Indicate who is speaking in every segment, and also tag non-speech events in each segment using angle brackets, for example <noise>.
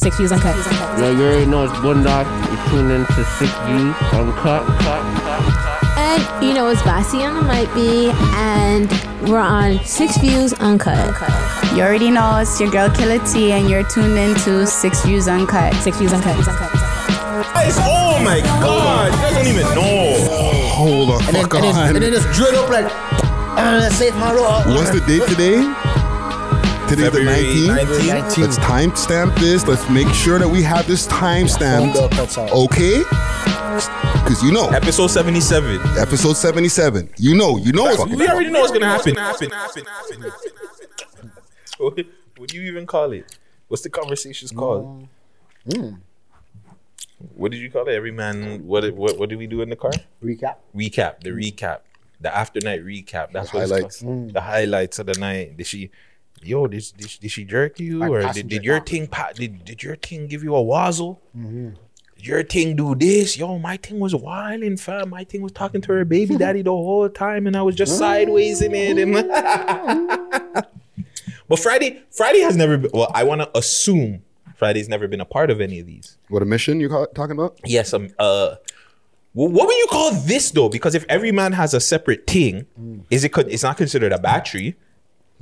Speaker 1: Six views uncut.
Speaker 2: Yeah, you already know it's Boondock. You tune in to Six Views Uncut.
Speaker 1: And you know it's Bossy on the mic be, and we're on Six Views Uncut.
Speaker 3: You already know it's your girl Killer T, and you're tuned into Six Views Uncut.
Speaker 1: Six Views Uncut.
Speaker 4: Guys, oh my god, you guys don't even know.
Speaker 5: Hold the
Speaker 6: And then,
Speaker 5: fuck
Speaker 6: and, then,
Speaker 5: on.
Speaker 6: and then just drill up like, uh, save my road.
Speaker 5: What's the date today? Today's the
Speaker 4: February
Speaker 5: 19th.
Speaker 4: 19th.
Speaker 5: Let's timestamp this. Let's make sure that we have this timestamped. Okay? Because you know,
Speaker 4: Episode 77.
Speaker 5: episode 77. You know, you know it's
Speaker 4: We already know what's gonna happen. happen, happen, happen. what, what do you even call it? What's the conversations called? Mm. Mm. What did you call it? Every man. What what what did we do in the car?
Speaker 6: Recap.
Speaker 4: Recap. The recap. The after night recap. That's
Speaker 5: The
Speaker 4: what
Speaker 5: highlights.
Speaker 4: It's called. The highlights of the night. Did she? Yo, did, did, she- did she jerk you,
Speaker 6: My
Speaker 4: or did, did your thing did, did your thing give you a wazzle? Did your thing do this? Yo, my thing was wilding, fam. My thing was talking to her baby <laughs> daddy the whole time, and I was just sideways in it. And <laughs> but Friday, Friday has never been. Well, I want to assume Friday's never been a part of any of these.
Speaker 5: what a mission you call, talking about?
Speaker 4: Yes, um, uh, wh- what would you call this though? Because if every man has a separate thing, is it? co- It's not considered a battery.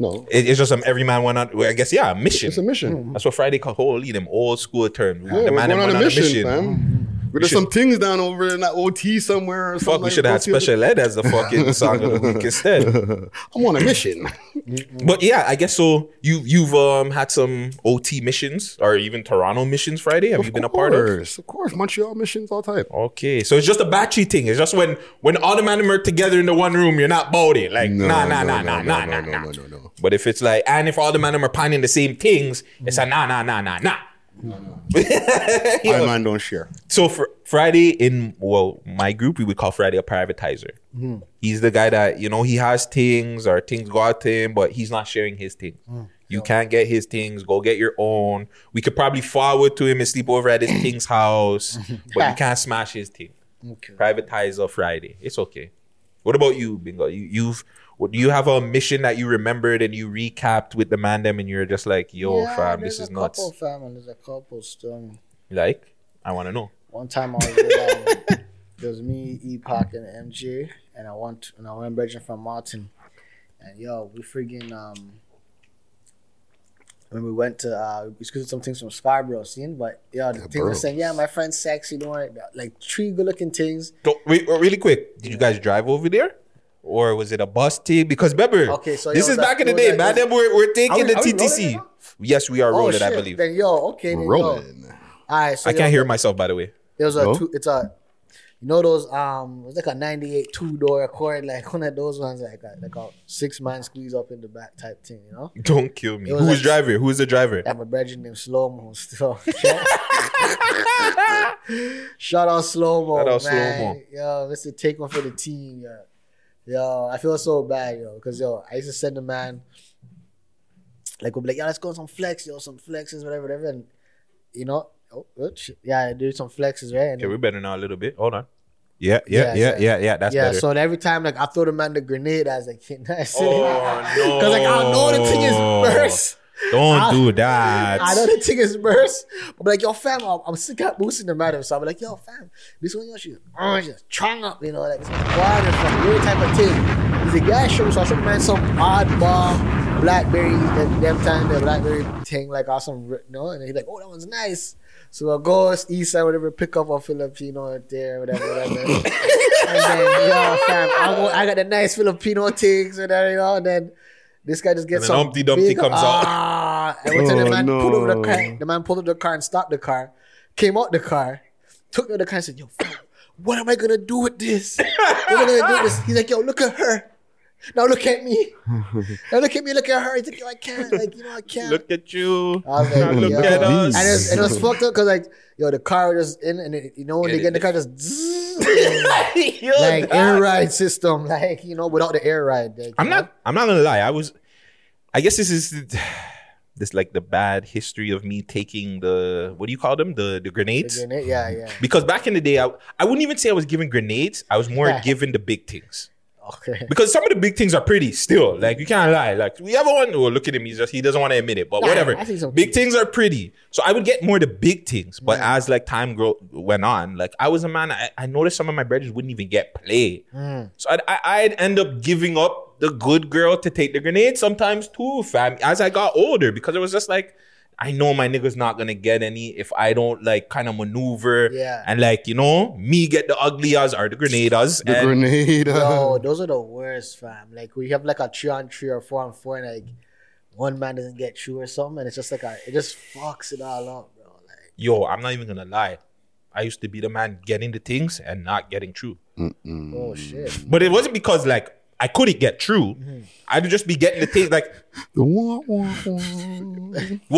Speaker 5: No,
Speaker 4: It- it's just um, every man went on. Well, I guess yeah, a mission.
Speaker 5: it's a mission.
Speaker 4: That's what Friday called. Holy them old school terms.
Speaker 5: Yeah,
Speaker 4: the
Speaker 5: we're
Speaker 4: man
Speaker 5: going
Speaker 4: them
Speaker 5: on
Speaker 4: went
Speaker 5: a mission, fam. But there's
Speaker 4: should-
Speaker 5: some things down over in that OT somewhere. Or
Speaker 4: Fuck,
Speaker 5: something
Speaker 4: we should have had special ed as the fucking <laughs> song of the week instead. <laughs>
Speaker 5: I'm on a mission.
Speaker 4: But yeah, I guess so. You you've um had some OT missions or even Toronto missions Friday. Have you been a part of?
Speaker 5: course, of course. Montreal missions all type.
Speaker 4: Okay, so it's just a battery thing. It's just when when all the men are together in the one room, you're not bout it. Like
Speaker 5: No,
Speaker 4: nah, nah,
Speaker 5: no,
Speaker 4: nah,
Speaker 5: no,
Speaker 4: nah,
Speaker 5: no,
Speaker 4: nah,
Speaker 5: no,
Speaker 4: nah,
Speaker 5: no,
Speaker 4: nah.
Speaker 5: no, no, no.
Speaker 4: But if it's like, and if all the men are planning the same things, it's a nah, nah, nah, nah, nah. <laughs>
Speaker 5: My man don't share.
Speaker 4: So for Friday in well, my group we would call Friday a privatizer. Hmm. He's the guy that you know he has things or things go out to him, but he's not sharing his things. Hmm. You can't get his things. Go get your own. We could probably forward to him and sleep over at his <coughs> thing's house, but you <laughs> can't smash his thing.
Speaker 6: Okay.
Speaker 4: Privatizer Friday. It's okay. What about you, Bingo? You, you've do you have a mission that you remembered and you recapped with the man them and you're just like, yo,
Speaker 6: Yeah,
Speaker 4: fam, this is
Speaker 6: a
Speaker 4: nuts.
Speaker 6: Couple, fam, and there's a couple still.
Speaker 4: Like, I want to know.
Speaker 6: One time I was with, um, <laughs> there was me, Epoch, and MJ, and I went and I went bridging from Martin, and yo, we freaking um. When we went to uh, we screwed some things from Scarborough, seen, but yeah, the thing was saying, yeah, my friend's sexy, doing like three good looking things.
Speaker 4: So, wait, really quick, did you guys drive over there? Or was it a bus team? Because remember,
Speaker 6: Okay, so
Speaker 4: this
Speaker 6: yo,
Speaker 4: is
Speaker 6: that-
Speaker 4: back in the day,
Speaker 6: that-
Speaker 4: man. Then we're, we're taking
Speaker 6: we-
Speaker 4: the
Speaker 6: are we
Speaker 4: TTC. Yes, we are
Speaker 6: Oh
Speaker 4: rolling,
Speaker 6: shit!
Speaker 4: I believe.
Speaker 6: Then yo, okay, then yo.
Speaker 5: Rolling.
Speaker 6: All right, so
Speaker 4: I
Speaker 6: yo,
Speaker 4: can't hear myself, by the way.
Speaker 6: There's a
Speaker 5: No?
Speaker 6: two, it's a you know those um it's like a 98 two door Accord like <laughs> one of those ones like a, like a six man squeeze up in the back type thing you know
Speaker 4: Don't kill me. Who's
Speaker 6: like-
Speaker 4: driver? Who's the driver?
Speaker 6: I'm a brethren named Slow Mo still <laughs> shout out Slow Mo
Speaker 4: Shout out
Speaker 6: man
Speaker 4: Slow-Mo.
Speaker 6: yo Mr. take one for the team yo yo I feel so bad yo because yo I used to send a man like we'll be like yeah let's go on some flex yo some flexes whatever whatever and you know oh, shit. yeah do some flexes right and
Speaker 4: Okay, we're better now a little bit. Hold on. Yeah, yeah,
Speaker 6: Yeah,
Speaker 4: yeah,
Speaker 6: yeah.
Speaker 4: yeah, yeah. That's
Speaker 6: yeah,
Speaker 4: better.
Speaker 6: so every time like I throw the man the grenade, I was like, <laughs> nice.
Speaker 4: oh no! <laughs>
Speaker 6: Cause like I know the thing is burst.
Speaker 4: Don't
Speaker 6: I-
Speaker 4: do that.
Speaker 6: I know the thing is burst. But like, yo, fam, I'm, I'm sick of boosting the matter. So I'm like, yo, fam, this one, yo, she, oh, just chung up, you know, like it's water from your type of thing. He's like, yeah, sure. So I showed man some oddball blackberry, that them time the blackberry thing, like awesome, you know, and he's like, oh, that one's nice. So I go east side, whatever, pick up a Filipino there, whatever, whatever. <laughs> and then, yo, fam, I, go, I got the nice Filipino things and then, you know, and then this guy just gets
Speaker 4: And then
Speaker 6: some
Speaker 4: Humpty Dumpty
Speaker 6: big-
Speaker 4: comes out.
Speaker 6: Ah, and what's the
Speaker 5: Oh,
Speaker 6: man pulled over the car. The man pulled over the car and stopped the car, came out the car, took out the car and said, "Yo, what am I gonna do with this? What am I gonna do with this?" He's like, "Yo, look at her." Now look at me. Now look at me. Look at her. He's like, "Yo, I can't. Like, you know, I can't."
Speaker 4: Look at you.
Speaker 6: I was like,
Speaker 4: Look at us.
Speaker 6: And it was, and it was fucked up because like, yo, the car was just in, and it, you know when
Speaker 4: Get
Speaker 6: they get in the
Speaker 4: it.
Speaker 6: car, just <laughs> zzz, like
Speaker 4: that-
Speaker 6: air ride system, like you know, without the air ride. Like,
Speaker 4: I'm
Speaker 6: know?
Speaker 4: not. I'm not gonna lie. I was. I guess this is <sighs> this like the bad history of me taking the what do you call them the the grenades.
Speaker 6: The grenade, Yeah, yeah.
Speaker 4: Because back in the day, I, I wouldn't even say I was giving grenades. I was more
Speaker 6: Yeah.
Speaker 4: giving the big things.
Speaker 6: Okay. <laughs>
Speaker 4: Because some of the big things are pretty still. Like you can't lie. Like we have one who look at him, he's just he doesn't want to admit it. But
Speaker 6: Nah,
Speaker 4: whatever.
Speaker 6: So.
Speaker 4: Big things are pretty. So I would get more the big things. But as like time grow, went on, like I was a man, I, I noticed some of my brothers wouldn't even get play.
Speaker 6: Mm.
Speaker 4: So I'd, I, I'd end up giving up the good girl to take the grenade sometimes too, fam. As I got older, because it was just like I know my nigga's not gonna get any if I don't like kind of maneuver
Speaker 6: Yeah.
Speaker 4: and like you know me get the ugly as or the grenaders.
Speaker 5: The
Speaker 4: and
Speaker 5: grenade.
Speaker 6: Yo, <laughs> those are the worst, fam. Like we have like a three on three or four on four, and like one man doesn't get through or something, and it's just like a, it just fucks it all up, bro. Like
Speaker 4: yo, I'm not even gonna lie. I used to be the man getting the things and not getting through.
Speaker 6: oh shit.
Speaker 4: But it wasn't because like I couldn't get through. I'd just be getting the things like what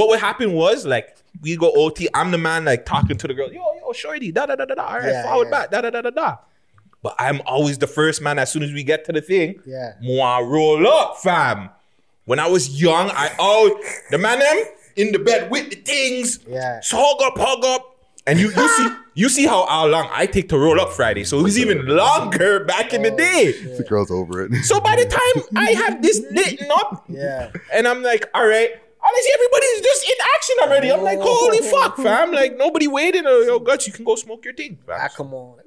Speaker 4: would happen was like we go OT. I'm the man like talking to the girl. Yo, yo, shorty, da da da da da. All right,
Speaker 6: Yeah,
Speaker 4: forward
Speaker 6: yeah.
Speaker 4: back, da da da da da. But I'm always the first man. As soon as we get to the thing,
Speaker 6: Yeah.
Speaker 4: moi roll up, fam. When I was young, I always the man them in the bed with the things.
Speaker 6: Yeah.
Speaker 4: So hug up, hug up. And you, you see you see how, how long I take to roll up Friday. So it was even longer back in the oh, day.
Speaker 5: The girl's over it.
Speaker 4: So by the time I have this <laughs> dating up,
Speaker 6: Yeah.
Speaker 4: and I'm like, all right. Honestly, everybody's just in action already. I'm like, holy fuck, fam. Like, nobody waiting. Or, yo, guts, you can go smoke your thing. Fam.
Speaker 6: Ah, come on.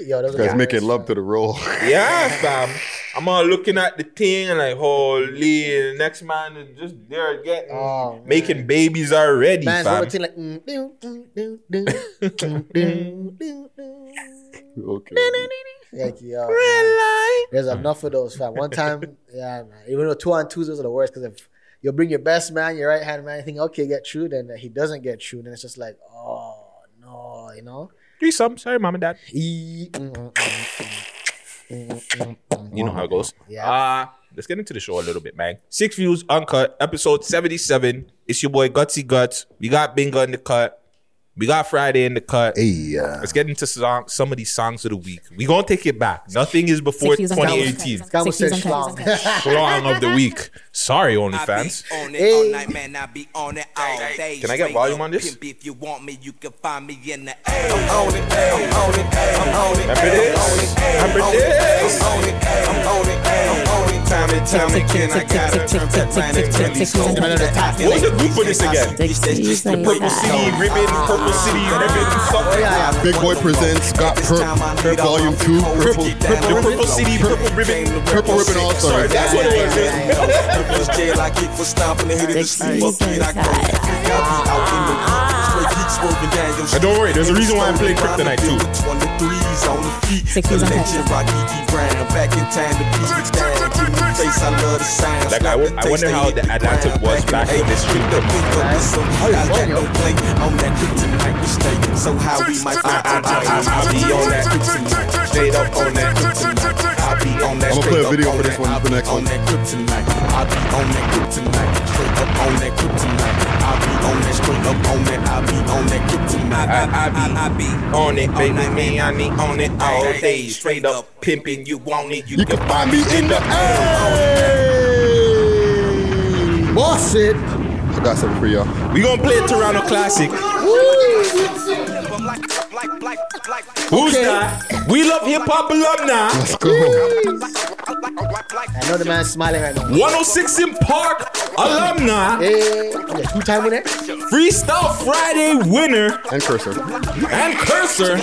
Speaker 6: Yo, those
Speaker 5: guys making love to the roll. <laughs>
Speaker 4: yeah, fam. I'm all looking at the thing and like, holy, and the next man is just there getting,
Speaker 6: oh,
Speaker 4: making babies already,
Speaker 6: Man's
Speaker 4: fam.
Speaker 6: Man's like, mm, do, do.
Speaker 5: Okay.
Speaker 6: Like, yo,
Speaker 4: Red
Speaker 6: man. There's enough of those, fam. One time, <laughs> yeah, man. Even though two on twos, those are the worst because if you bring your best man, your right hand man, you think okay, get through, then he doesn't get through, then it's just like, oh no, you know.
Speaker 4: Threesome. Sorry, mom and dad. You know how it goes.
Speaker 6: Yeah.
Speaker 4: Uh, let's get into the show a little bit, man. Six views, uncut, episode 77. It's your boy Gutsy Guts. We got Bingo in the cut. We got Friday in the cut.
Speaker 5: Hey, uh,
Speaker 4: Let's get into song, some of these songs of the week. we going to take it back. Nothing is before
Speaker 1: Six views on
Speaker 4: 2018.
Speaker 6: Scott was said
Speaker 1: Six views on
Speaker 6: schlong.
Speaker 4: Song of the week. Sorry, OnlyFans.
Speaker 7: I on it
Speaker 6: Hey.
Speaker 7: all night, man. I be on it all day.
Speaker 4: Can I get volume on this?
Speaker 7: If you want me, you can find me in the A. I'm on it, I'm on it, I'm on it.
Speaker 4: Remember this? Remember this?
Speaker 7: I'm on it, I'm on it, I'm on it. Time and time again, I gotta turn back round and really slow
Speaker 6: Another
Speaker 7: down.
Speaker 6: top.
Speaker 4: What was the group of this again?
Speaker 7: The
Speaker 4: Purple City Ribbon, Purple City ah. Ribbon, oh, something.
Speaker 6: Yeah, yeah.
Speaker 5: Big Boy presents got Purp, Purp Volume 2, Purple,
Speaker 4: The Purple City Purple Ribbon.
Speaker 5: Purple Ribbon All
Speaker 4: Sorry,
Speaker 5: Stars.
Speaker 4: that's what it was. <laughs>
Speaker 7: Purple's jail, I kick for stomping the hit of the sleep. Fuck it, I go. Out in the straight heat swerving down your
Speaker 4: And don't worry, there's a reason why I'm playing Kryptonite too.
Speaker 7: 23s on the feet.
Speaker 1: Six views on
Speaker 7: Selection
Speaker 1: Kryptonite.
Speaker 7: Rocky E. Brown. Back in time to beat it down. Give me face, I love the sound.
Speaker 4: Like, I w- I wonder how the Atlantic was back when this shit
Speaker 7: Pick pick up this some. I got no play on that kryptonite mistake. So how we might
Speaker 4: I, I, I, I, I'll be on that kryptonite. Straight up on that kryptonite. I'll be on that
Speaker 5: I'ma play a
Speaker 4: up
Speaker 5: video
Speaker 4: on
Speaker 5: for this one,
Speaker 7: I'll
Speaker 5: the
Speaker 7: be
Speaker 5: next
Speaker 7: on
Speaker 5: one.
Speaker 7: that kryptonite. I'll be on that kryptonite. Straight up on that kryptonite. I'll be on that straight up on that. I'll be on that kryptonite.
Speaker 4: I, I be
Speaker 7: I be
Speaker 4: on it, baby. Me, I
Speaker 7: man.
Speaker 4: need on it all day. Straight up pimping. You want it, you,
Speaker 5: You can find me in the A.
Speaker 6: Boss it.
Speaker 5: I got something for y'all.
Speaker 4: We gonna play a Toronto Classic. Who's that? We love hip hop alumni.
Speaker 5: Let's go.
Speaker 6: I know the man's smiling right now.
Speaker 4: 106 in Park alumni.
Speaker 6: Hey, yeah, two time winner.
Speaker 4: Freestyle Friday winner
Speaker 5: And cursor.
Speaker 4: and cursor.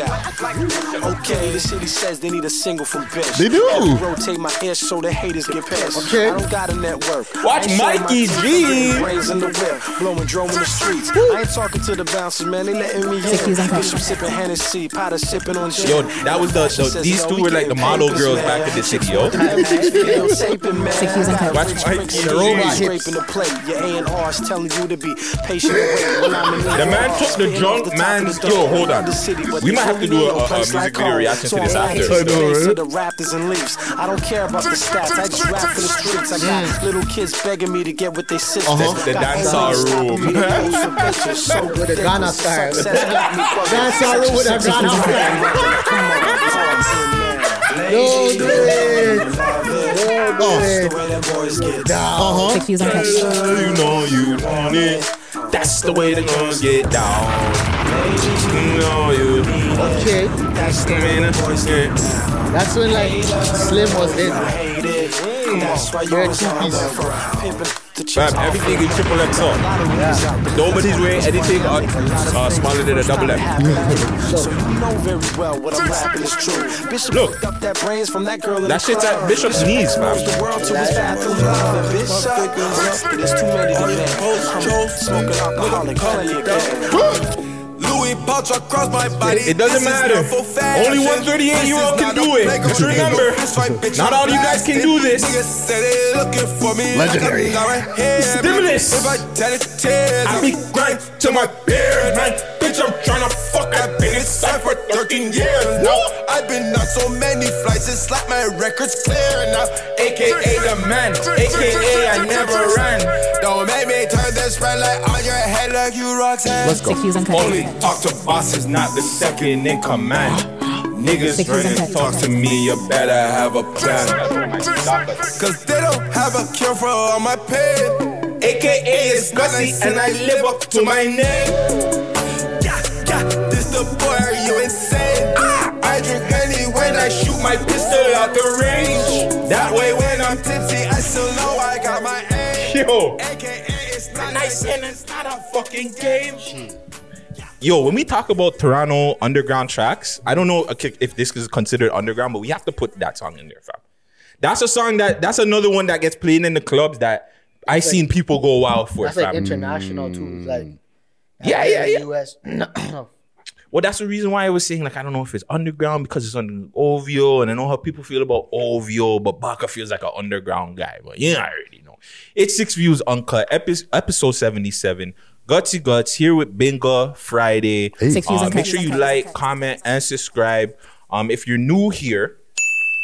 Speaker 8: Okay, the city says they need a single from bitch.
Speaker 5: They do.
Speaker 8: Have Rotate my hair so the haters get pissed.
Speaker 6: Okay.
Speaker 8: I don't got a network.
Speaker 4: Watch
Speaker 8: ain't
Speaker 4: Mikey
Speaker 8: my
Speaker 4: G.
Speaker 8: teeth, Brains in the whip, blowing drone in the streets. I ain't talking to the bouncers, man. They letting me
Speaker 1: Six
Speaker 8: in.
Speaker 1: views on
Speaker 8: Bishop sipping Hennessy, Potter sipping on gin.
Speaker 4: Yo, that was the, the these two were like the model girls back in the city, yo.
Speaker 1: Six views on Kryptonite.
Speaker 4: Watch Mikey
Speaker 8: Scraping the plate. Your A&R's telling you to be patient and wait. When I'm in
Speaker 4: The man took the drunk man. Yo, hold on. We might have to do a, a, a music video reaction to this after.
Speaker 8: I know, right? The Raptors and Leafs. I don't care about the stats. I just rap for the streets. I got little kids begging me to get with their sisters.
Speaker 4: Uh-huh. The
Speaker 8: Got
Speaker 4: dancehall
Speaker 8: homies
Speaker 4: room.
Speaker 8: me to pose for pictures. So <laughs>
Speaker 6: With the Ghana style.
Speaker 8: Success got me <laughs>
Speaker 6: Dancehall room with a uh
Speaker 8: huh. On
Speaker 1: catch.
Speaker 4: You know you want it. That's the way the girls get down. You know you.
Speaker 6: Okay.
Speaker 4: That's the way the boys get down.
Speaker 6: That's when like Slim was in.
Speaker 8: Come on,
Speaker 6: you're
Speaker 8: a
Speaker 6: two pieces.
Speaker 8: there for the chicks
Speaker 4: Fam, everything is triple X up. Nobody's wearing anything on, uh, smaller than a double M.
Speaker 8: So you know very well what I'm rapping is true. Bishop
Speaker 4: Look.
Speaker 8: up that brains from that girl in
Speaker 4: That shit's at. Bishop's knees, fam.
Speaker 8: The world to his bathroom. Bishop, there's too many to. Smoking alcoholic, plenty again.
Speaker 9: Louis pouch across my body.
Speaker 4: It doesn't matter. Only 138 year old can do it. Just remember, not all you guys can do this.
Speaker 5: Legendary.
Speaker 4: Stimulus.
Speaker 9: If I tell it tears,
Speaker 4: I be grind to my beard, man. Bitch, I'm tryna fuck
Speaker 9: I've been inside for 13 years now. I've been on so many flights, it's like my record's clear now.
Speaker 4: AKA the man, AKA I never ran.
Speaker 9: Don't make me turn this red light on your head like you Roxanne.
Speaker 5: Let's go.
Speaker 1: Six.
Speaker 4: Only talk to bosses, not the second in command. Niggas
Speaker 1: Six
Speaker 4: trying to talk to me, you better have a plan.
Speaker 9: Cause they don't have a cure for all my pain.
Speaker 4: AKA is Gussie, and I live up to my name.
Speaker 9: Yeah, yeah, this the boy, are you insane? I drink honey when I shoot
Speaker 4: My pistol out the range. That way when I'm
Speaker 9: tipsy, I still know I got my aim.
Speaker 4: yo.
Speaker 9: AKA, it's not
Speaker 4: nice and it's not a fucking game. Yo, when we talk about Toronto underground tracks, I don't know if this is considered underground, but we have to put that song in there, fam. That's a song that that's another one that gets played in the clubs that I seen people go wild for,
Speaker 6: That's like international too. Like mm.
Speaker 4: yeah, yeah, yeah.
Speaker 6: US. <clears throat>
Speaker 4: Oh, Well, that's the reason why I was saying like I don't know if it's underground because it's on OVO, and I know how people feel about OVO, but Baka feels like an underground guy. But yeah, I already know. It's six views uncut, epi- episode seventy seven. Gutsy Guts here with Bingo Friday.
Speaker 1: Six views
Speaker 4: Uh,
Speaker 1: uncut.
Speaker 4: make sure you like, comment, and subscribe. Um, if you're new here,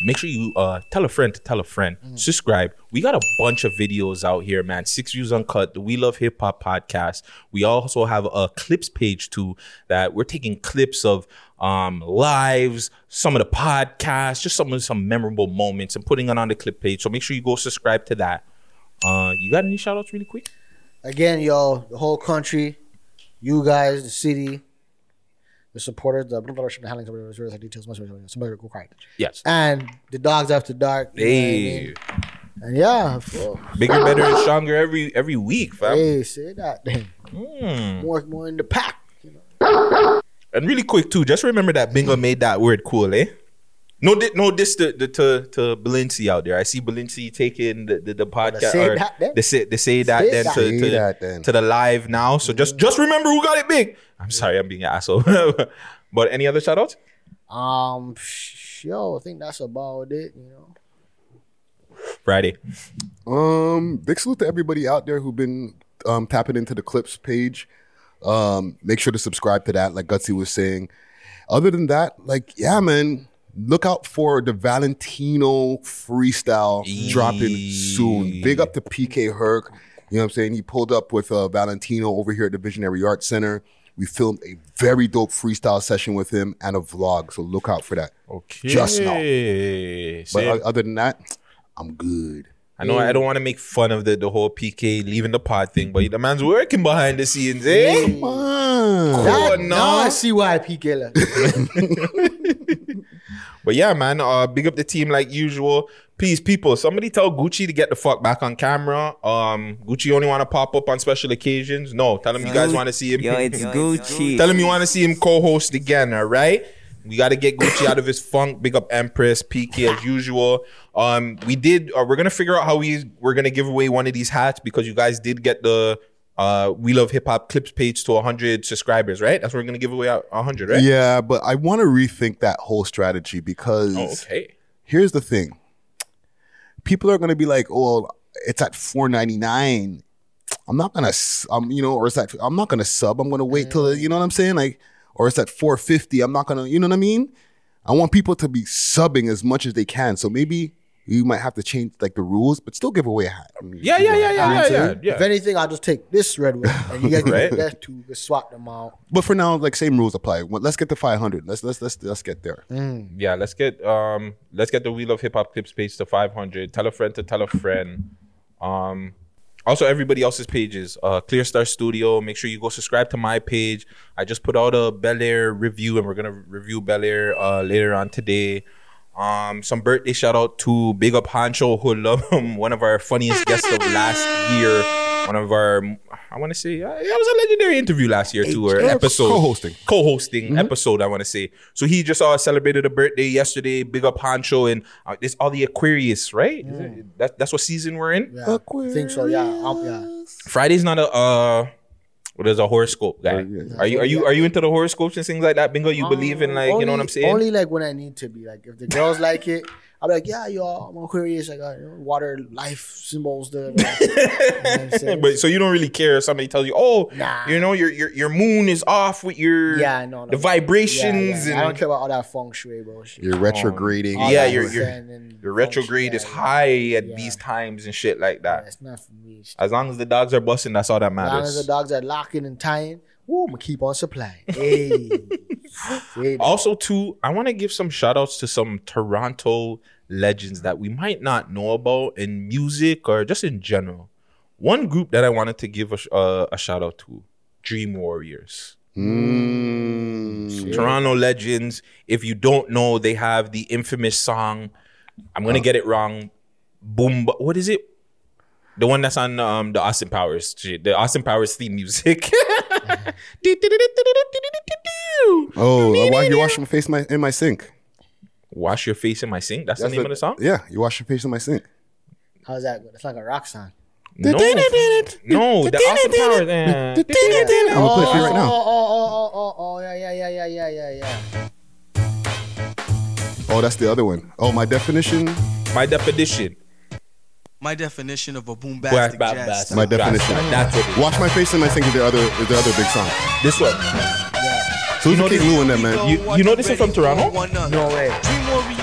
Speaker 4: make sure you uh tell a friend to tell a friend. Subscribe. We got a bunch of videos out here, man. Six views uncut. The We Love Hip Hop podcast. We also have a clips page too that we're taking clips of um lives, some of the podcasts, just some of some memorable moments and putting it on the clip page. So make sure you go subscribe to that. Uh, you got any shout outs really quick?
Speaker 6: Again, y'all, the whole country, you guys, the city, the supporters, the the handling some details, somebody go quiet.
Speaker 4: Yes.
Speaker 6: And the dogs after dark. you know I
Speaker 4: Hey,
Speaker 6: mean? And yeah, well,
Speaker 4: bigger, better, and stronger every every week, fam.
Speaker 6: hey, say that. Then.
Speaker 4: Hmm.
Speaker 6: More, more in the pack. You know?
Speaker 4: And really quick too, just remember that Bingo made that word cool, eh? No, di- no, this to, the to to Balenci out there. I see Balenci taking the the, the podcast.
Speaker 6: say
Speaker 4: or
Speaker 6: that then.
Speaker 4: They say they say that
Speaker 6: Say
Speaker 4: then
Speaker 6: that.
Speaker 4: to
Speaker 5: Say
Speaker 4: to,
Speaker 5: that then.
Speaker 4: to the live now. So just just remember who got it big. I'm sorry, I'm being an asshole. <laughs> but any other shout outs?
Speaker 6: Um, sh- yo, I think that's about it. You know.
Speaker 4: Friday.
Speaker 5: Um, big salute to everybody out there who've been um, tapping into the clips page. Um, make sure to subscribe to that, like Gutsy was saying. Other than that, like, yeah, man, look out for the Valentino freestyle dropping soon. Big up to PK Herc. You know what I'm saying? He pulled up with uh, Valentino over here at the Visionary Arts Center. We filmed a very dope freestyle session with him and a vlog, so look out for that.
Speaker 4: Okay.
Speaker 5: Just now.
Speaker 4: See?
Speaker 5: But o- other than that, I'm good.
Speaker 4: I know I don't want to make fun of the, the whole PK leaving the pod thing, but the man's working behind the scenes, eh?
Speaker 5: Come on.
Speaker 6: That,
Speaker 4: Oh,
Speaker 6: Now I see why PK left. <laughs> <laughs>
Speaker 4: But yeah, man, uh, big up the team like usual. Please, people, somebody tell Gucci to get the fuck back on camera. Um, Gucci only want to pop up on special occasions. No, tell him you guys want to see him.
Speaker 10: Yo, it's <laughs> Gucci.
Speaker 4: tell him you want to see him co-host again. All right. We got to get Gucci out of his funk. Big up Empress, PK as usual. Um, we did. Uh, we're gonna figure out how we we're gonna give away one of these hats because you guys did get the uh We Love Hip Hop clips page to 100 subscribers, right? That's what we're gonna give away out 100, right?
Speaker 5: Yeah, but I want to rethink that whole strategy because
Speaker 4: Oh, okay.
Speaker 5: here's the thing. People are going to be like, "Oh, it's at 4.99. I'm not going to um you know, or it's at I'm not going to sub. I'm going to wait till you know what I'm saying? Like or it's at 450. I'm not going to, you know what I mean? I want people to be subbing as much as they can. So maybe you might have to change like the rules, but still give away a hat. I mean,
Speaker 4: Yeah, yeah, yeah, yeah, yeah, yeah.
Speaker 6: If anything, I'll just take this red one and you guys can
Speaker 4: Right.
Speaker 6: take that too. Just swap them out.
Speaker 5: But for now, like same rules apply. Let's get to 500. Let's let's let's let's get there.
Speaker 4: yeah, let's get um let's get the We Love Hip Hop clips page to 500. Tell a friend to tell a friend. Um also everybody else's pages. Uh Clear Star Studio. Make sure you go subscribe to my page. I just put out a Bel Air review and we're gonna review Bel Air uh later on today. Um, some birthday shout out to Big Up Hancho Hoodlum, <laughs> one of our funniest guests of last year. One of our, I want to say, uh, yeah, it was a legendary interview last year too, or episode
Speaker 5: co-hosting.
Speaker 4: co-hosting episode. I want to say. So he just uh, celebrated a birthday yesterday. Big Up Hancho and uh, this all the Aquarius, right? Is it- that, that's what season we're in.
Speaker 6: Yeah, I think so. Yeah, um, yeah.
Speaker 4: Friday's not a uh what is a horoscope guy.
Speaker 5: Oh, yeah.
Speaker 4: Are you are you are you into the horoscopes and things like that? Bingo, you believe in like you know what I'm saying?
Speaker 6: Only like when I need to be. Like if the girls like it, I'm like, yeah, y'all, I'm Aquarius. I got you know, water, life symbols. The, <laughs> you know what I'm saying?
Speaker 4: but so you don't really care if somebody tells you, oh,
Speaker 6: Nah.
Speaker 4: you know, your your your moon is off with your
Speaker 6: yeah, no, no.
Speaker 4: the vibrations
Speaker 6: Yeah, yeah. I don't care about all that feng shui bullshit.
Speaker 5: You're um, retrograding.
Speaker 6: All
Speaker 4: Yeah,
Speaker 6: that
Speaker 4: you're- you're- your retrograde
Speaker 6: shui,
Speaker 4: is
Speaker 6: yeah,
Speaker 4: high at
Speaker 6: Yeah.
Speaker 4: these times and shit like
Speaker 6: Yeah,
Speaker 4: that.
Speaker 6: it's not for me. As
Speaker 4: As long as the dogs are busting, that's all that matters.
Speaker 6: As long as the dogs are locking and tying, woo, I'm gonna keep on supplying. <laughs> Hey, Hey,
Speaker 4: Also, too, I want to give some shout outs to some Toronto legends that we might not know about in music or just in general. One group that I wanted to give a, sh- uh, a shout out to Dream Warriors.
Speaker 5: Mm.
Speaker 4: Toronto legends. If you don't know, they have the infamous song. I'm gonna get it wrong. Boom. Ba- What is it? The one that's on um, the Austin Powers, the Austin Powers theme music. <laughs> <laughs>
Speaker 5: Oh, uh, why you wash my face in my, in my sink?
Speaker 4: Wash your face in my sink. That's, the name of the song.
Speaker 5: Yeah, you wash your face in my sink.
Speaker 6: how's that? It's like a rock song.
Speaker 4: No, no, the <laughs> Austin Powers. eh.
Speaker 5: I'm gonna play it for you right
Speaker 6: Oh,
Speaker 5: now.
Speaker 6: oh, oh, oh, oh, oh, yeah, yeah, yeah, yeah, yeah, yeah, yeah.
Speaker 5: Oh, that's the other one. Oh, my definition.
Speaker 4: My definition.
Speaker 7: My definition of a boom
Speaker 4: Ba-
Speaker 7: bastic
Speaker 4: ba-
Speaker 7: jazz.
Speaker 4: ba-
Speaker 5: My definition.
Speaker 4: That's what it is.
Speaker 5: Wash my face and my sink is the other is the other big song.
Speaker 4: This one.
Speaker 5: So who's King Lou in that man?
Speaker 4: You- you know this is from Toronto?
Speaker 6: No way.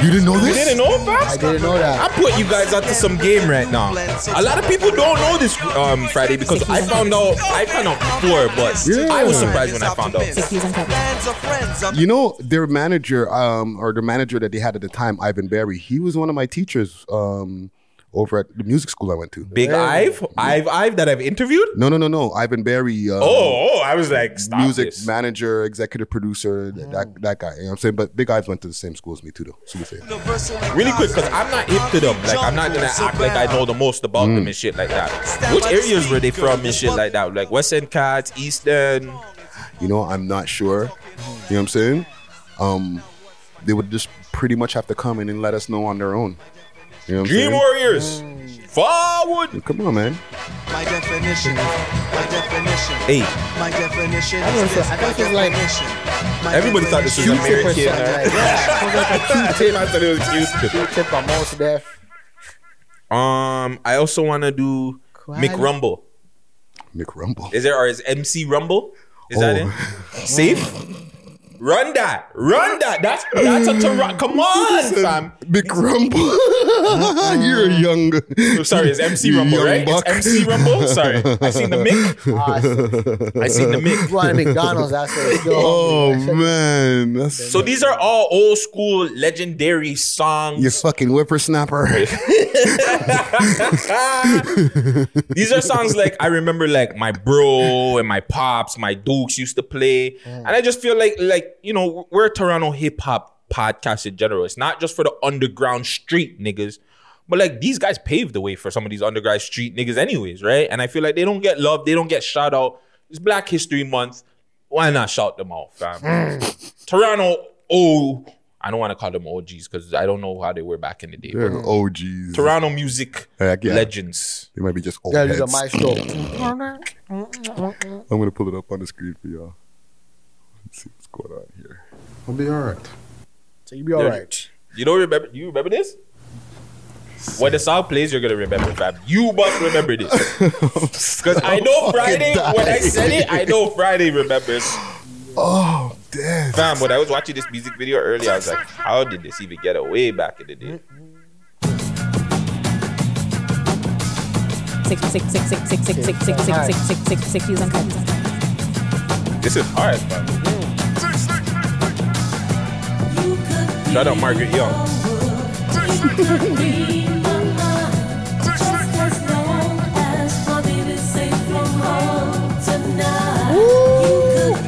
Speaker 5: You didn't know
Speaker 4: You
Speaker 5: this?
Speaker 4: didn't know, fam?
Speaker 6: I didn't know that.
Speaker 4: I put you guys onto some game right now. A lot of people don't know this um, Friday because I found out I found out before, but
Speaker 5: Yeah.
Speaker 4: I was surprised when I found out.
Speaker 1: Six views uncut.
Speaker 5: You know their manager, um, or the manager that they had at the time, Ivan Berry. He was one of my teachers, um, over at the music school I went to.
Speaker 4: Big Ive, Ive, Ive that I've interviewed.
Speaker 5: No, no, no, no. Ivan Berry. Uh,
Speaker 4: Oh, oh, I was like, stop
Speaker 5: music
Speaker 4: this.
Speaker 5: manager, executive producer, th- that that guy. You know what I'm saying? But Big Ives went to the same school as me too, though. So we say.
Speaker 4: Really quick, because I'm not hip to them. Like, I'm not gonna act like I know the most about them and shit like that. Which areas were they from and shit like that? Like West End Cats, East End.
Speaker 5: You know, I'm not sure. You know what I'm saying? Um, they would just pretty much have to come in and let us know on their own. You know what I'm
Speaker 4: Dream? Warriors. Forward.
Speaker 5: Come on, man.
Speaker 7: My definition. My definition.
Speaker 4: Hey,
Speaker 7: My definition.
Speaker 6: I
Speaker 7: is
Speaker 6: thought-
Speaker 7: this
Speaker 6: I thought it was like-
Speaker 7: My
Speaker 4: everybody thought this was
Speaker 7: definition-
Speaker 6: Q-tip or
Speaker 4: American.
Speaker 6: something
Speaker 4: right?
Speaker 6: like that. <laughs> A Q-tip.
Speaker 4: I thought it was Houston.
Speaker 6: Q-tip on Mos Def.
Speaker 4: Um, I also want to do Mick
Speaker 6: Quality.
Speaker 4: Rumble.
Speaker 5: Mick Rumble.
Speaker 4: Is there or is MC Rumble? Is that
Speaker 5: Oh.
Speaker 4: it? <laughs> Safe. Run that, run that. That's that's a Toronto. Come on, fam.
Speaker 5: Mick Rumble. <laughs> You're a young.
Speaker 4: Oh, sorry, it's MC Rumble,
Speaker 5: young
Speaker 4: right?
Speaker 5: buck.
Speaker 4: It's MC Rumble. Sorry, I seen the Mick. <laughs>
Speaker 6: Ah, so-
Speaker 4: I seen the Mick.
Speaker 6: you want McDonald's? That's what.
Speaker 5: Oh man, that's
Speaker 4: So these are all old school legendary songs.
Speaker 5: you fucking whippersnapper. <laughs>
Speaker 4: These are songs like I remember like my bro and my pops, my dukes used to play. And I just feel like like, you know, we're a Toronto hip hop podcast in general. It's not just for the underground street niggas. But like these guys paved the way for some of these underground street niggas anyways, right? And I feel like they don't get love, they don't get shout out. It's Black History Month. Why not shout them out, fam? Mm. Toronto oh I don't want to call them OGs because I don't know how they were back in the day.
Speaker 5: They're OGs.
Speaker 4: Toronto music
Speaker 5: Heck yeah.
Speaker 4: legends.
Speaker 5: They might be just old
Speaker 6: Gotta do the
Speaker 5: heads.
Speaker 6: maestro. <laughs>
Speaker 5: I'm gonna pull it up on the screen for y'all. Let's see what's going on here. I'll be all right.
Speaker 6: So you'll be all right.
Speaker 4: You don't remember? You remember this? When the song plays, you're gonna remember, fam. You must remember this because I know Friday. When I said it, I know Friday remembers,
Speaker 5: Oh, damn.
Speaker 4: fam. When I was watching this music video earlier, I was like, how did this even get away back in the day?
Speaker 1: Six, six, six, six, six, six, six, six, six, six, six, six, six views uncut.
Speaker 4: This is hard, fam. Shout out Margaret Young.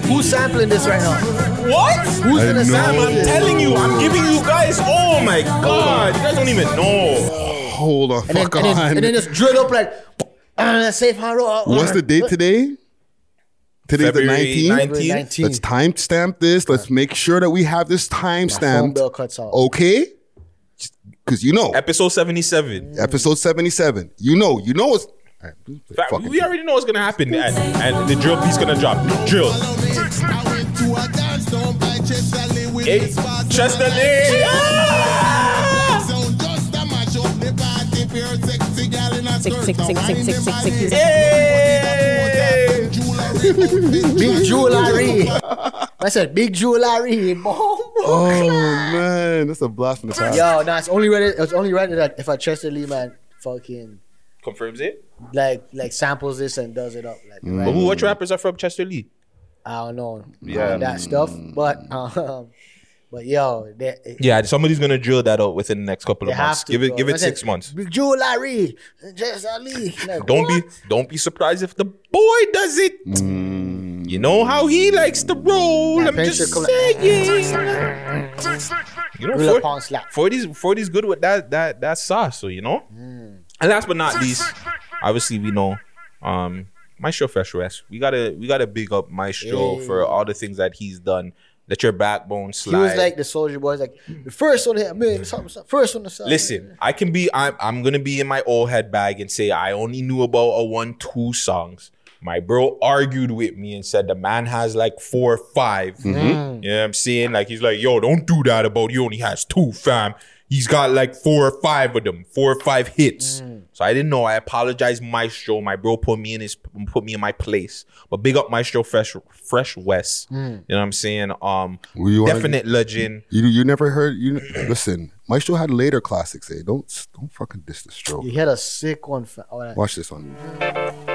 Speaker 11: Who's
Speaker 6: sampling this right now?
Speaker 4: What?
Speaker 6: Who's
Speaker 5: I
Speaker 6: gonna
Speaker 5: know.
Speaker 6: sample
Speaker 4: I'm telling you, I'm giving you guys. Oh my god, you guys don't even know.
Speaker 5: Hold on,
Speaker 6: And then,
Speaker 5: fuck
Speaker 6: and, then, and then just drill up like, uh, safe hard. uh,
Speaker 5: What's the date today? Today's the
Speaker 4: February
Speaker 5: 19th.
Speaker 4: 19th.
Speaker 6: 19.
Speaker 5: Let's timestamp this. Let's make sure that we have this
Speaker 6: phone
Speaker 5: timestamped.
Speaker 6: bill cuts out.
Speaker 5: Okay? Because you know,
Speaker 4: Episode 77.
Speaker 5: episode 77. You know, you know it's. All right,
Speaker 4: Fact,
Speaker 5: fucking-
Speaker 4: we already know what's gonna happen, and, and the drill piece gonna drop. Drill. Hey, Chester
Speaker 1: Le.
Speaker 4: Hey.
Speaker 6: Big jewelry. <laughs> I said big jewelry. Boom.
Speaker 5: Oh, man. That's a blast from the past.
Speaker 6: Yo, nah, it's only ready. It's only right that if I Chester Le man fucking
Speaker 4: Confirms it.
Speaker 6: like like samples this and does it up like
Speaker 5: Mm.
Speaker 6: right.
Speaker 4: But who? What rappers are from Chester Le?
Speaker 6: I don't know
Speaker 4: Yeah.
Speaker 6: yeah. that stuff, but um, but yo, they,
Speaker 4: Yeah, somebody's gonna drill that out within the next couple of months.
Speaker 6: to
Speaker 4: Give it,
Speaker 6: bro.
Speaker 4: give
Speaker 6: I
Speaker 4: it
Speaker 6: said,
Speaker 4: six months.
Speaker 6: Big jewelry, Chester Le. Like,
Speaker 4: Don't
Speaker 6: what?
Speaker 4: be, don't be surprised if the boy does it. You know how he likes to roll.
Speaker 6: That
Speaker 4: I'm
Speaker 6: picture
Speaker 4: just
Speaker 6: come-
Speaker 4: saying. You know,
Speaker 6: Real
Speaker 4: for-
Speaker 6: upon slap.
Speaker 4: 40's 40's good with that that that sauce. So you know.
Speaker 6: Mm.
Speaker 4: And last but not least, obviously we know, um, Maestro Fresh Wes. We gotta we gotta big up Maestro
Speaker 6: Yeah.
Speaker 4: for all the things that he's done. Let your backbone slide.
Speaker 6: He was like the soldier boy. He's like the first one to hit me. Mm-hmm. Something, something, first one to sell.
Speaker 4: Listen, I can be. I'm. I'm gonna be in my old head bag and say I only knew about a one, two songs. My bro argued with me and said the man has like four, or 5 mm-hmm. You know what I'm saying? Like he's like, yo, don't do that about. He only has two, fam. He's got like four or five of them, four or five hits. Mm. So I didn't know. I apologize, Maestro. My bro put me in his, put me in my place. But big up Maestro Fresh, Fresh Wes. You know what I'm saying? Um,
Speaker 5: Well, you wanna-
Speaker 4: definite legend.
Speaker 5: You you never heard you listen. Maestro had later classics. Eh? Don't don't fucking diss the stroke.
Speaker 6: He had a sick one. fa- Oh, that-
Speaker 5: Watch this one.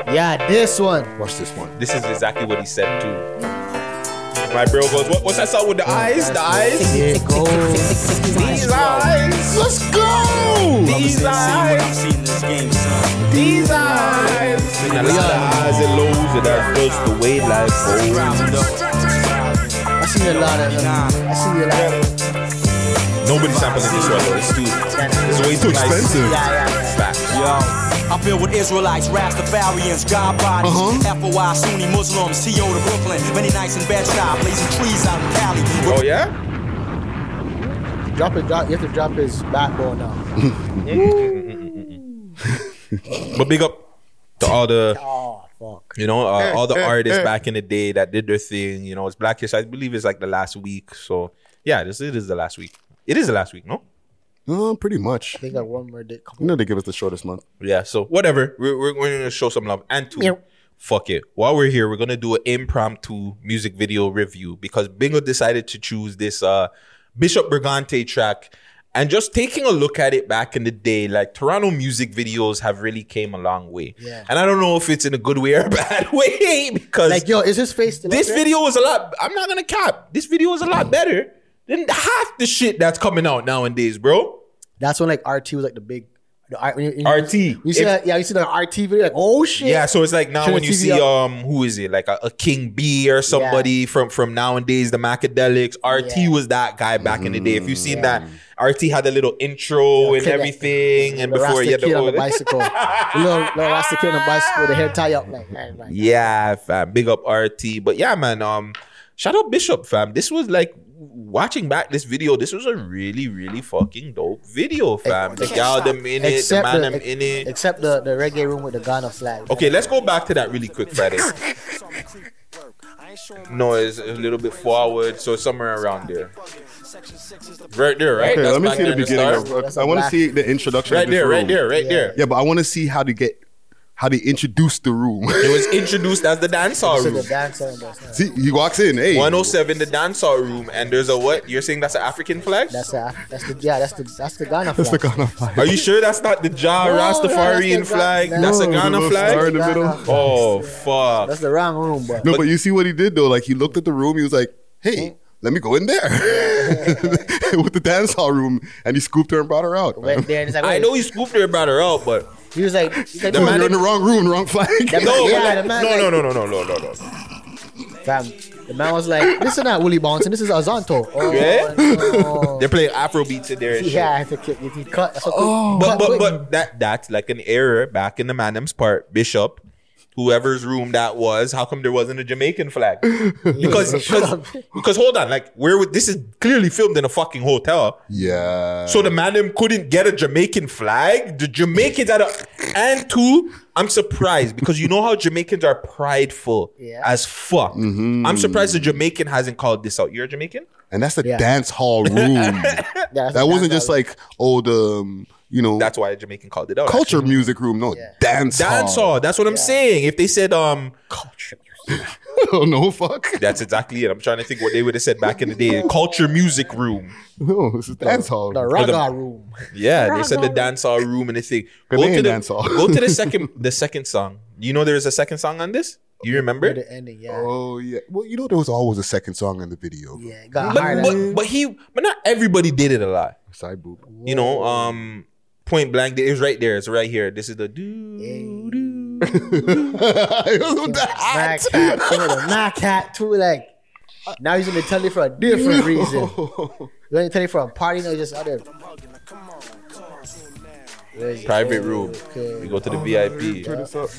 Speaker 6: yeah, this one.
Speaker 5: Watch this one.
Speaker 4: This is exactly what he said too. My bro goes, what, what's that song with the eyes? The eyes?
Speaker 6: Here goes.
Speaker 4: These eyes. Let's go. These eyes. These eyes. And a lot of highs and lows, and that's just the way life goes.
Speaker 6: Um, I see a lot of them. I see a lot of
Speaker 4: Nobody's sampling this one though. It's too, it's way too
Speaker 5: expensive.
Speaker 6: Yeah, yeah, yeah.
Speaker 4: Facts.
Speaker 7: Yo, I feel with Israelites, Rastafarians, God bodies, uh-huh. FOI, Sunni Muslims, T.O. to Brooklyn, many nights in Bed-Stuy, blazing trees out in Cali.
Speaker 4: Oh yeah?
Speaker 6: Drop it, drop. You have to drop his backbone now. <laughs>
Speaker 4: But big up to all the
Speaker 6: Oh fuck.
Speaker 4: You know, uh, eh, all the eh, artists eh. back in the day that did their thing. You know, it's Black History. I believe it's like the last week. So yeah, this it is the last week. It is the last week, no?
Speaker 5: Uh, pretty much.
Speaker 6: I think that one more did.
Speaker 5: You know they give us the shortest month.
Speaker 4: Yeah. So whatever. We're we're, we're gonna show some love and two.
Speaker 6: Meow.
Speaker 4: Fuck it. While we're here, we're gonna do an impromptu music video review because Bingo decided to choose this uh Bishop Brigante track. And just taking a look at it back in the day, like Toronto music videos have really came a long way.
Speaker 6: Yeah.
Speaker 4: And I don't know if it's in a good way or a <laughs> bad way because
Speaker 6: Like yo, is his face still
Speaker 4: this
Speaker 6: up there?
Speaker 4: video was a lot. I'm not gonna cap. This video was a lot better than half the shit that's coming out nowadays, bro.
Speaker 6: That's when like RT was like the big. The,
Speaker 4: RT.
Speaker 6: You see
Speaker 4: If-
Speaker 6: that? Yeah, you see the RT video. Like oh shit.
Speaker 4: Yeah, so it's like now
Speaker 6: Turn
Speaker 4: when you see
Speaker 6: up.
Speaker 4: um who is it like a, a King B or somebody from from nowadays the Macadelics. RT
Speaker 6: Yeah.
Speaker 4: was that guy back in the day. If you seen that, RT had a little intro and everything, and before
Speaker 6: Rasta
Speaker 4: he had
Speaker 6: kid on
Speaker 4: the
Speaker 6: the bicycle, <laughs> little, little Rasta kid on the bicycle the hair tie up, like, man, like
Speaker 4: Yeah, fam. Big up RT. But yeah, man. Um, shout out Bishop, fam. This was like watching back this video. This was a really, really fucking dope video, fam. The gal them in it, the man
Speaker 6: the,
Speaker 4: them in it.
Speaker 6: except the, the reggae room with the Ghana flag.
Speaker 4: Okay, let's go back to that really quick, Friday. No, it's a little bit forward, so somewhere around there. Right there, right?
Speaker 5: Okay,
Speaker 4: That's
Speaker 5: let me see the
Speaker 4: there
Speaker 5: beginning.
Speaker 4: start.
Speaker 5: Of, I want to see the introduction.
Speaker 4: Right
Speaker 5: of this
Speaker 4: there, right there, right there.
Speaker 5: Yeah, but I want to see how to get how they introduce the room.
Speaker 4: It was introduced as the dance hall room.
Speaker 6: the dancer and
Speaker 5: see, he walks in. Hey,
Speaker 4: 107, the dance hall room, and there's a what? You're saying that's an African flag?
Speaker 6: that's the that's the yeah that's the that's the Ghana flag.
Speaker 5: that's the. Ghana flag.
Speaker 4: Are you sure that's not the Ja
Speaker 6: No,
Speaker 4: Rastafarian
Speaker 6: that's
Speaker 4: flag?
Speaker 6: Ga-
Speaker 4: That's a
Speaker 6: no,
Speaker 5: the
Speaker 4: Ghana
Speaker 5: little star in
Speaker 4: flag?
Speaker 5: the middle.
Speaker 6: Ghana-
Speaker 4: Oh fuck!
Speaker 6: That's the wrong room, bro.
Speaker 5: No, but you see what he did though. Like he looked at the room. He was like, "Hey, let me go in there <laughs> with the dance hall room," and he scooped her and brought her out.
Speaker 6: went there and it's like,
Speaker 4: I
Speaker 6: wait,
Speaker 4: know he scooped her and brought her out, but
Speaker 6: he was like, he's like
Speaker 4: The man
Speaker 5: you're in the wrong room, wrong flag.
Speaker 6: That <laughs>
Speaker 4: no,
Speaker 6: Yeah,
Speaker 4: but-
Speaker 6: the man
Speaker 4: no,
Speaker 6: like-
Speaker 4: no, no, no, no, no, no, no.
Speaker 6: fam, The man was like, "This is not Willie Bouncing. This is Azonto." Oh,
Speaker 4: Yeah?
Speaker 6: no.
Speaker 4: They're playing Afro beats in there. And shit.
Speaker 6: yeah, I had to he cut. So oh.
Speaker 4: But
Speaker 6: cut
Speaker 4: but
Speaker 6: quick.
Speaker 4: but that that's like an error back in the Manham's part. Bishop, whoever's room that was, how come there wasn't a Jamaican flag? <laughs> Because because, because hold on, like where would this is clearly filmed in a fucking hotel.
Speaker 5: Yeah.
Speaker 4: So the Manham couldn't get a Jamaican flag. The Jamaicans had a and two. I'm surprised because you know how Jamaicans are prideful
Speaker 6: Yeah.
Speaker 4: as fuck.
Speaker 5: Mm-hmm.
Speaker 4: I'm surprised the Jamaican hasn't called this out. You're a Jamaican?
Speaker 5: and that's the
Speaker 6: Yeah.
Speaker 5: dance hall room. <laughs>
Speaker 6: Yeah,
Speaker 5: that wasn't
Speaker 6: that's
Speaker 5: just like oh the um, you know
Speaker 4: That's why Jamaican called it out.
Speaker 5: culture music room. No, dance
Speaker 4: Dance
Speaker 5: hall.
Speaker 4: hall. That's what I'm saying. If they said um
Speaker 6: culture. <laughs>
Speaker 5: oh no, fuck.
Speaker 4: That's exactly it. I'm trying to think what they would have said back in the day. Culture music room.
Speaker 5: No, this is dance hall.
Speaker 6: The raga room.
Speaker 4: Yeah, they said the dance hall room and the thing. Go
Speaker 5: Ghanaian
Speaker 4: to the
Speaker 5: dance hall.
Speaker 4: go to the <laughs> second the second song. You know there is a second song on this. You remember?
Speaker 6: The ending, yeah.
Speaker 5: Oh yeah. Well, you know there was always a second song in the video.
Speaker 6: Yeah, got
Speaker 4: But, but but he but not everybody did it a lot.
Speaker 5: Side boob.
Speaker 4: You know, um, point blank. It was right there. It's right here. This is the do do. <laughs>
Speaker 6: Mac hat, too, the Mac hat too. Like now he's in the telly for a different reason. You're in the telly for a party, no, just other. Where's it?
Speaker 4: Private room.
Speaker 6: Okay.
Speaker 4: We go to the VIP.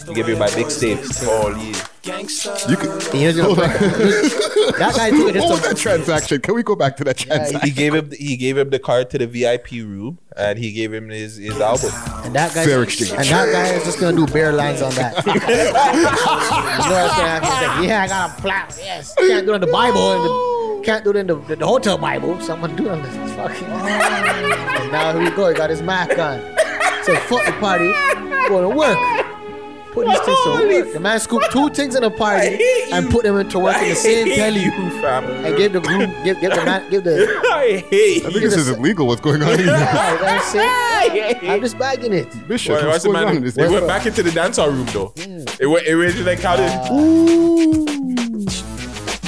Speaker 4: You give me my big steaks. Oh yeah.
Speaker 5: You can,
Speaker 6: Here's your <laughs> that guy too.
Speaker 5: what
Speaker 6: Just
Speaker 5: was that transaction? Can we go back to that
Speaker 6: Yeah,
Speaker 5: transaction?
Speaker 4: He gave him he gave him the card to the VIP room and he gave him his his album.
Speaker 6: and that guy,
Speaker 5: Fair exchange.
Speaker 6: and that guy is just gonna do bare lines on that. <laughs> you know what's gonna happen? He's like, yeah, I got a plan. Yes, can't do it in the Bible. And the, can't do it in the, the, the hotel Bible. Someone do it on this fucking. and now here we go. He got his Mac on. So fuck the party. Going to work. Put these things to work. The man scooped two things in a party and put them into work in the same
Speaker 4: hate
Speaker 6: telly.
Speaker 4: you, fam.
Speaker 6: And give the groom, give, give the man, give the. <laughs>
Speaker 4: I hate
Speaker 5: I think this is illegal. What's going on <laughs> here?
Speaker 6: Alright, that's it. I'm just bagging it.
Speaker 5: Bishop,
Speaker 4: Why-
Speaker 5: what's
Speaker 4: what's the
Speaker 5: going on
Speaker 4: man?
Speaker 5: in this?
Speaker 4: It went back into the dance hall room though. It went. It went like counted.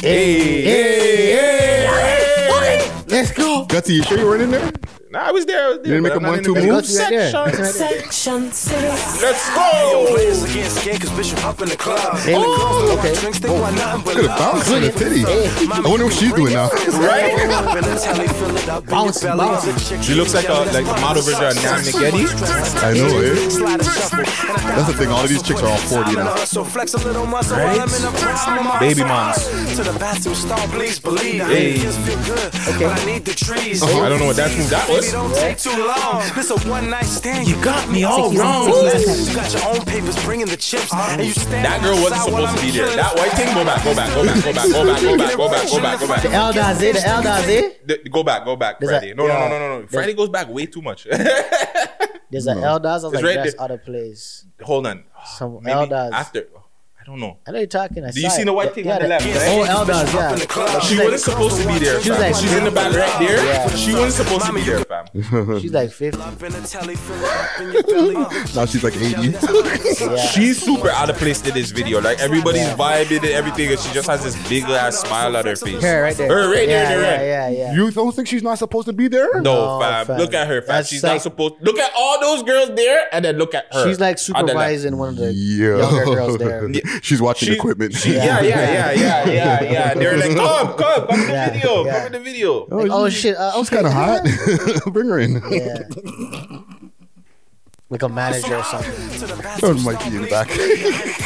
Speaker 4: hey, hey, hey, hey.
Speaker 6: Let's go.
Speaker 5: Gutsy, you sure you weren't in there?
Speaker 4: Nah, I was there. I was there.
Speaker 5: You didn't make
Speaker 4: but
Speaker 5: one two
Speaker 4: in the
Speaker 5: moves?
Speaker 4: Section.
Speaker 6: That's right there.
Speaker 4: Let's go.
Speaker 8: Players again scared cause Bishop up in the club.
Speaker 6: Hey,
Speaker 5: Oh,
Speaker 6: okay.
Speaker 8: Drinks, they want nothing but
Speaker 5: Look at the bounce on the titty. I wonder what she's doing now. Right?
Speaker 6: Bounce, bounce.
Speaker 4: She looks like a like the model version of Nam Nagedi.
Speaker 5: I know it. That's the thing. All of these chicks are all 40 now.
Speaker 8: So flex a little muscle while I'm in the prime.
Speaker 4: Baby moms.
Speaker 8: To the bathroom stall, please believe.
Speaker 4: Hey.
Speaker 8: It just feel I need the trees.
Speaker 4: I don't know what that move that
Speaker 8: Baby, don't take too long. This a one night stand.
Speaker 4: You got me all wrong.
Speaker 8: You got your own papers, bringing the chips, and you stand
Speaker 4: That girl wasn't supposed to be there. That white thing, go back, go back, go back, go back, go back, go back, go back, go back, go back,
Speaker 6: The
Speaker 4: go back.
Speaker 6: elders, eh? The elders, eh?
Speaker 4: The- Go back, go back,
Speaker 6: There's
Speaker 4: Friday. No, no, no, no, no, no. Friday goes back way too much.
Speaker 6: There's an elders. I was
Speaker 4: It's
Speaker 6: like, that's other place.
Speaker 4: Hold on.
Speaker 6: Some
Speaker 4: Maybe
Speaker 6: elders.
Speaker 4: after. I don't know.
Speaker 6: I know you're talking. I
Speaker 4: Do you see the white thing
Speaker 6: yeah,
Speaker 4: on the left, right?
Speaker 6: Oh, elders, yeah.
Speaker 4: She wasn't supposed to be there.
Speaker 6: She was
Speaker 4: fam.
Speaker 6: like-
Speaker 4: she's in the back right there.
Speaker 6: Yeah.
Speaker 4: She wasn't supposed to be there, fam.
Speaker 6: She's like 50.
Speaker 8: Up in the telly, feel it up in your belly.
Speaker 5: Now she's like 80.
Speaker 6: Yeah.
Speaker 4: She's super out of place in this video. Like everybody's vibing and everything, and she just has this big ass smile on her face.
Speaker 6: Her right there.
Speaker 4: Her right
Speaker 6: yeah,
Speaker 4: there,
Speaker 6: yeah,
Speaker 4: right.
Speaker 6: yeah, yeah.
Speaker 5: You don't think she's not supposed to be there?
Speaker 4: No,
Speaker 6: No,
Speaker 4: fam.
Speaker 6: fam.
Speaker 4: Look at her, fam.
Speaker 6: That's
Speaker 4: She's
Speaker 6: like-
Speaker 4: not supposed. Look at all those girls there, and then look at her.
Speaker 6: She's like
Speaker 4: on the
Speaker 6: supervising one of the
Speaker 5: Yeah.
Speaker 6: younger girls there. <laughs>
Speaker 5: she's watching
Speaker 4: She-
Speaker 5: equipment.
Speaker 4: she- yeah, yeah, yeah, yeah, yeah, yeah. They're like, come, come, come in the
Speaker 6: Yeah,
Speaker 4: video,
Speaker 6: yeah.
Speaker 4: come in the video.
Speaker 6: Like, oh shit! Uh,
Speaker 5: She's kind of hot. <laughs> Bring her.
Speaker 6: Yeah. like a manager or something.
Speaker 5: That was Mikey in the back.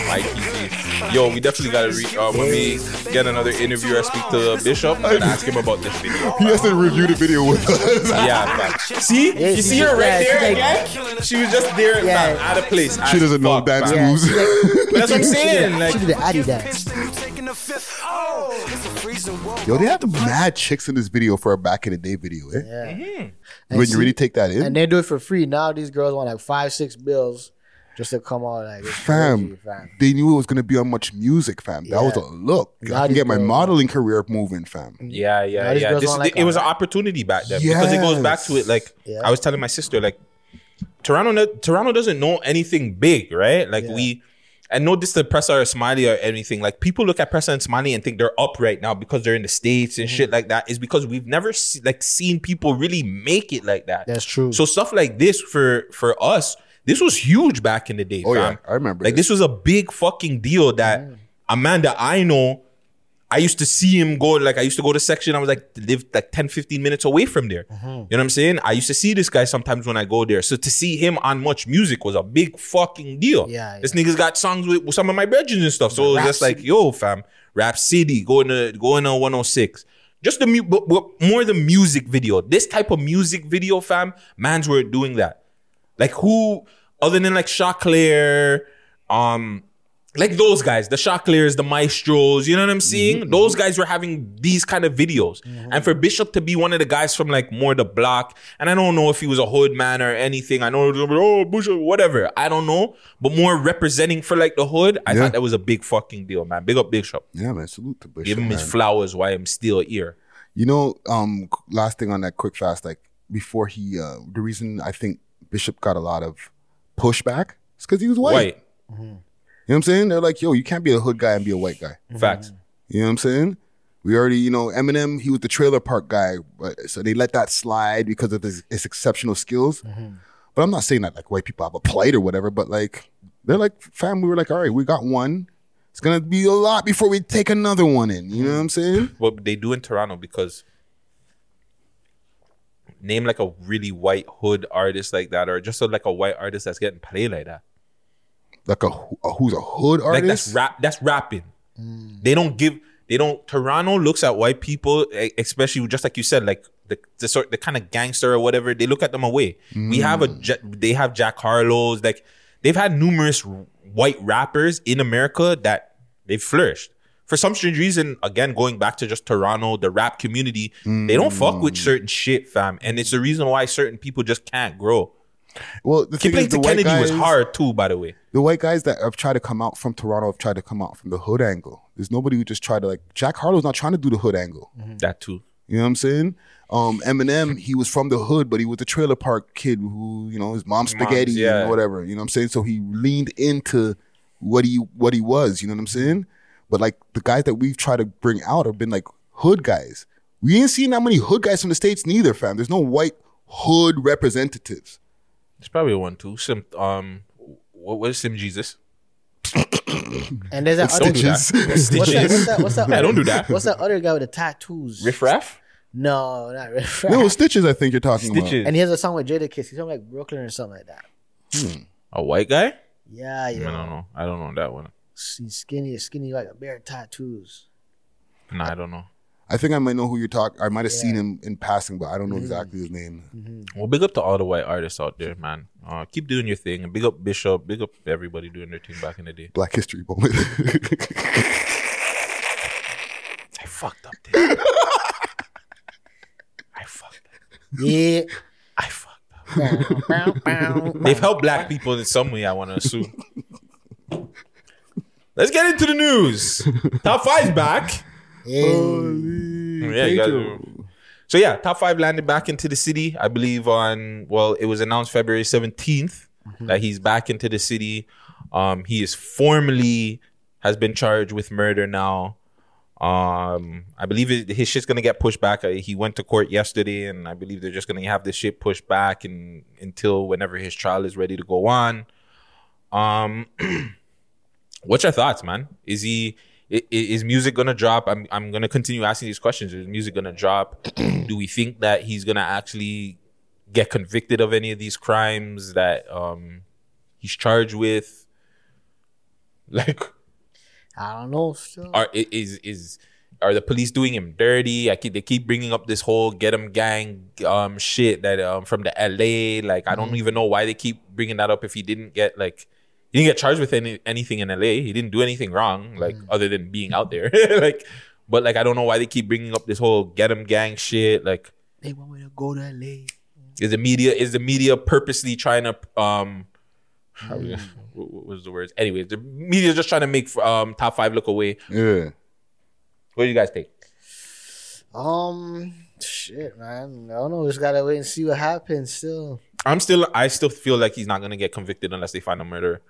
Speaker 4: Mikey Yo, we definitely gotta re- uh, when we get another interview or speak to Bishop and ask him about this video.
Speaker 5: He has to review the video with us.
Speaker 4: Yeah, fam. See,
Speaker 6: Yeah,
Speaker 4: you
Speaker 6: she
Speaker 4: see her right
Speaker 6: yeah,
Speaker 4: there
Speaker 6: she's like-
Speaker 4: again. She was just there,
Speaker 6: Yeah.
Speaker 4: fam, out of place.
Speaker 5: She doesn't know dance
Speaker 4: fam.
Speaker 5: Moves.
Speaker 6: she's like,
Speaker 4: That's what I'm <laughs> saying. Like,
Speaker 6: she did the Addy dance.
Speaker 8: Taking the fifth. Oh, it's a freezing world.
Speaker 5: Yo, they have the mad chicks in this video for a back in the day video, eh?
Speaker 6: Yeah.
Speaker 4: Mm-hmm.
Speaker 5: When you really take that in,
Speaker 6: And they do it for free. Now these girls want like five, six bills just to come out like it's
Speaker 5: fam,
Speaker 6: crazy, fam.
Speaker 5: they knew it was gonna be on much music, fam. That was a
Speaker 6: Yeah.
Speaker 5: look. I can
Speaker 6: these
Speaker 5: get my
Speaker 6: girls-
Speaker 5: modeling career moving, fam.
Speaker 4: Yeah, yeah,
Speaker 6: Now these
Speaker 4: yeah.
Speaker 6: girls
Speaker 4: This,
Speaker 6: want, like,
Speaker 4: it was an opportunity back then because it goes back to it. Like
Speaker 6: Yeah.
Speaker 4: I was telling my sister, like Toronto, no- Toronto doesn't know anything big, right? Like
Speaker 6: Yeah.
Speaker 4: we, and no this to Pressa or Smiley or anything. Like people look at Pressa and Smiley and think they're up right now because they're in the states and
Speaker 6: Mm-hmm.
Speaker 4: shit like that. Is because we've never see, like seen people really make it like that.
Speaker 6: That's true.
Speaker 4: So stuff like this for for us, this was huge back in the day.
Speaker 5: Oh,
Speaker 4: fam.
Speaker 5: yeah. I remember
Speaker 4: Like
Speaker 5: this.
Speaker 4: this was a big fucking deal that Amanda I know I used to see him go, like, I used to go to section. I was like, live like 10, 15 minutes away from there.
Speaker 6: Mm-hmm.
Speaker 4: You know what I'm saying? I used to see this guy sometimes when I go there. So to see him on much music was a big fucking deal.
Speaker 6: Yeah,
Speaker 4: This nigga's got songs with, with some of my brethren and stuff. So it was
Speaker 6: Rap
Speaker 4: just like, yo, fam, Rap City, going to going to 106. Just the mu- but, but more the music video. This type of music video, fam, mans were doing that. Like who other than like Choclair, um, like those guys, the Choclairs, the Maestros, you know what I'm saying? Those guys were having these kind of videos. And for Bishop to be one of the guys from like more the block, and I don't know if he was a hood man or anything. I know it was like, oh Bishop, whatever. I don't know. But more representing for like the hood, I
Speaker 5: Yeah.
Speaker 4: thought that was a big fucking deal, man. Big up Bishop.
Speaker 5: Yeah, man. Salute to Bishop.
Speaker 4: Give him his flowers while I'm still here.
Speaker 5: You know, um, last thing on that quick fast, like before he, uh, the reason I think Bishop got a lot of pushback is because he was white.
Speaker 4: White.
Speaker 5: You know what I'm saying? They're like, yo, you can't be a hood guy and be a white guy. Mm-hmm.
Speaker 4: Facts.
Speaker 5: You know what I'm saying? We already, you know, Eminem, he was the trailer park guy, but so they let that slide because of his, his exceptional skills. Mm-hmm. But I'm not saying that like white people have a plight or whatever, but like they're like, fam, we were like, all right, we got one. It's gonna be a lot before we take another one in. You know what I'm saying?
Speaker 4: What they do in Toronto because name like a really white hood artist like that, or just a, like a white artist that's getting played like that.
Speaker 5: Like a, a who's a hood artist.
Speaker 4: Like that's rap. That's rapping. They don't give. They don't. Toronto looks at white people, especially just like you said, like the the sort the kind of gangster or whatever. They look at them away. We mm. have a. They have Jack Harlow's. Like they've had numerous white rappers in America that they've flourished. For some strange reason, again, going back to just Toronto, the rap community, they don't fuck with mm. certain shit, fam. And it's the reason why certain people just can't grow.
Speaker 5: Well, the thing
Speaker 4: Keeping
Speaker 5: is, the
Speaker 4: Kennedy was hard too, by the way.
Speaker 5: the white guys that have tried to come out from Toronto have tried to come out from the hood angle. There's nobody who just tried to like Jack Harlow's not trying to do the hood angle.
Speaker 4: That too.
Speaker 5: You know what I'm saying? Um, Eminem, he was from the hood, but he was a trailer park kid who, you know, his mom's
Speaker 4: Mom's,
Speaker 5: spaghetti
Speaker 4: yeah.
Speaker 5: and whatever. You know what I'm saying? So he leaned into what he what he was. You know what I'm saying? But like the guys that we've tried to bring out have been like hood guys. We ain't seen that many hood guys from the states neither, fam. There's no white hood representatives.
Speaker 4: It's probably one too. Sim, um, what was Sim Jesus? <coughs>
Speaker 6: And there's that other
Speaker 5: Stitches.
Speaker 6: What's that, what's that? What's that? <laughs>
Speaker 4: Yeah,
Speaker 6: other-
Speaker 4: don't do that.
Speaker 6: What's that other guy with the tattoos?
Speaker 4: Riff Raff?
Speaker 6: No, not Riff
Speaker 5: No,
Speaker 6: Raff.
Speaker 5: Stitches. I think you're talking
Speaker 4: Stitches.
Speaker 6: And he has a song with Jadakiss. He's from like Brooklyn or something like that.
Speaker 4: A white guy?
Speaker 6: Yeah, yeah.
Speaker 4: I
Speaker 6: yeah.
Speaker 4: don't know. I don't know that one.
Speaker 6: He's skinny, skinny like a bear tattoos.
Speaker 4: Nah, I don't know.
Speaker 5: About. I think I might know who you're talking. I might have seen him in passing, but I don't know exactly his name.
Speaker 4: Well, big up to all the white artists out there, man. Uh, keep doing your thing. And big up Bishop. Big up everybody doing their thing back in the day.
Speaker 5: Black History moment. <laughs>
Speaker 4: I fucked up there. I fucked up.
Speaker 6: Yeah.
Speaker 4: I fucked up. They've helped black people in some way, I want to assume. Let's get into the news. Top five's back. Yeah, you guys. So yeah, top five landed back into the city. I believe on well, it was announced February 17th that he's back into the city. Um, he is formally has been charged with murder now. Um, I believe it, his shit's gonna get pushed back. Uh, He went to court yesterday, and I believe they're just gonna have this shit pushed back and until whenever his trial is ready to go on. Um, <clears throat> what's your thoughts, man? Is he is music gonna drop? I'm I'm gonna continue asking these questions. Is music gonna drop? <clears throat> Do we think that he's gonna actually get convicted of any of these crimes that um he's charged with? <laughs> Like,
Speaker 6: I don't know. Still.
Speaker 4: are is is are the police doing him dirty? I keep they keep bringing up this whole get him gang um shit that um from the LA. Like I don't even know why they keep bringing that up if he didn't get like he didn't get charged with any anything in LA. He didn't do anything wrong like other than being out there. <laughs> like but like I don't know why they keep bringing up this whole get him gang shit. Like
Speaker 6: They want me to go to LA.
Speaker 4: is the media is the media purposely trying to um how, <laughs> what what was the words? Anyway, the media is just trying to make um top five look away.
Speaker 5: yeah.
Speaker 4: What do you guys think?
Speaker 6: Um, shit, man. I don't know. We Just gotta wait and see what happens. Still,
Speaker 4: I'm still I still feel like he's not gonna get convicted unless they find a murderer.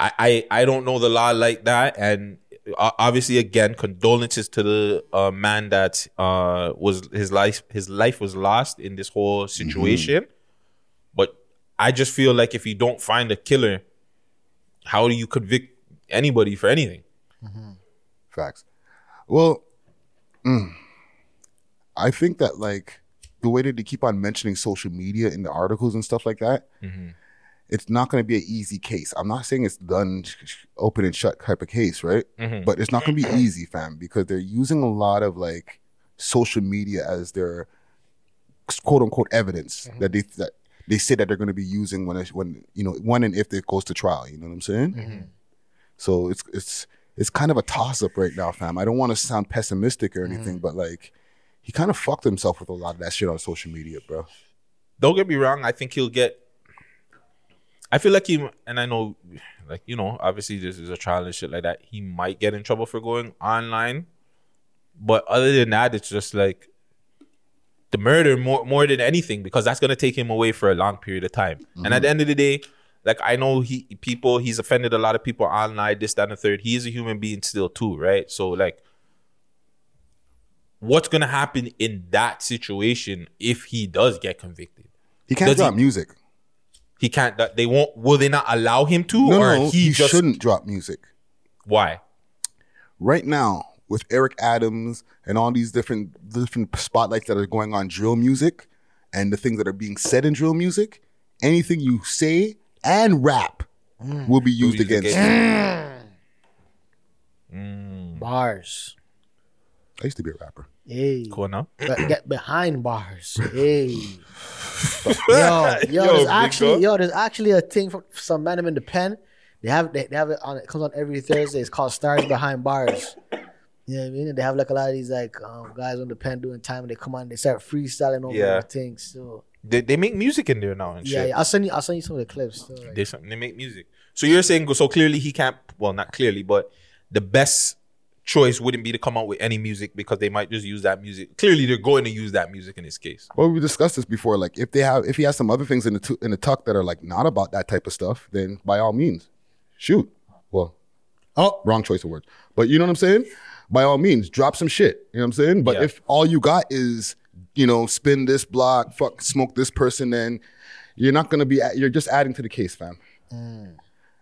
Speaker 4: I I, I don't know the law like that, and uh, obviously again condolences to the uh, man that uh was his life his life was lost in this whole situation. But I just feel like if you don't find a killer, how do you convict anybody for anything?
Speaker 5: Facts. Well, mm, I think that like the way that they keep on mentioning social media in the articles and stuff like that, it's not going to be an easy case. I'm not saying it's done sh- sh- open and shut type of case, right? Mm-hmm. But it's not going to be easy, fam, because they're using a lot of like social media as their quote unquote evidence mm-hmm. that they that they say that they're going to be using when it, when you know when and if it goes to trial. You know what I'm saying? Mm-hmm. So it's it's it's kind of a toss up right now, fam. I don't want to sound pessimistic or anything, but like he kind of fucked himself with a lot of that shit on social media, bro.
Speaker 4: Don't get me wrong. I think he'll get. I feel like he, and I know, like you know, obviously this is a trial and shit like that. He might get in trouble for going online, but other than that, it's just like the murder more more than anything because that's gonna take him away for a long period of time. And at the mm-hmm. end of the day, like I know he people he's offended a lot of people online, this, that, and the third. He is a human being still too, right? So like what's gonna happen in that situation if he does get convicted?
Speaker 5: He can't
Speaker 4: Does he-
Speaker 5: drop music.
Speaker 4: He can't. that They won't. Will they not allow him to,
Speaker 5: No,
Speaker 4: or
Speaker 5: no,
Speaker 4: he,
Speaker 5: he,
Speaker 4: just
Speaker 5: shouldn't drop music.
Speaker 4: why?
Speaker 5: Right now, with Eric Adams and all these different different spotlights that are going on drill music and the things that are being said in drill music, anything you say and rap mm. will be used
Speaker 4: used
Speaker 5: against
Speaker 4: against
Speaker 5: you. Mm. Mm.
Speaker 6: Bars.
Speaker 5: I used to be a rapper.
Speaker 6: Hey.
Speaker 4: Cool now.
Speaker 6: But get behind bars. <laughs> Hey. <laughs> yo,
Speaker 4: Yo,
Speaker 6: yo, there's actually yo, there's actually a thing for some man in the pen. They have they, they have it on it comes on every Thursday. It's called Stars Behind Bars. You know what I mean? And they have like a lot of these like um, guys on the pen doing time and they come on they start freestyling over
Speaker 4: Yeah.
Speaker 6: things. So
Speaker 4: They, they make music in there now and
Speaker 6: yeah,
Speaker 4: shit.
Speaker 6: yeah, I'll send you I'll send you some of the clips. So, like,
Speaker 4: They they make music. So you're saying so clearly he can't. Well, not clearly, but the best choice wouldn't be to come out with any music because they might just use that music. Clearly, they're going to use that music in this case.
Speaker 5: Well, we discussed this before. Like, if they have, if he has some other things in the tu- in the tuck that are like not about that type of stuff, then by all means, shoot. Well,
Speaker 6: oh,
Speaker 5: wrong choice of words, but you know what I'm saying. By all means, drop some shit. You know what I'm saying. But
Speaker 4: Yeah.
Speaker 5: if all you got is, you know, spin this block, fuck, smoke this person, then you're not gonna be. You're just adding to the case, fam. Mm.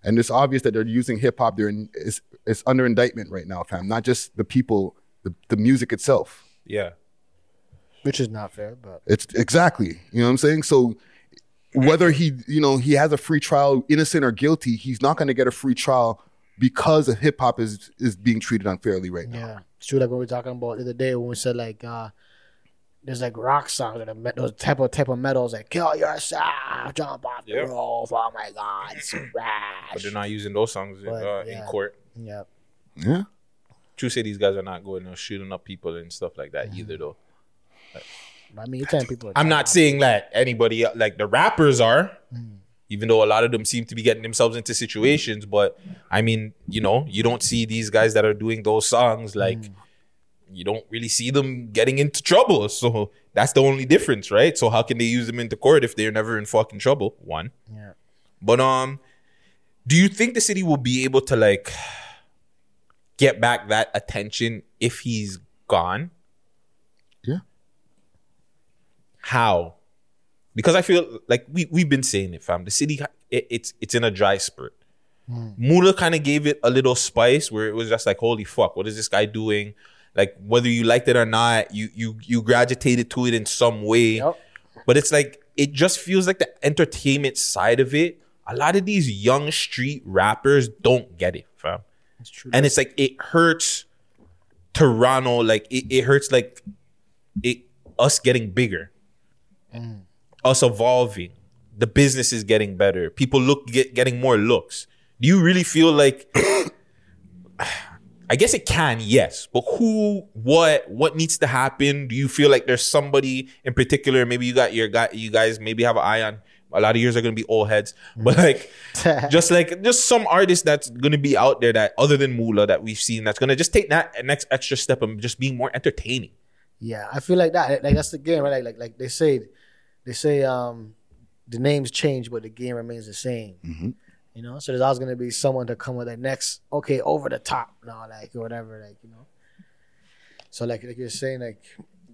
Speaker 5: And it's obvious that they're using hip hop. They're in, it's, it's under indictment right now, fam. Not just the people, the, the music itself.
Speaker 4: Yeah.
Speaker 6: which is not fair, but
Speaker 5: It's exactly, you know what I'm saying? So whether he, you know, he has a free trial, innocent or guilty, he's not going to get a free trial because of hip hop is is being treated unfairly right now.
Speaker 6: Yeah, it's true. Like what we were talking about the other day when we said like uh there's like rock songs and me- those type of type of metals like kill yourself, jump off the roof. Oh my god, <clears throat>
Speaker 4: But they're not using those songs in, uh,
Speaker 6: yeah.
Speaker 4: in court.
Speaker 6: Yeah,
Speaker 5: Yeah.
Speaker 4: True say these guys are not going to shooting up people and stuff like that mm-hmm. either, though.
Speaker 6: But I mean, you're telling people.
Speaker 4: I'm not saying that anybody like the rappers are, mm-hmm. even though a lot of them seem to be getting themselves into situations. But I mean, you know, you don't see these guys that are doing those songs like mm-hmm. You don't really see them getting into trouble. So that's the only difference, right? So how can they use them into court if they're never in fucking trouble? One.
Speaker 6: Yeah.
Speaker 4: But um, do you think the city will be able to like get back that attention if he's gone?
Speaker 5: Yeah.
Speaker 4: How? Because I feel like we we've been saying it, fam. The city it, it's it's in a dry spurt. Mula kind of gave it a little spice where it was just like, holy fuck, what is this guy doing? Like whether you liked it or not, you you you gravitated to it in some way.
Speaker 6: Yep.
Speaker 4: But it's like it just feels like the entertainment side of it. A lot of these young street rappers don't get it, fam.
Speaker 6: It's true.
Speaker 4: And it's like it hurts Toronto, like it, it hurts like it us getting bigger, mm. us evolving, the business is getting better, people look get, getting more looks. Do you really feel like? I guess it can, yes, but who, what, what needs to happen? Do you feel like there's somebody in particular? Maybe you got your guy, you guys maybe have an eye on. A lot of yours are gonna be old heads, but like, <laughs> just like just some artist that's gonna be out there that other than Mula that we've seen that's gonna just take that next extra step and just being more entertaining.
Speaker 6: Yeah, I feel like that. Like that's the game, right? Like like, like they say, they say um the names change, but the game remains the same. You know, so there's always gonna be someone to come with the next, okay, over the top, no, like or whatever, like you know. So like like you're saying, like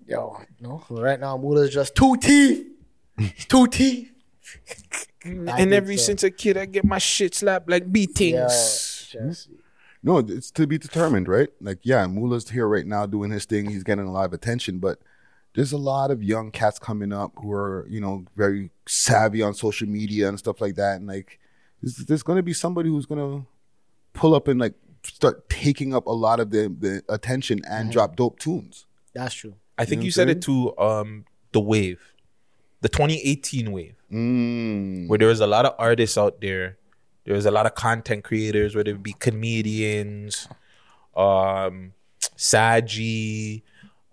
Speaker 6: yo, no, right now Mula's just two teeth, <laughs> two teeth. <laughs>
Speaker 4: And
Speaker 6: think
Speaker 4: ever
Speaker 6: so.
Speaker 4: since a kid, I get my shit slapped like
Speaker 6: Yo,
Speaker 4: beatings.
Speaker 6: just, hmm?
Speaker 5: No, it's to be determined, right? Like, yeah, Mula's here right now doing his thing. He's getting a lot of attention, but there's a lot of young cats coming up who are, you know, very savvy on social media and stuff like that. And like, there's, there's going to be somebody who's going to pull up and like start taking up a lot of the, the attention and drop dope tunes.
Speaker 6: That's true.
Speaker 4: I think
Speaker 5: know
Speaker 4: you, said it to Um, the wave, the 2018 wave,
Speaker 5: Mm.
Speaker 4: where there was a lot of artists out there. There was a lot of content creators, whether it be comedians, um, Saji,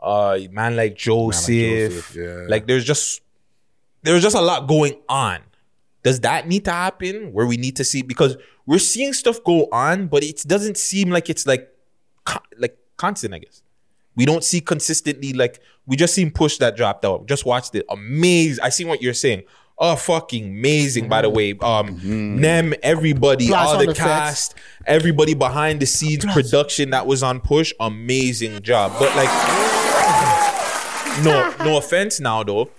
Speaker 4: uh, man like Joseph.
Speaker 5: Joseph, yeah.
Speaker 4: Like there's just there's just a lot going on. Does that need to happen where we need to see because we're seeing stuff go on, but it doesn't seem like it's like co- like constant, I guess. We don't see consistently like we just seen push that dropped out. Just watched it. Amazing. I see what you're saying. Oh fucking amazing, by the way. Um Nem, everybody,
Speaker 6: Plus
Speaker 4: all the
Speaker 6: the
Speaker 4: cast, everybody behind the scenes, production that was on push, amazing job. But like <sighs> no, no offense now though.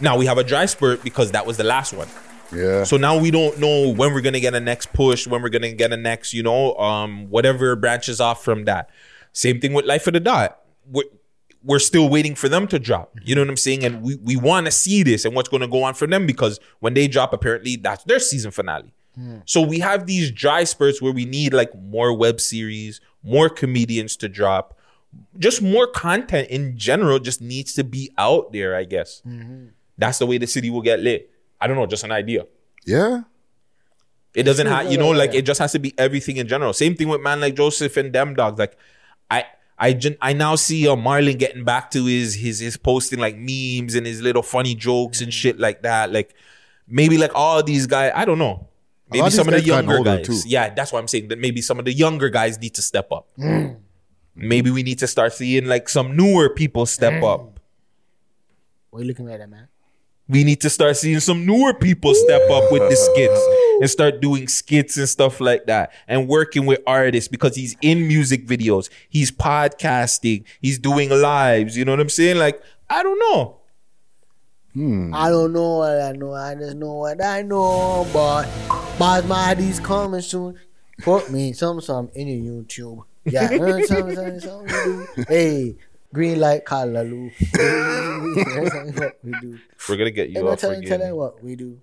Speaker 4: Now we have a dry spurt because that was the last one.
Speaker 5: Yeah.
Speaker 4: So now we don't know when we're gonna get a next push, when we're gonna get a next, you know, um, whatever branches off from that. Same thing with Life of the Dot. We're, we're still waiting for them to drop. You know what I'm saying? And we, we want to see this and what's going to go on for them because when they drop, apparently that's their season finale. So we have these dry spurts where we need like more web series, more comedians to drop, just more content in general. Just needs to be out there, I guess. That's the way the city will get lit. I don't know, just an idea.
Speaker 5: yeah.
Speaker 4: It doesn't have, you know, like it just has to be everything in general. Same thing with man like Joseph and them dogs. Like, I, I, gen- I now see uh, Marlon getting back to his his his posting like memes and his little funny jokes and shit like that. Like, maybe like all these guys. I don't know. Maybe some of the younger guys.
Speaker 5: too.
Speaker 4: Yeah, that's what I'm saying. That maybe some of the younger guys need to step up. Maybe we need to start seeing like some newer people step up.
Speaker 6: What are you looking at, that man?
Speaker 4: We need to start seeing some newer people step up with the skits and start doing skits and stuff like that and working with artists because he's in music videos, he's podcasting, he's doing lives. You know what I'm saying? Like, I don't know.
Speaker 6: I don't know what I know. I just know what I know. But but my D's coming soon. Put me some some in your YouTube. Yeah, uh, some, some, some. Hey, green light, Kalaloo. That's <laughs> what we do.
Speaker 4: We're gonna get
Speaker 6: Hey,
Speaker 4: you
Speaker 6: no,
Speaker 4: a
Speaker 6: tell, tell them
Speaker 4: freaking.
Speaker 6: what we do.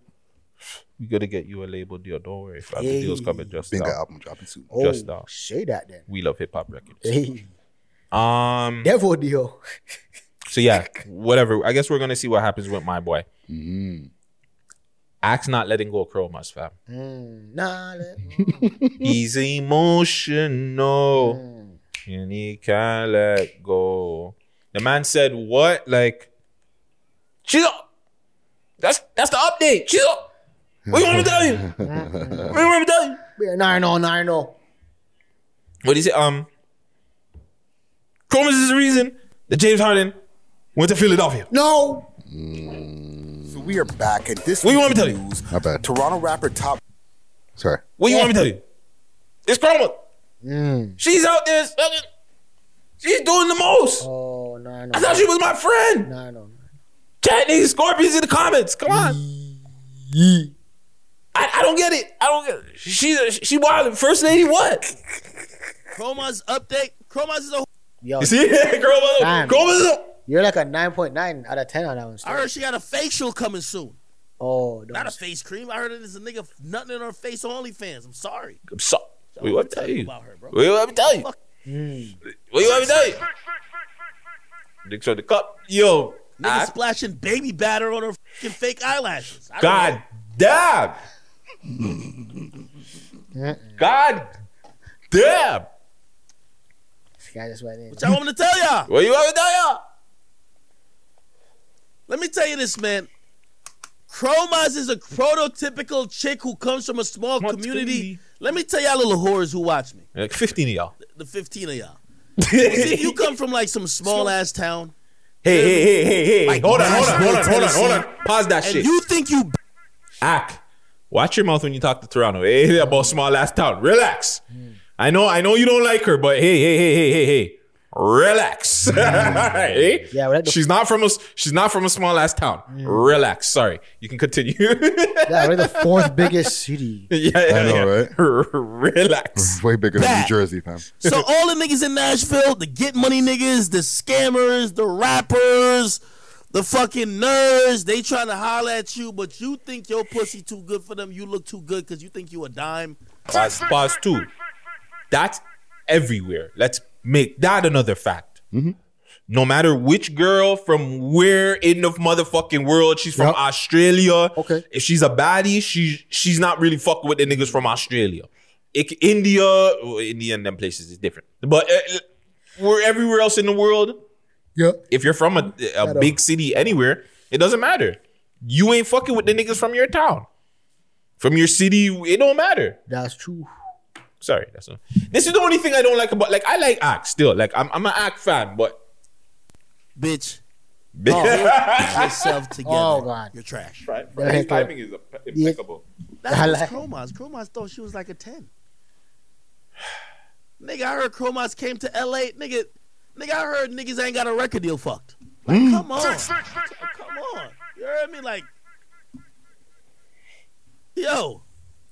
Speaker 4: We're gonna get you a label deal. Don't worry, fam. The
Speaker 6: Hey.
Speaker 4: deal's coming just
Speaker 5: Bingo
Speaker 4: now.
Speaker 5: album dropping soon.
Speaker 6: Oh,
Speaker 4: Just now.
Speaker 6: say that then.
Speaker 4: We love hip hop records.
Speaker 6: Hey,
Speaker 4: Um.
Speaker 6: devil deal. <laughs>
Speaker 4: So yeah, whatever. I guess we're gonna see what happens with my boy. Axe not letting go of Chromas, fam.
Speaker 6: Mm, nah, let- <laughs>
Speaker 4: He's emotional and he can't let go. The man said, "What? Like, chill. That's that's the update. Chill. What you want me to tell you? <laughs> What you want me to tell you?
Speaker 6: Yeah, Nine oh nine oh.
Speaker 4: What do you say? Um, Chromas is the reason that James Harden went to Philadelphia.
Speaker 6: No.
Speaker 12: So we are back at this
Speaker 4: What you want me to tell you?
Speaker 5: Not bad.
Speaker 12: Toronto rapper Top
Speaker 5: Sorry.
Speaker 4: What you want me to tell you? It's Chroma. She's out there. sucking- She's doing the most.
Speaker 6: Oh nine
Speaker 4: I
Speaker 6: oh.
Speaker 4: thought she was my friend.
Speaker 6: Nine oh.
Speaker 4: Chat niggas, scorpions in the comments. Come on. I, I don't get it. I don't get it. She she wild. First lady, what?
Speaker 13: Chroma's update. Chroma's is a.
Speaker 6: Yo,
Speaker 4: You see <laughs> it, girl?
Speaker 6: Damn.
Speaker 4: Girl, what's up?
Speaker 6: you're like a nine point nine out of ten on that one.
Speaker 13: I heard she got a facial coming soon.
Speaker 6: Oh,
Speaker 13: Not a
Speaker 6: don't.
Speaker 13: face cream. I heard it is a nigga nothing in her face on OnlyFans. I'm sorry.
Speaker 4: I'm so. Wait, what me tell you?
Speaker 13: About her, bro.
Speaker 4: Wait, what me tell you?
Speaker 13: Fuck. Hmm.
Speaker 4: What you want me to tell you? Dicks on the cup. Yo,
Speaker 13: Nigga
Speaker 4: I-
Speaker 13: splashing baby batter on her fucking fake eyelashes. I don't
Speaker 4: God damn. God damn.
Speaker 6: This guy just went in.
Speaker 13: What y'all want me to tell y'all?
Speaker 4: What you want me to tell y'all?
Speaker 13: Let me tell you this, man. Chromas is a prototypical chick who comes from a small
Speaker 4: Small
Speaker 13: community.
Speaker 4: Community.
Speaker 13: Let me tell y'all little whores who watch me.
Speaker 4: Like 15 of y'all.
Speaker 13: The 15 of y'all. See, <laughs> if you come from like some small ass town
Speaker 4: Hey, hey, hey, hey, hey.
Speaker 13: Like
Speaker 4: hold on, hold on, hold on,
Speaker 13: Nashville,
Speaker 4: hold on, hold on. Pause that
Speaker 13: and
Speaker 4: shit.
Speaker 13: you think you
Speaker 4: Ack. Watch your mouth when you talk to Toronto. Hey, about small ass town. Relax. Hmm. I know, I know you don't like her, but hey, hey, hey, hey, hey, hey. Relax. <laughs> Eh?
Speaker 6: Yeah, well, that-
Speaker 4: she's not from a she's not from a small ass town. Relax. Sorry, you can continue. <laughs>
Speaker 6: Yeah, we're the fourth biggest city. <laughs>
Speaker 4: yeah, yeah,
Speaker 5: I know,
Speaker 4: yeah.
Speaker 5: right?
Speaker 4: Relax.
Speaker 5: Way bigger than New Jersey, fam.
Speaker 13: So all the niggas in Nashville, the get money niggas, the scammers, the rappers, the fucking nerds, they trying to holler at you, but you think your pussy too good for them. You look too good because you think you a dime.
Speaker 4: Pause, pause two. That's everywhere. Let's make that another fact. No matter which girl from where in the motherfucking world she's from
Speaker 6: Yep.
Speaker 4: Australia.
Speaker 6: Okay.
Speaker 4: If she's a baddie, she she's not really fucking with the niggas from Australia. It, India, well, India and them places is different. But uh, we're everywhere else in the world.
Speaker 6: Yeah.
Speaker 4: If you're from a, a big city anywhere, it doesn't matter. You ain't fucking with the niggas from your town. From your city, it don't matter.
Speaker 6: That's true.
Speaker 4: Sorry, that's not. This is the only thing I don't like about. Like, I like act still. Like, I'm I'm an act fan, but
Speaker 13: Bitch, Bitch. get <laughs> yourself together.
Speaker 6: Oh, God.
Speaker 13: You're trash.
Speaker 4: right,
Speaker 6: Yeah,
Speaker 4: his
Speaker 6: yeah.
Speaker 4: timing is impeccable.
Speaker 13: That's
Speaker 6: I like-
Speaker 13: Chromaz. Chromaz thought she was like a 10. <sighs> nigga, I heard Chromaz came to LA. Nigga, nigga, I heard niggas ain't got a record deal fucked. Like,
Speaker 6: Mm.
Speaker 13: come on. come on. You heard me? Like, yo,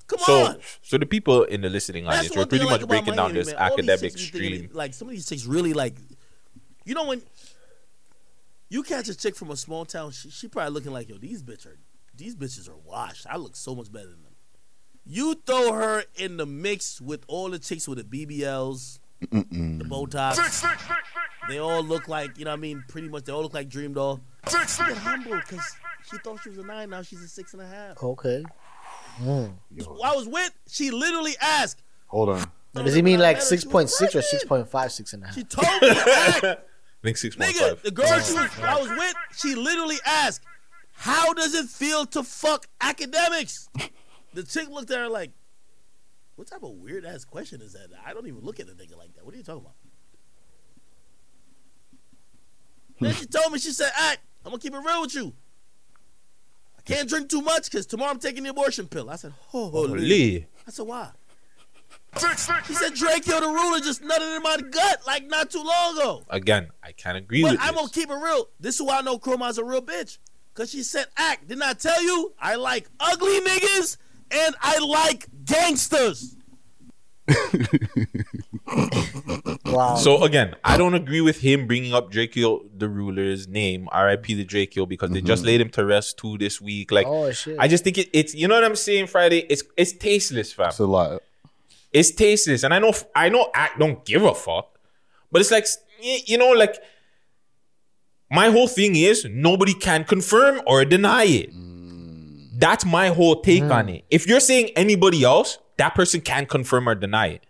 Speaker 13: come
Speaker 4: So,
Speaker 13: on.
Speaker 4: so the people in the listening audience,
Speaker 13: one
Speaker 4: we're pretty
Speaker 13: thing
Speaker 4: much
Speaker 13: like about
Speaker 4: breaking down this
Speaker 13: man.
Speaker 4: Academic
Speaker 13: chicks thinking,
Speaker 4: stream.
Speaker 13: Like, some of these chicks really like, you know, when you catch a chick from a small town, she, she probably looking like, yo, these bitch are, these bitches are washed. I look so much better than them. You throw her in the mix with all the chicks with the BBLs, the Botox. They all look like, you know what I mean? Pretty much, they all look like DreamDoll. She get humble because she thought she was a nine, now she's a six and a half.
Speaker 6: Okay.
Speaker 13: Who I was with, she literally asked,
Speaker 5: Hold on.
Speaker 6: Does he mean like
Speaker 13: She was
Speaker 6: 6.6 or
Speaker 13: pregnant.
Speaker 6: 6.5, six and a half?
Speaker 13: She told me, act, <laughs>
Speaker 4: I think six
Speaker 13: nigga,
Speaker 4: five.
Speaker 13: the girl she was, I was with, she literally asked, how does it feel to fuck Akademiks? The chick looked at her like, what type of weird ass question is that? I don't even look at a nigga like that. What are you talking about? then she told me, she said, act, I'm gonna keep it real with you. I can't drink too much because tomorrow I'm taking the abortion pill. I said, holy.
Speaker 4: Holy.
Speaker 13: I said, why? He said Drakeo the ruler just nutted in my gut like not too long ago.
Speaker 4: Again, I can't agree
Speaker 13: But
Speaker 4: with
Speaker 13: I'm
Speaker 4: this.
Speaker 13: gonna keep it real. This is why I know Chroma's a real bitch. Cause she said act. Didn't I tell you? I like ugly niggas and I like gangsters.
Speaker 6: Wow.
Speaker 4: So again, I don't agree with him bringing up Drakeo the ruler's name, R.I.P. the Drakeo, because they just mm-hmm. laid him to rest too this week. Like,
Speaker 6: Oh, shit.
Speaker 4: I just think it, it's you know what I'm saying. Friday, it's it's tasteless, fam.
Speaker 5: It's a lot.
Speaker 4: It's tasteless, and I know I know I don't give a fuck, but it's like you know, like my whole thing is nobody can confirm or deny it. Mm. That's my whole take mm. on it. If you're saying anybody else, that person can confirm or deny it.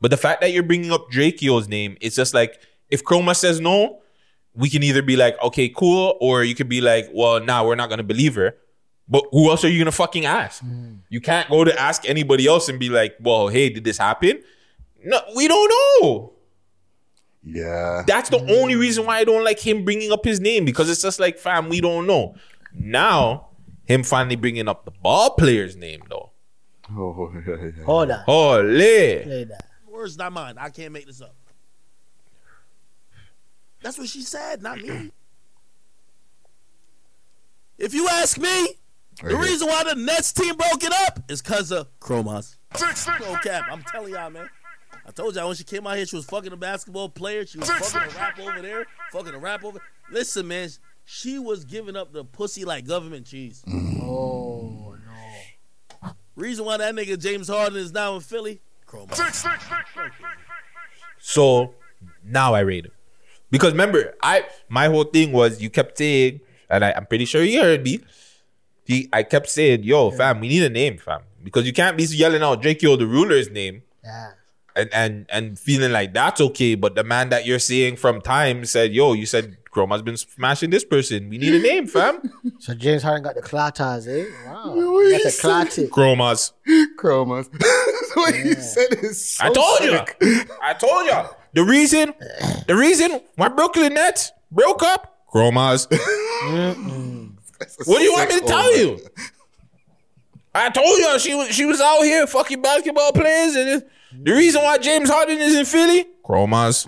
Speaker 4: But the fact that you're bringing up Drakeo's name, it's just like if Chroma says no, we can either be like, okay, cool, or you could be like, well, nah, we're not gonna believe her. But who else are you gonna fucking ask? Mm. You can't go to ask anybody else and be like, well, hey, did this happen? No, we don't know.
Speaker 5: Yeah.
Speaker 4: That's the only reason why I don't like him bringing up his name because it's just like, fam, we don't know. Now, him finally bringing up the ball player's name though.
Speaker 5: Oh, <laughs> yeah, yeah.
Speaker 6: Hold on.
Speaker 4: Holy.
Speaker 6: Play that.
Speaker 13: Words not mine. I can't make this up. That's what she said, not me. If you ask me, the
Speaker 5: here.
Speaker 13: reason why the Nets team broke it up is because of Chromas. No cap. I'm telling y'all, man. I told y'all when she came out here, she was fucking a basketball player. She was fucking a rap over there, fucking a rap over. Listen, man, she was giving up the pussy like government cheese.
Speaker 6: Oh, no.
Speaker 13: Reason why that nigga James Harden is now in Philly, Chromas.
Speaker 4: So now I rate him. Because remember, I my whole thing was you kept saying, and I, I'm pretty sure you heard me. He, I kept saying, "Yo, fam, we need a name, fam," because you can't be yelling out Drakeo the ruler's name
Speaker 6: Yeah.
Speaker 4: And and and feeling like that's okay. But the man that you're seeing from time said, "Yo, you said Chroma's been smashing this person. We need a name, fam." <laughs>
Speaker 6: So James Harden got the clatas, eh? Wow. <laughs>
Speaker 5: What
Speaker 6: Got
Speaker 5: you
Speaker 6: the
Speaker 5: say?
Speaker 4: Chroma's.
Speaker 5: Chromas. <laughs> what you said is so
Speaker 4: I told
Speaker 5: sick.
Speaker 4: you. I told you. The reason, the reason why Brooklyn Nets broke up, Chromas. What do you want me to tell you? I told you she was she was out here fucking basketball players, and it- the reason why James Harden is in Philly, Chromas.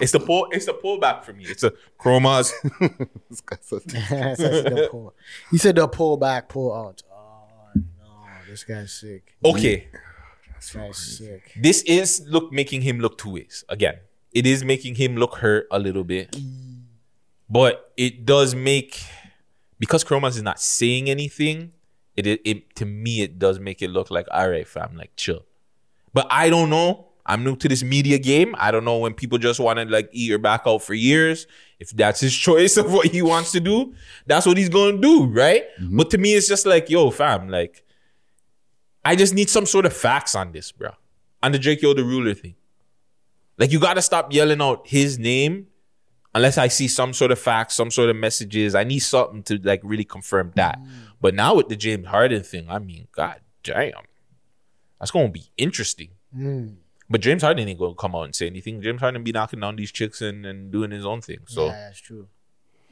Speaker 4: It's the pull. It's the pullback for me. It's a chromas. <laughs>
Speaker 5: This guy <laughs>
Speaker 6: the pull. He said the pull back, pull out. Oh no, this guy's sick.
Speaker 4: Okay,
Speaker 6: This guy's sick.
Speaker 4: this is look making him look two ways. Again, it is making him look hurt a little bit, but it does make because chromas is not saying anything. It, it it to me it does make it look like all right, fam, like chill. But I don't know. I'm new to this media game. I don't know when people just want to like eat your back out for years. If that's his <laughs> choice of what he wants to do, that's what he's gonna do, right? Mm-hmm. But to me, it's just like, yo, fam, like, I just need some sort of facts on this, bro. On the Drakeo the Ruler thing. Like, you gotta stop yelling out his name unless I see some sort of facts, some sort of messages. I need something to like really confirm that. Mm. But now with the James Harden thing, I mean, god damn. That's gonna be interesting. But James Harden ain't gonna come out and say anything. James Harden be knocking down these chicks and, and doing his own thing. So,
Speaker 6: yeah, that's true.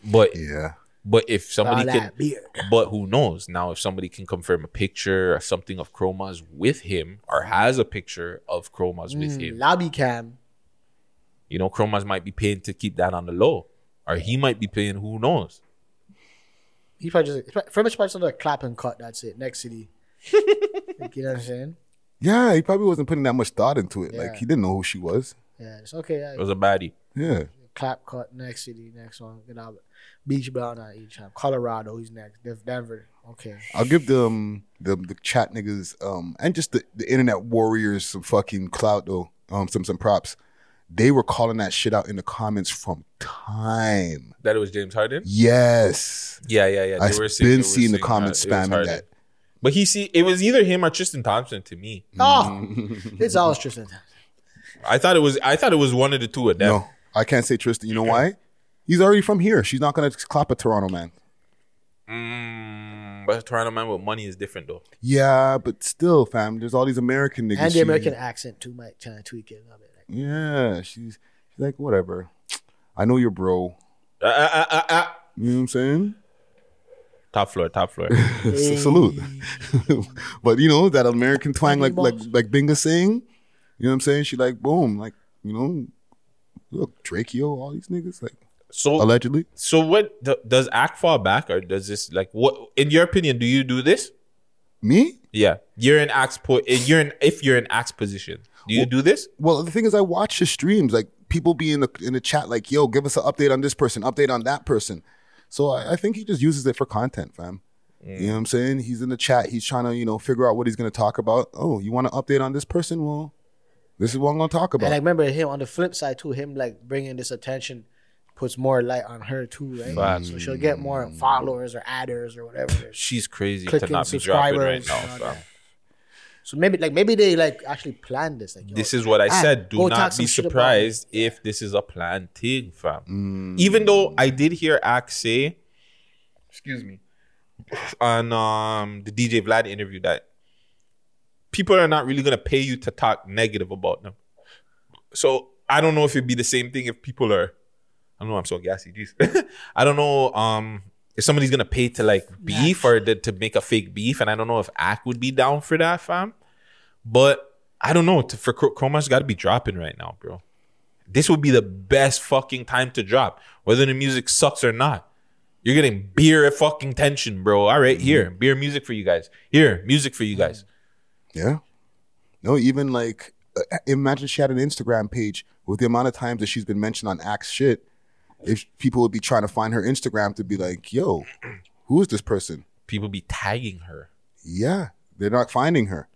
Speaker 4: but
Speaker 5: yeah.
Speaker 4: but if somebody can,
Speaker 6: that beard.
Speaker 4: but who knows now if somebody can confirm a picture or something of Chromas with him or has a picture of Chromas with
Speaker 6: Mm,
Speaker 4: him,
Speaker 6: lobby cam.
Speaker 4: you know, Chromas might be paying to keep that on the low, or he might be paying. Who knows?
Speaker 6: He probably just for much part another clap and cut. That's it. Next city. Like, <laughs> you know what I'm saying?
Speaker 5: Yeah, he probably wasn't putting that much thought into it.
Speaker 6: Yeah.
Speaker 5: Like he didn't know who she was.
Speaker 6: Yeah, it's okay. Yeah.
Speaker 4: It was a baddie.
Speaker 5: Yeah.
Speaker 6: clap cut. Next city. Next one. Get out. Beach Brown on each time. Colorado. He's next. Denver. Okay.
Speaker 5: I'll give them the the chat niggas um and just the, the internet warriors some fucking clout though. Um some some props. They were calling that shit out in the comments from time.
Speaker 4: That it was James Harden.
Speaker 5: Yes.
Speaker 4: Yeah, yeah, yeah.
Speaker 5: I've
Speaker 4: They
Speaker 5: been
Speaker 4: saying-
Speaker 5: seeing the comments
Speaker 4: that
Speaker 5: spamming that.
Speaker 4: But he see it was either him or Tristan Thompson to me.
Speaker 6: Oh, <laughs> it's always Tristan.
Speaker 4: I thought it was I thought it was one of the two of them.
Speaker 5: No, I can't say Tristan. You know why? He's already from here. She's not gonna clap a Toronto man.
Speaker 4: Mm, but Toronto man with money is different though.
Speaker 5: Yeah, but still, fam. There's all these American niggas.
Speaker 6: And the American accent too might try to tweak it a little bit. Like,
Speaker 5: Yeah, she's she's like whatever. I know your bro.
Speaker 4: Uh, uh, uh, uh, uh.
Speaker 5: You know what I'm saying?
Speaker 4: Top floor, top floor. <laughs>
Speaker 5: S- Salute. <laughs> but you know that American twang, like like like Binga saying. You know what I'm saying? She like boom, like you know, look Drakeo, all these niggas like
Speaker 4: So
Speaker 5: allegedly.
Speaker 4: So what do- does act fall back or does this like what in your opinion do you do this?
Speaker 5: Me?
Speaker 4: Yeah, you're in act's po- You're in if you're in act's position. Do you do this?
Speaker 5: Well, the thing is, I watch the streams. Like people be in the in the chat, like, "Yo, give us an update on this person, update on that person." So I, I think he just uses it for content, fam. You know mm. what I'm saying? He's in the chat. He's trying to, you know, figure out what he's going to talk about. Oh, you want to update on this person? Well, this is what I'm going to talk about.
Speaker 6: and I remember him on the flip side too. Him like bringing this attention puts more light on her too, right?
Speaker 4: Facts.
Speaker 6: So she'll get more mm. followers or adders or whatever.
Speaker 4: She's crazy to not be dropping right now.
Speaker 6: and
Speaker 4: fam.
Speaker 6: that. So maybe like maybe they like actually planned this. Like
Speaker 4: This is what I
Speaker 6: ah,
Speaker 4: said. Do not be surprised if this is a planned thing, fam. Even though I did hear Axe say, excuse me, on um the DJ Vlad interview that people are not really gonna pay you to talk negative about them. So I don't know if it'd be the same thing if people are. I don't know. I'm so gassy. Jeez. <laughs> I don't know. Um, if somebody's gonna pay to like beef or to, to make a fake beef, and I don't know if Act would be down for that, fam. But I don't know. To, for Chroma's got to be dropping right now, bro. This would be the best fucking time to drop, whether the music sucks or not. You're getting beer fucking tension, bro. All right, here, beer music for you guys. Here, music for you guys.
Speaker 5: Yeah. No, even like uh, imagine she had an Instagram page with the amount of times that she's been mentioned on Axe shit. If people would be trying to find her Instagram to be like, yo, who is this person?
Speaker 4: People be tagging her.
Speaker 5: Yeah, they're not finding her.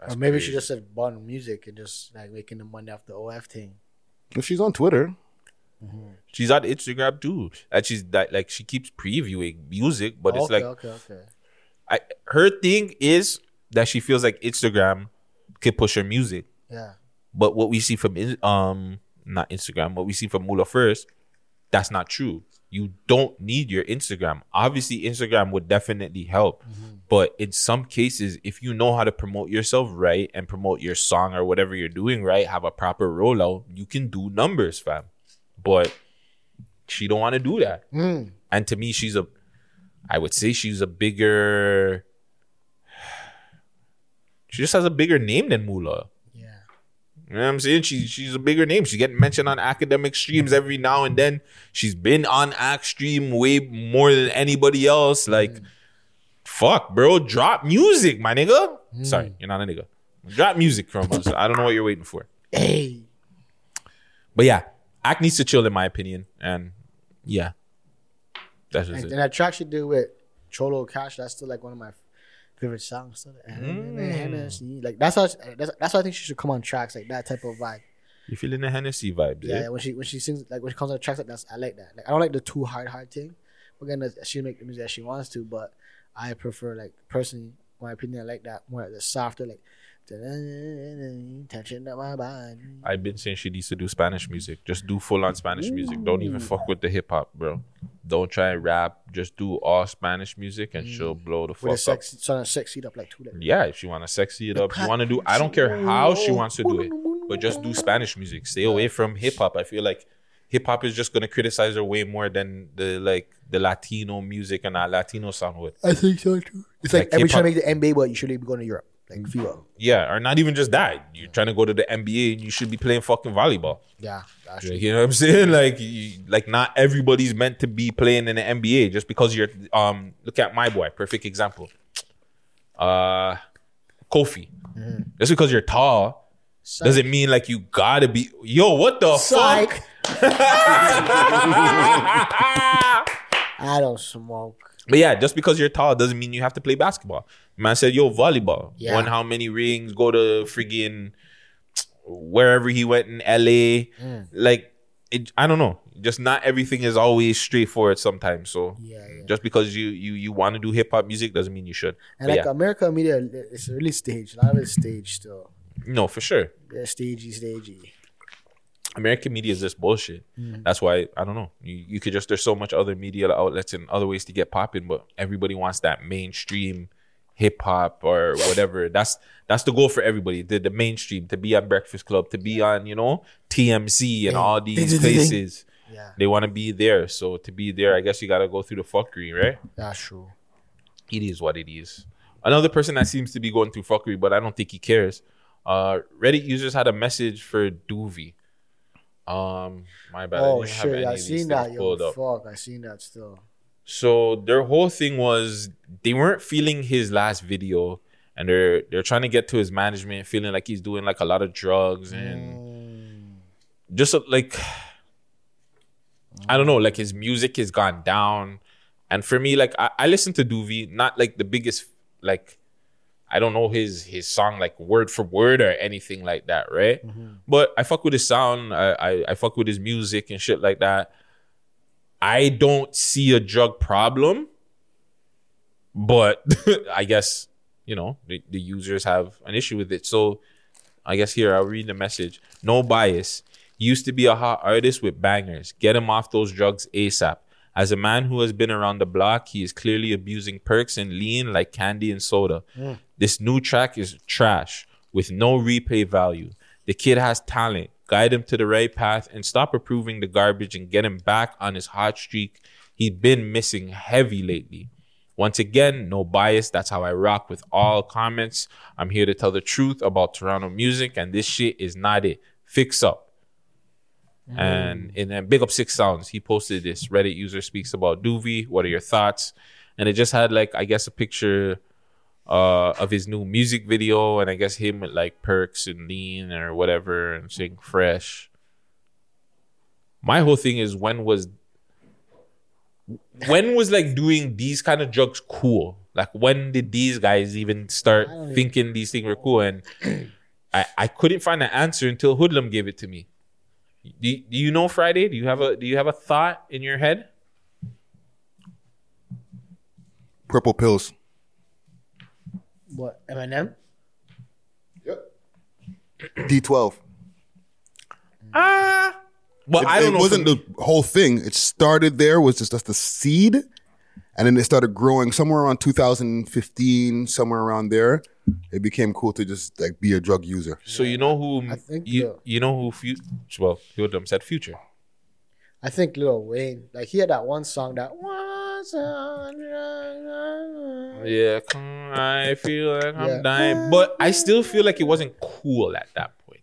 Speaker 6: Or maybe she just said bought music and just like making the money off the OF thing.
Speaker 5: If she's on Twitter,
Speaker 4: She's on Instagram too. And she's like, like she keeps previewing music, but it's like
Speaker 6: okay, okay.
Speaker 4: I her thing is that she feels like Instagram could push her music.
Speaker 6: Yeah.
Speaker 4: But what we see from um not Instagram, what we see from Mula first, that's not true. You don't need your Instagram. Obviously, Instagram would definitely help. But in some cases, if you know how to promote yourself right and promote your song or whatever you're doing right, have a proper rollout, you can do numbers, fam. But she don't want to do that.
Speaker 6: Mm.
Speaker 4: And to me, she's a I would say she's a bigger <sighs> she just has a bigger name than Mula. You know what I'm saying? She, she's a bigger name. She's getting mentioned on Akademiks streams every now and then. She's been on Act Stream way more than anybody else. Like, mm. fuck, bro. Drop music, my nigga. Mm. Sorry, you're not a nigga. Drop music from us. I don't know what you're waiting for.
Speaker 6: Hey.
Speaker 4: But yeah, Act needs to chill, in my opinion. And yeah, that's just
Speaker 6: And,
Speaker 4: it.
Speaker 6: and that track she did with Cholo Cash, that's still like one of my favorite songs. Still.
Speaker 4: Mm.
Speaker 6: Hennessy. Like that's how that's, that's why I think she should come on tracks like that type of vibe.
Speaker 4: You feeling the Hennessy vibes,
Speaker 6: Yeah,
Speaker 4: yeah?
Speaker 6: when she when she sings like when she comes on tracks like that, I like that. Like I don't like the too hard hard thing. Again, she make the music that she wants to, but I prefer like personally, my opinion, I like that more the softer like touching up my body.
Speaker 4: I've been saying she needs to do Spanish music. Just do full on Spanish music. Don't even fuck with the hip hop, bro. Don't try and rap. Just do all Spanish music and she'll blow the
Speaker 6: Mm. With a
Speaker 4: fuck up.
Speaker 6: sex, sort of sex seat up like two. Like,
Speaker 4: Yeah, if she want to sexy it up, you want to do. I don't care how she wants to do it, but just do Spanish music. Stay away from hip hop. I feel like hip hop is just gonna criticize her way more than the like the Latino music and that Latino sound would.
Speaker 6: I think so too. It's like,
Speaker 4: Like
Speaker 6: every
Speaker 4: hip-hop-
Speaker 6: time you make the NBA, but you should be going to Europe. Like.
Speaker 4: Yeah, or not even just that. You're trying to go to the NBA and you should be playing fucking volleyball.
Speaker 6: Yeah, that's
Speaker 4: Like, you know what I'm saying? <laughs> Like, you, like not everybody's meant to be playing in the NBA just because you're. Um, look at my boy, perfect example. Uh, Kofi. Just because you're tall doesn't mean like you gotta be. Yo, what the
Speaker 6: Psych.
Speaker 4: fuck? <laughs>
Speaker 6: I don't smoke.
Speaker 4: But yeah, just because you're tall doesn't mean you have to play basketball. Man said, yo, volleyball.
Speaker 6: Yeah.
Speaker 4: Won how many rings? Go to friggin' wherever he went in LA.
Speaker 6: Mm.
Speaker 4: Like, it, I don't know. Just not everything is always straightforward sometimes. So
Speaker 6: Yeah, yeah.
Speaker 4: just because you you you want to do hip hop music doesn't mean you should.
Speaker 6: And
Speaker 4: But
Speaker 6: like
Speaker 4: yeah,
Speaker 6: America media, it's really staged. A lot of it's staged still.
Speaker 4: no, for sure.
Speaker 6: They're stagey, stagey.
Speaker 4: American media is just bullshit.
Speaker 6: Mhm.
Speaker 4: That's why I don't know. You, you could just there's so much other media outlets and other ways to get popping, but everybody wants that mainstream hip hop or whatever. That's that's the goal for everybody. The the mainstream to be on Breakfast Club, to be on you know TMZ and all these places.
Speaker 6: Yeah.
Speaker 4: They want to be there. So to be there, I guess you got to go through the fuckery, right?
Speaker 6: That's true.
Speaker 4: It is what it is. Another person that seems to be going through fuckery, but I don't think he cares. Uh, Reddit users had a message for Doovy. Um, my bad. I
Speaker 6: Oh
Speaker 4: have
Speaker 6: shit, I seen that. Yo,
Speaker 4: up.
Speaker 6: fuck, I seen that still.
Speaker 4: So their whole thing was they weren't feeling his last video, and they're they're trying to get to his management, feeling like he's doing like a lot of drugs and just uh, like I don't know, like his music has gone down. And for me, like I, I listen to Doovy, not like the biggest like I don't know his his song like word for word or anything like that, right? But I fuck with his sound. I, I I fuck with his music and shit like that. I don't see a drug problem, but <laughs> I guess you know the, the users have an issue with it. So I guess here I'll read the message. No bias. Used to be a hot artist with bangers. Get him off those drugs ASAP. As a man who has been around the block, he is clearly abusing perks and lean like candy and soda.
Speaker 14: Mm.
Speaker 4: This new track is trash with no replay value. The kid has talent. Guide him to the right path and stop approving the garbage and get him back on his hot streak. He's been missing heavy lately. Once again, no bias. That's how I rock with all comments. I'm here to tell the truth about Toronto music, and this shit is not it. Fix up. Mm. And in then Big Up Six Sounds, he posted this. Reddit user speaks about Doovy. What are your thoughts? And it just had like I guess a picture uh of his new music video, and I guess him with like perks and lean or whatever, and saying fresh. My whole thing is when was when was like doing these kind of drugs cool? Like when did these guys even start thinking these things were cool? And I, I couldn't find an answer until Hoodlum gave it to me. Do, do you know Friday? Do you have a do you have a thought in your head?
Speaker 5: Purple pills.
Speaker 6: What Eminem? Yep.
Speaker 5: D12.
Speaker 4: Ah. Well,
Speaker 5: it,
Speaker 4: I don't
Speaker 5: it
Speaker 4: know.
Speaker 5: It
Speaker 4: wasn't
Speaker 5: the whole thing. It started there was just just the seed, and then it started growing somewhere around 2015, somewhere around there. It became cool to just like be a drug user.
Speaker 4: so you know who I
Speaker 6: think
Speaker 4: you
Speaker 6: so.
Speaker 4: you know who fu- well Hoodlum said Future.
Speaker 6: I think Lil Wayne. Like he had that one song that on
Speaker 4: Yeah, I feel like I'm
Speaker 6: Yeah.
Speaker 4: dying, but I still feel like it wasn't cool at that point.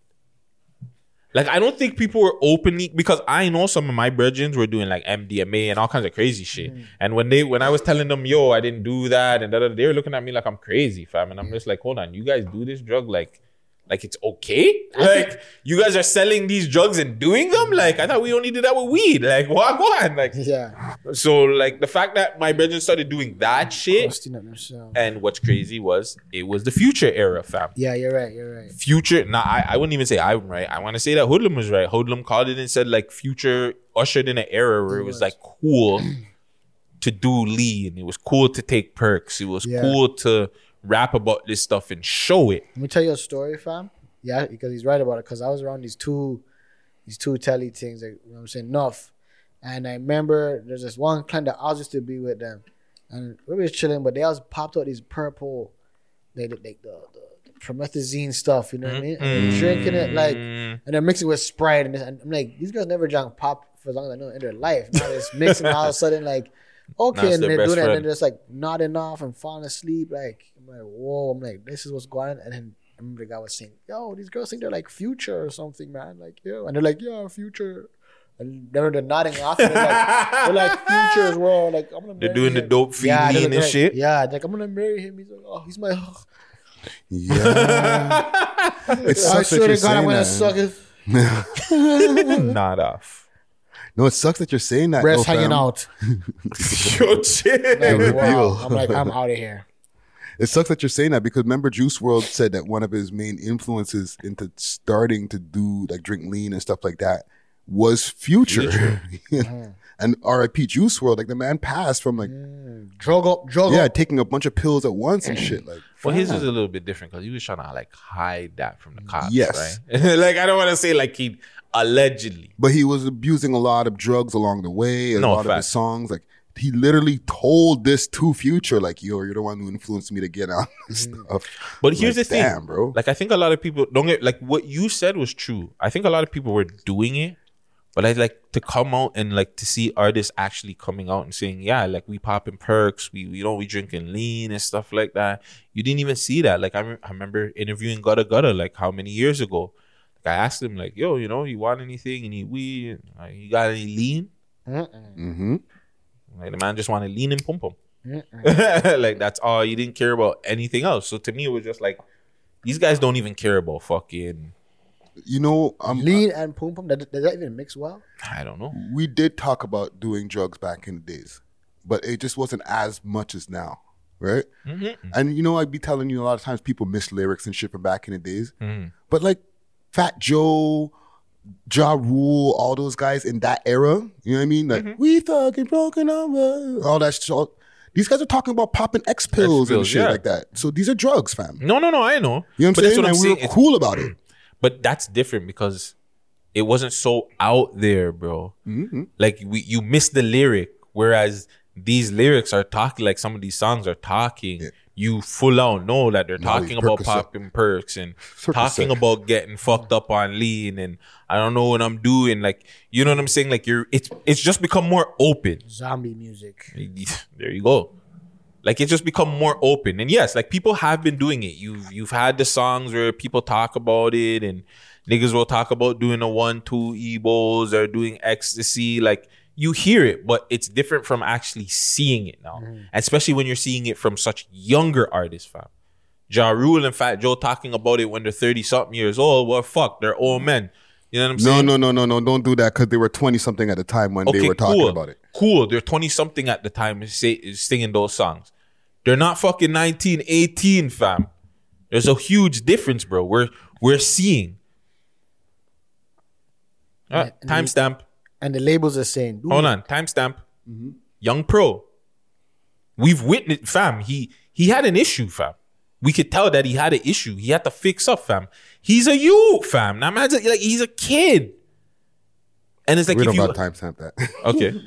Speaker 4: Like I don't think people were openly because I know some of my brethren were doing like MDMA and all kinds of crazy shit. Mm-hmm. And when they when I was telling them, yo, I didn't do that, and da, da, they were looking at me like I'm crazy, fam. And I'm just like, hold on, you guys do this drug like like it's okay? Like you guys are selling these drugs and doing them? Like I thought we only did that with weed. Like <laughs> what go on? Like
Speaker 6: Yeah.
Speaker 4: so like the fact that my brethren started doing that shit
Speaker 6: Busting up themselves.
Speaker 4: and what's crazy was it was the future era, fam
Speaker 6: Yeah, you're right. You're right.
Speaker 4: future nah, I, I wouldn't even say I'm right. I want to say that Hoodlum was right. Hoodlum called it and said like future ushered in an era where it was like cool <clears throat> to do lean. It was cool to take perks. It was
Speaker 6: Yeah.
Speaker 4: cool to rap about this stuff and show it.
Speaker 6: Let me tell you a story, fam. Yeah, because he's right about it. Because I was around these two, these two telly things. Like, you know what I'm saying? Enough. And I remember there's this one client that I was used to be with them, and we was chilling, but they always popped out these purple, they like the, the, the promethazine stuff. You know what I mean? And they're mm-hmm. drinking it like, and they're mixing with Sprite, and, this, and I'm like, these girls never drank pop for as long as I know in their life. Now they're mixing, all of a sudden like. Okay, and they're doing it, and they're just like nodding off and falling asleep. Like, I'm like, whoa, I'm like, this is what's going on. And then I remember the guy was saying, yo, these girls think they're like future or something, man. Like, yo. And they're like, yeah, future. And they're, they're nodding off. They're like, they're like <laughs> future as well. Like, I'm gonna
Speaker 4: They're doing the dope feed
Speaker 6: they're
Speaker 4: and
Speaker 6: like-
Speaker 4: shit.
Speaker 6: Yeah, like, I'm gonna marry him. He's like, oh, he's my. Oh.
Speaker 5: Yeah. <laughs> it
Speaker 6: I swear to God, I'm gonna
Speaker 5: that.
Speaker 6: suck his <laughs>
Speaker 4: Nod off.
Speaker 5: No, it sucks that you're saying that.
Speaker 6: breast
Speaker 5: though,
Speaker 6: hanging
Speaker 5: fam.
Speaker 6: out. <laughs>
Speaker 4: Yo, chill.
Speaker 6: Like, <laughs> wow. I'm like, I'm out of here.
Speaker 5: It sucks that you're saying that because remember Juice WRLD said that one of his main influences into starting to do like drink lean and stuff like that was Future. <laughs> Mm-hmm. and R.I.P. Juice WRLD, like the man passed from like
Speaker 6: Drug up, drug
Speaker 5: yeah,
Speaker 6: up.
Speaker 5: taking a bunch of pills at once and shit. Like
Speaker 4: Well, his was a little bit different because he was trying to like hide that from the cops.
Speaker 5: Yes.
Speaker 4: Right? like I don't want to say like he allegedly.
Speaker 5: but he was abusing a lot of drugs along the way. And
Speaker 4: No,
Speaker 5: a lot of his songs, like he literally told this to Future, like, yo, you're the one who influenced me to get out this mm. stuff.
Speaker 4: But here's
Speaker 5: Like,
Speaker 4: the thing,
Speaker 5: damn, bro.
Speaker 4: Like I think a lot of people don't get like what you said was true. I think a lot of people were doing it, but I like to come out and like to see artists actually coming out and saying, yeah, like we popping perks, we you know we drinking lean and stuff like that. You didn't even see that. Like I, rem- I remember interviewing Gutta Gutta like how many years ago. Like I asked him like, yo, you know, you want anything? Any weed? Like, you got any lean?
Speaker 5: Mm-hmm.
Speaker 4: Like the man just wanted lean and pum pum. <laughs> like that's all. You didn't care about anything else. So to me, it was just like these guys don't even care about fucking.
Speaker 5: You know, um,
Speaker 6: Lean and pum pum. Does, does that even mix well?
Speaker 4: I don't know.
Speaker 5: we did talk about doing drugs back in the days, but it just wasn't as much as now, right?
Speaker 4: Mm-hmm.
Speaker 5: And you know, I'd be telling you a lot of times people miss lyrics and shit from back in the days,
Speaker 4: Mm-hmm.
Speaker 5: but like Fat Joe, Ja Rule, all those guys in that era, you know what I mean? Like
Speaker 4: Mm-hmm.
Speaker 5: we fucking broken over, all that shit. These guys are talking about popping X pills and shit
Speaker 4: yeah.
Speaker 5: like that. So these are drugs, fam.
Speaker 4: No, no, no. I know.
Speaker 5: You know what I'm
Speaker 4: But
Speaker 5: saying?
Speaker 4: what I'm
Speaker 5: and we were cool about it. <clears throat>
Speaker 4: But that's different because it wasn't so out there, bro.
Speaker 5: Mm-hmm.
Speaker 4: Like we, you missed the lyric, whereas these lyrics are talking like some of these songs are talking. You full out know that they're
Speaker 5: Molly,
Speaker 4: talking about
Speaker 5: Percocet.
Speaker 4: popping perks and
Speaker 5: Percocet.
Speaker 4: talking about getting fucked up on lean and I don't know what I'm doing. Like you know what I'm saying? Like you're it's it's just become more open.
Speaker 6: Zombie music. <laughs>
Speaker 4: There you go. Like it's just become more open. And yes, like people have been doing it. You've you've had the songs where people talk about it and niggas will talk about doing a one, two ebos or doing ecstasy. Like you hear it, but it's different from actually seeing it now. Especially when you're seeing it from such younger artists, fam. Ja Rule and Fat Joe talking about it when they're 30 something years old. Well, fuck, they're old men. You know what I'm saying?
Speaker 5: no, no, no, no. No. Don't do that because they were 20 something at the time when they were talking
Speaker 4: cool.
Speaker 5: about it.
Speaker 4: Cool. They're 20 something at the time and say, singing those songs. They're not fucking 19, 18, fam. There's a huge difference, bro. We're we're seeing. Uh,
Speaker 6: and
Speaker 4: timestamp.
Speaker 6: And the labels are saying, "Dude,
Speaker 4: Hold on. Timestamp. Young Pro. We've witnessed, fam. He he had an issue, fam. We could tell that he had an issue. He had to fix up, fam. He's a youth, fam. Now imagine like he's a kid. And it's like
Speaker 5: we
Speaker 4: if
Speaker 5: don't
Speaker 4: you
Speaker 5: got timestamp that. <laughs>
Speaker 4: Okay.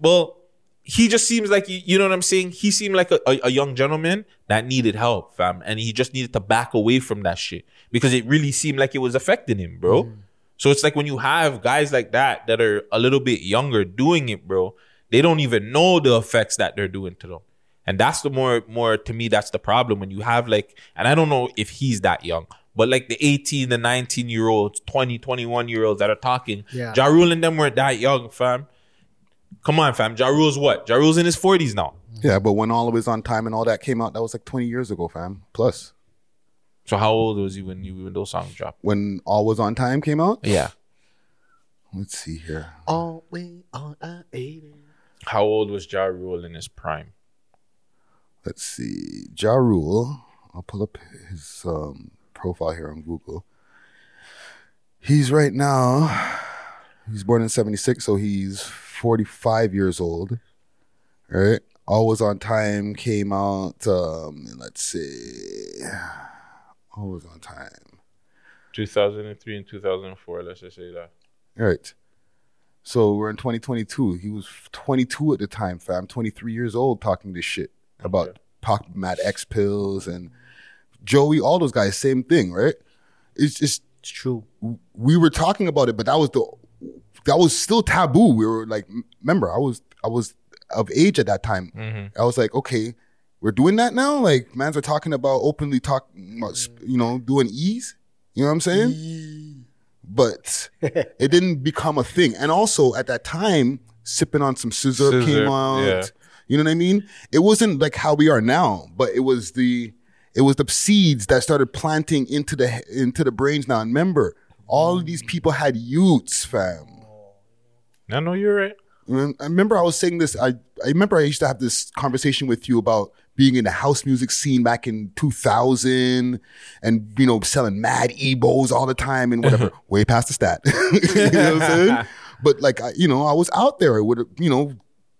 Speaker 4: well, he just seems like you, you know what I'm saying. He seemed like a, a, a young gentleman that needed help, fam, and he just needed to back away from that shit because it really seemed like it was affecting him, bro. Mm. So it's like when you have guys like that that are a little bit younger doing it, bro. They don't even know the effects that they're doing to them, and that's the more more to me. That's the problem when you have like, and I don't know if he's that young, But like the 18, the 19 year olds, 20, 21 year olds that are talking,
Speaker 6: Yeah.
Speaker 4: Ja Rule and them weren't that young, fam. Come on, fam. Ja Rule's what? Ja Rule's in his 40s now.
Speaker 5: Yeah, but when Always on Time and all that came out, that was like 20 years ago, fam. Plus,
Speaker 4: So how old was he when you when those songs dropped?
Speaker 5: when Always on Time came out,
Speaker 4: Yeah.
Speaker 5: let's see here.
Speaker 6: All we on a eighty.
Speaker 4: How old was Ja Rule in his prime?
Speaker 5: Let's see. Ja Rule. I'll pull up his um, profile here on Google. He's right now, he's born in 76, so he's 45 years old. Right? Always on Time came out, um, let's see. Always on Time.
Speaker 4: 2003 and 2004, let's just say that.
Speaker 5: Right. So we're in 2022. He was 22 at the time, fam. 23 years old talking this shit about Pac Mad X pills and Joey, all those guys, same thing, right? It's just
Speaker 6: It's true.
Speaker 5: we were talking about it, but that was the that was still taboo. We were like, remember, I was I was of age at that time. Mm-hmm. I was like, okay, we're doing that now. Like, mans are talking about openly talking about, you know, doing ease. You know what I'm saying? But it didn't become a thing. And also at that time, sipping on some
Speaker 4: sizzurp,
Speaker 5: came out.
Speaker 4: yeah.
Speaker 5: You know what I mean? It wasn't like how we are now, but it was the it was the seeds that started planting into the into the brains now. And remember, all of these people had youths, fam.
Speaker 4: No, no, you're right.
Speaker 5: And I remember I was saying this. I, I remember I used to have this conversation with you about being in the house music scene back in 2000 and, you know, selling mad ebos all the time and whatever, <laughs> way past the stat. <laughs> you know what I'm saying? <laughs> But like, I, you know, I was out there with, you know,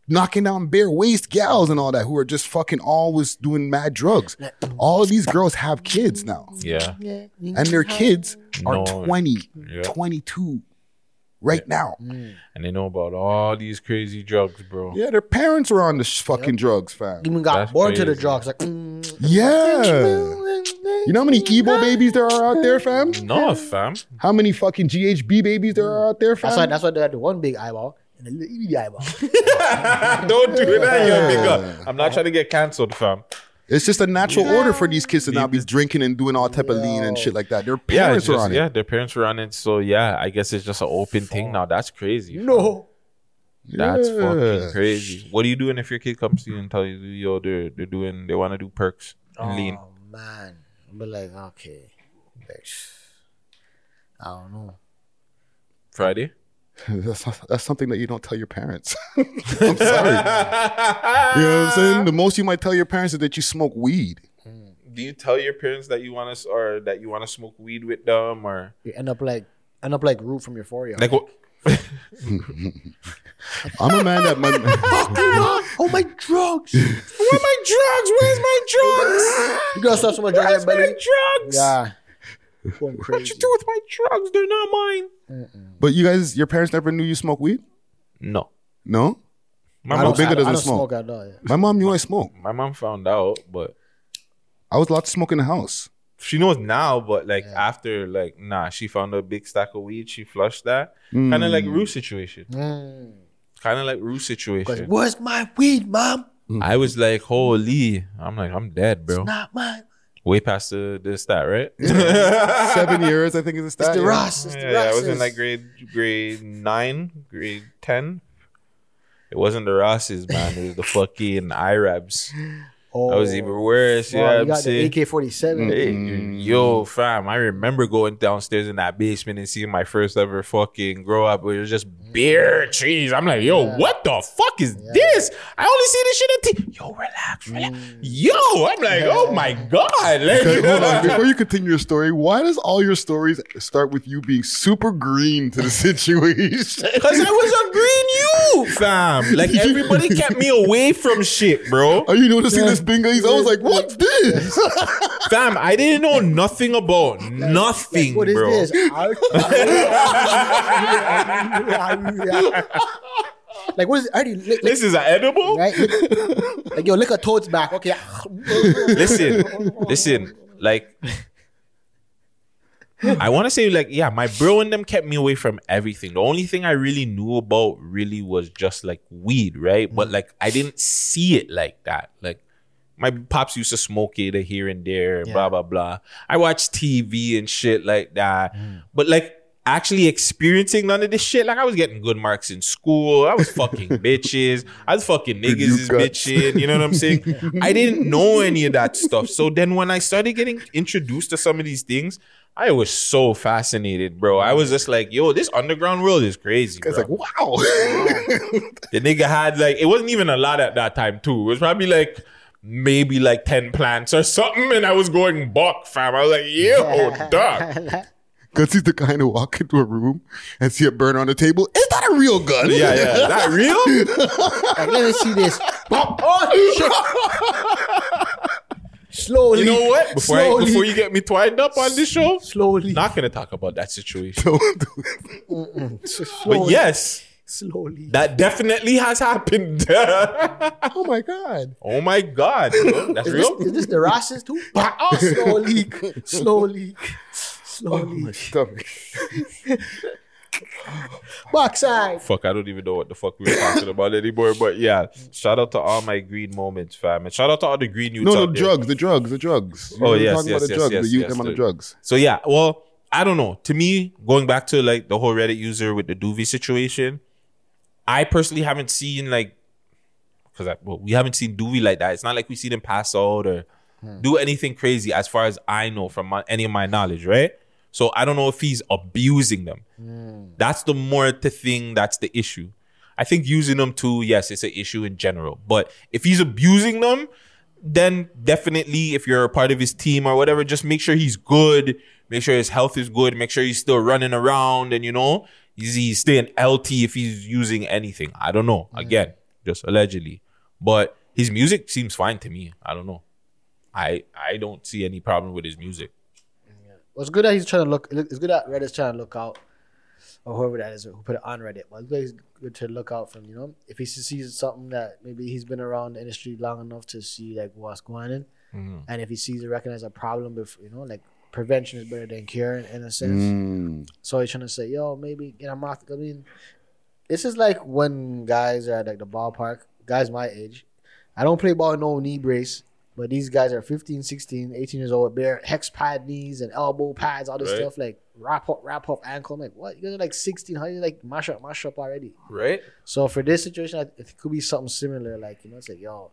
Speaker 5: knocking down bare waist gals and all that who are just fucking always doing mad drugs. All of these girls have kids now
Speaker 4: Yeah.
Speaker 5: and their kids are
Speaker 4: No.
Speaker 5: 20,
Speaker 4: Yeah.
Speaker 5: 22 right now.
Speaker 4: And they know about all these crazy drugs, bro.
Speaker 5: Yeah, their parents were on the sh- fucking drugs, fam.
Speaker 6: Even got
Speaker 4: That's
Speaker 6: born to the drugs. Like, mm,
Speaker 5: Yeah. You know how many Ebo babies there are out there, fam?
Speaker 4: No, fam.
Speaker 5: How many fucking GHB babies there are out there, fam?
Speaker 6: that's why. That's why they had the one big eyeball and the little eyeball. <laughs>
Speaker 4: Don't do that, yo, big up. I'm not trying to get canceled, fam.
Speaker 5: It's just a natural order for these kids to now be drinking and doing all type of lean and shit like that. Their
Speaker 4: Yeah,
Speaker 5: parents are
Speaker 4: just,
Speaker 5: on
Speaker 4: yeah, their parents were on it. So yeah, I guess it's just an open thing now. That's crazy.
Speaker 6: no.
Speaker 4: That's
Speaker 5: Yeah.
Speaker 4: fucking crazy. What are you doing if your kid comes to you and tell you, yo, they're they're doing, they want to do perks and oh, lean?
Speaker 6: Oh man, I'll be like, okay, I don't know.
Speaker 4: Friday? <laughs>
Speaker 5: That's, that's something that you don't tell your parents. <laughs> I'm sorry. you know what I'm saying? The most you might tell your parents is that you smoke weed.
Speaker 4: Do you tell your parents that you want to, or that you want to smoke weed with them, or
Speaker 6: You end up like end up like Rue from Euphoria.
Speaker 4: like what? <laughs>
Speaker 5: I'm a man that my,
Speaker 6: oh my drugs!
Speaker 4: Where my drugs? Where's my drugs?
Speaker 6: You gotta stop so much drugs,
Speaker 4: Where's my
Speaker 6: buddy.
Speaker 4: drugs?
Speaker 6: Yeah. Going
Speaker 4: What
Speaker 6: crazy.
Speaker 4: you do with my drugs? They're not mine.
Speaker 5: but you guys, your parents never knew you smoke weed?
Speaker 4: No,
Speaker 5: No?
Speaker 4: my mom.
Speaker 5: don't think- Bigger
Speaker 6: I
Speaker 5: doesn't
Speaker 6: don't
Speaker 5: smoke.
Speaker 6: smoke at all. Yeah.
Speaker 5: My mom knew I smoked.
Speaker 4: My mom found out, but
Speaker 5: I was allowed to smoke in the house.
Speaker 4: she knows now. But like after, like nah, she found a big stack of weed. She flushed that. Kind of like Rue situation.
Speaker 6: Mm.
Speaker 4: Kind of like Rue
Speaker 6: 'Cause
Speaker 4: situation.
Speaker 6: Where's my weed, mom?
Speaker 4: I was like, holy. I'm like, I'm dead, bro.
Speaker 6: It's Not mine.
Speaker 4: Way past the the stat, right? <laughs>
Speaker 5: Seven years, I think, is the stat.
Speaker 6: It's the
Speaker 5: yeah.
Speaker 6: Ross. It's the
Speaker 4: Yeah, I was in like grade grade nine, grade ten. It wasn't the Rosses, man. It was the fucking Irabs.
Speaker 6: Oh,
Speaker 4: That was even worse.
Speaker 6: wow,
Speaker 4: yeah,
Speaker 6: you oh,
Speaker 4: I'm
Speaker 6: got the. AK forty seven. Mm.
Speaker 4: Hey, mm. Yo, fam, I remember going downstairs in that basement and seeing my first ever fucking grow up. It was just bare trees. I'm like, yo, what the fuck is this? I only see this shit at t- Yo, relax, relax. Mm. Yo, I'm like, oh my god. Like,
Speaker 5: Okay, hold on. <laughs> Before you continue your story, why does all your stories start with you being super green to the <laughs> situation?
Speaker 4: Cause I was a green youth, fam. Like everybody <laughs> kept me away from shit, bro.
Speaker 5: Are you noticing this bingo? I was like, what's this? <laughs>
Speaker 4: Fam, I didn't know nothing about nothing,
Speaker 6: What is
Speaker 4: bro.
Speaker 6: this? <laughs> like what is? I already lick, lick,
Speaker 4: This is an edible.
Speaker 6: right? Lick- like yo, lick a toad's back. Okay.
Speaker 4: listen, listen, like I want to say like yeah, my bro and them kept me away from everything. The only thing I really knew about really was just like weed, right? But mm. like I didn't see it like that. Like My pops used to smoke it here and there, blah blah blah. I watched TV and shit like that, mm. but like actually experiencing none of this shit. Like I was getting good marks in school. I was fucking <laughs> bitches. I was fucking niggas is bitching. You know what I'm saying? <laughs> I didn't know any of that stuff. So then when I started getting introduced to some of these things. I was so fascinated, bro. I was just like, yo, this underground world is crazy.
Speaker 5: It's
Speaker 4: bro.
Speaker 5: like, wow. <laughs>
Speaker 4: The nigga had like it wasn't even a lot at that time too. It was probably like maybe like ten plants or something, and I was going buck, fam. I was like, yo, dog.
Speaker 5: Because he's the kind to walk into a room and see a burn on the table. Is that a real gun?
Speaker 4: Yeah, yeah. Is that real? <laughs>
Speaker 6: Like, let me see this. <laughs> oh shit! Slowly.
Speaker 4: You know what? Before I,
Speaker 6: slowly,
Speaker 4: before you get me twined up on this show, <laughs>
Speaker 6: slowly,
Speaker 4: not gonna talk about that situation. <laughs>
Speaker 5: Don't do it.
Speaker 4: But yes,
Speaker 6: slowly.
Speaker 4: that definitely has happened. <laughs>
Speaker 5: Oh my god.
Speaker 4: oh my god, bro. that's
Speaker 6: Is this,
Speaker 4: real.
Speaker 6: is this the Rosses too? Oh, slowly, slowly, slowly.
Speaker 5: My stomach. <laughs>
Speaker 6: Backside.
Speaker 4: Fuck, I don't even know what the fuck we were talking about anymore. But yeah, shout out to all my green moments, fam, and shout out to all the green youths
Speaker 5: No,
Speaker 4: there.
Speaker 5: drugs, the drugs, the drugs.
Speaker 4: Oh,
Speaker 5: We're
Speaker 4: yes,
Speaker 5: talking
Speaker 4: yes,
Speaker 5: about the
Speaker 4: yes,
Speaker 5: drugs,
Speaker 4: yes,
Speaker 5: the youth
Speaker 4: yes,
Speaker 5: them on the
Speaker 4: the-
Speaker 5: drugs.
Speaker 4: So yeah, well, I don't know. To me, going back to like the whole Reddit user with the Doovie situation, I personally haven't seen like because well, we haven't seen Doovie like that. It's not like we see them pass out or hmm. do anything crazy as far as I know from my, any of my knowledge, right? So I don't know if he's abusing them. Hmm. That's the more the thing. That's the issue. I think using them too, yes, it's an issue in general. But if he's abusing them, then definitely if you're a part of his team or whatever, just make sure he's good. Make sure his health is good. Make sure he's still running around and you know, he's, he's staying LT if he's using anything. I don't know. Hmm. Again, just allegedly. But his music seems fine to me. I don't know. I I don't see any problem with his music.
Speaker 6: It's good that he's trying to look. It's good that Reddit's trying to look out, or whoever that is who put it on Reddit. But it's good, he's good to look out from. You know, if he sees something that maybe he's been around the industry long enough to see like what's going on,
Speaker 4: Mm-hmm.
Speaker 6: and if he sees and recognize a problem, before you know, like prevention is better than cure in, in a sense.
Speaker 5: Mm.
Speaker 6: So he's trying to say, yo, maybe get a off. I mean, this is like when guys are at like the ballpark, guys my age. I don't play ball no knee brace, but these guys are 15, 16, 18 years old, bare hex pad knees and elbow pads, all this
Speaker 4: Right.
Speaker 6: stuff, like wrap up, wrap up ankle. I'm like, what? You guys are like 16. How you like mash up, mash up already?
Speaker 4: Right?
Speaker 6: So for this situation, it could be something similar. Like, you know, it's like, yo,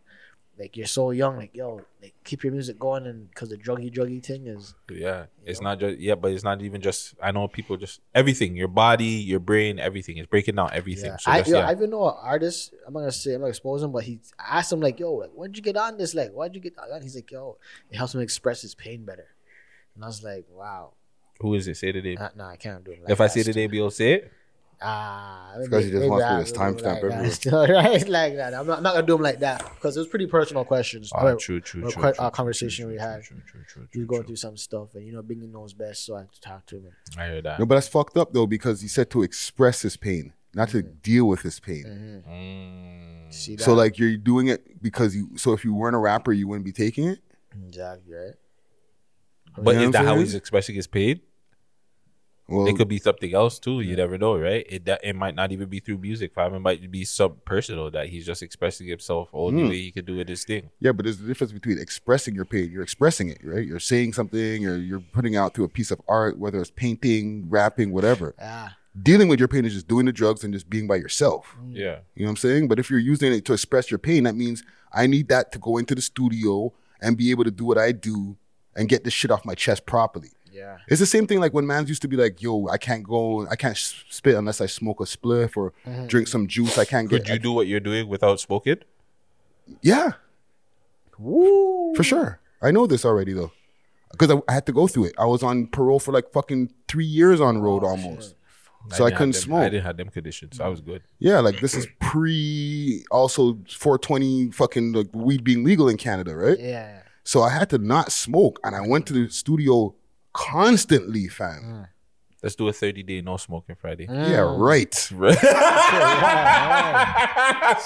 Speaker 6: like you're so young, like, yo, like keep your music going. And because the druggy, druggy thing is,
Speaker 4: Yeah, it's not just yeah, but it's not even just. I know people just everything, your body, your brain, everything is breaking down everything.
Speaker 6: Yeah.
Speaker 4: So
Speaker 6: I, yo,
Speaker 4: yeah.
Speaker 6: I even know an artist. I'm not gonna say I'm not exposing, him, but he asked him like, "Yo, like, when'd you get on this? Like, why'd you get on?" He's like, "Yo, it helps him express his pain better." And I was like, "Wow,
Speaker 4: Who is it? Say the name.
Speaker 6: nah, nah I can't do it." Like
Speaker 4: if I say the name, you'll say it.
Speaker 6: Ah,
Speaker 5: because he just wants to put his timestamp everywhere.
Speaker 6: right? Like that. I'm not, I'm not gonna do him like that because it was pretty personal questions.
Speaker 4: Ah,
Speaker 6: Or-
Speaker 4: true, true,
Speaker 6: or
Speaker 4: true,
Speaker 6: que-
Speaker 4: true,
Speaker 6: uh,
Speaker 4: true,
Speaker 6: conversation
Speaker 4: true,
Speaker 6: we had.
Speaker 4: true, true, true,
Speaker 6: He was
Speaker 4: true,
Speaker 6: going
Speaker 4: true.
Speaker 6: through some stuff, and you know, Bingy knows best, so I had to talk to him.
Speaker 4: I heard that.
Speaker 5: No, but that's fucked up though because he said to express his pain, not to deal with his pain.
Speaker 4: Mm.
Speaker 6: See that?
Speaker 5: So like you're doing it because you. So if you weren't a rapper, you wouldn't be taking it.
Speaker 6: exactly right.
Speaker 4: But
Speaker 5: You know
Speaker 4: is that how
Speaker 5: saying?
Speaker 4: he's expressing his pain?
Speaker 5: Well,
Speaker 4: it could be something else too. You never know, right? It that it might not even be through music. Fam. It might be some personal that he's just expressing himself only
Speaker 5: Hmm.
Speaker 4: way he could do it his thing.
Speaker 5: Yeah, but there's a difference between expressing your pain. You're expressing it, right? You're saying something, or you're putting out through a piece of art, whether it's painting, rapping, whatever.
Speaker 6: Ah,
Speaker 5: Dealing with your pain is just doing the drugs and just being by yourself.
Speaker 4: Yeah.
Speaker 5: You know what I'm saying? But if you're using it to express your pain, that means I need that to go into the studio and be able to do what I do and get this shit off my chest properly.
Speaker 6: Yeah.
Speaker 5: It's the same thing like when mans used to be like, yo, I can't go, I can't s- spit unless I smoke a spliff or mm-hmm. drink some juice. I can't
Speaker 4: Could
Speaker 5: get.
Speaker 4: you do what you're doing without smoking?
Speaker 5: yeah,
Speaker 6: Woo.
Speaker 5: for sure. I know this already though. Because I, I had to go through it. I was on parole for like fucking three years on road oh, almost. So I,
Speaker 4: didn't
Speaker 5: couldn't
Speaker 4: them-
Speaker 5: smoke.
Speaker 4: I didn't have them conditions. So I was good.
Speaker 5: Yeah, like this is pre also 420 fucking like weed being legal in Canada, right?
Speaker 6: Yeah.
Speaker 5: So I had to not smoke and I went to the studio constantly, fam.
Speaker 4: Let's do a 30 day no smoking Friday.
Speaker 5: Yeah, <laughs> right.
Speaker 6: So <laughs>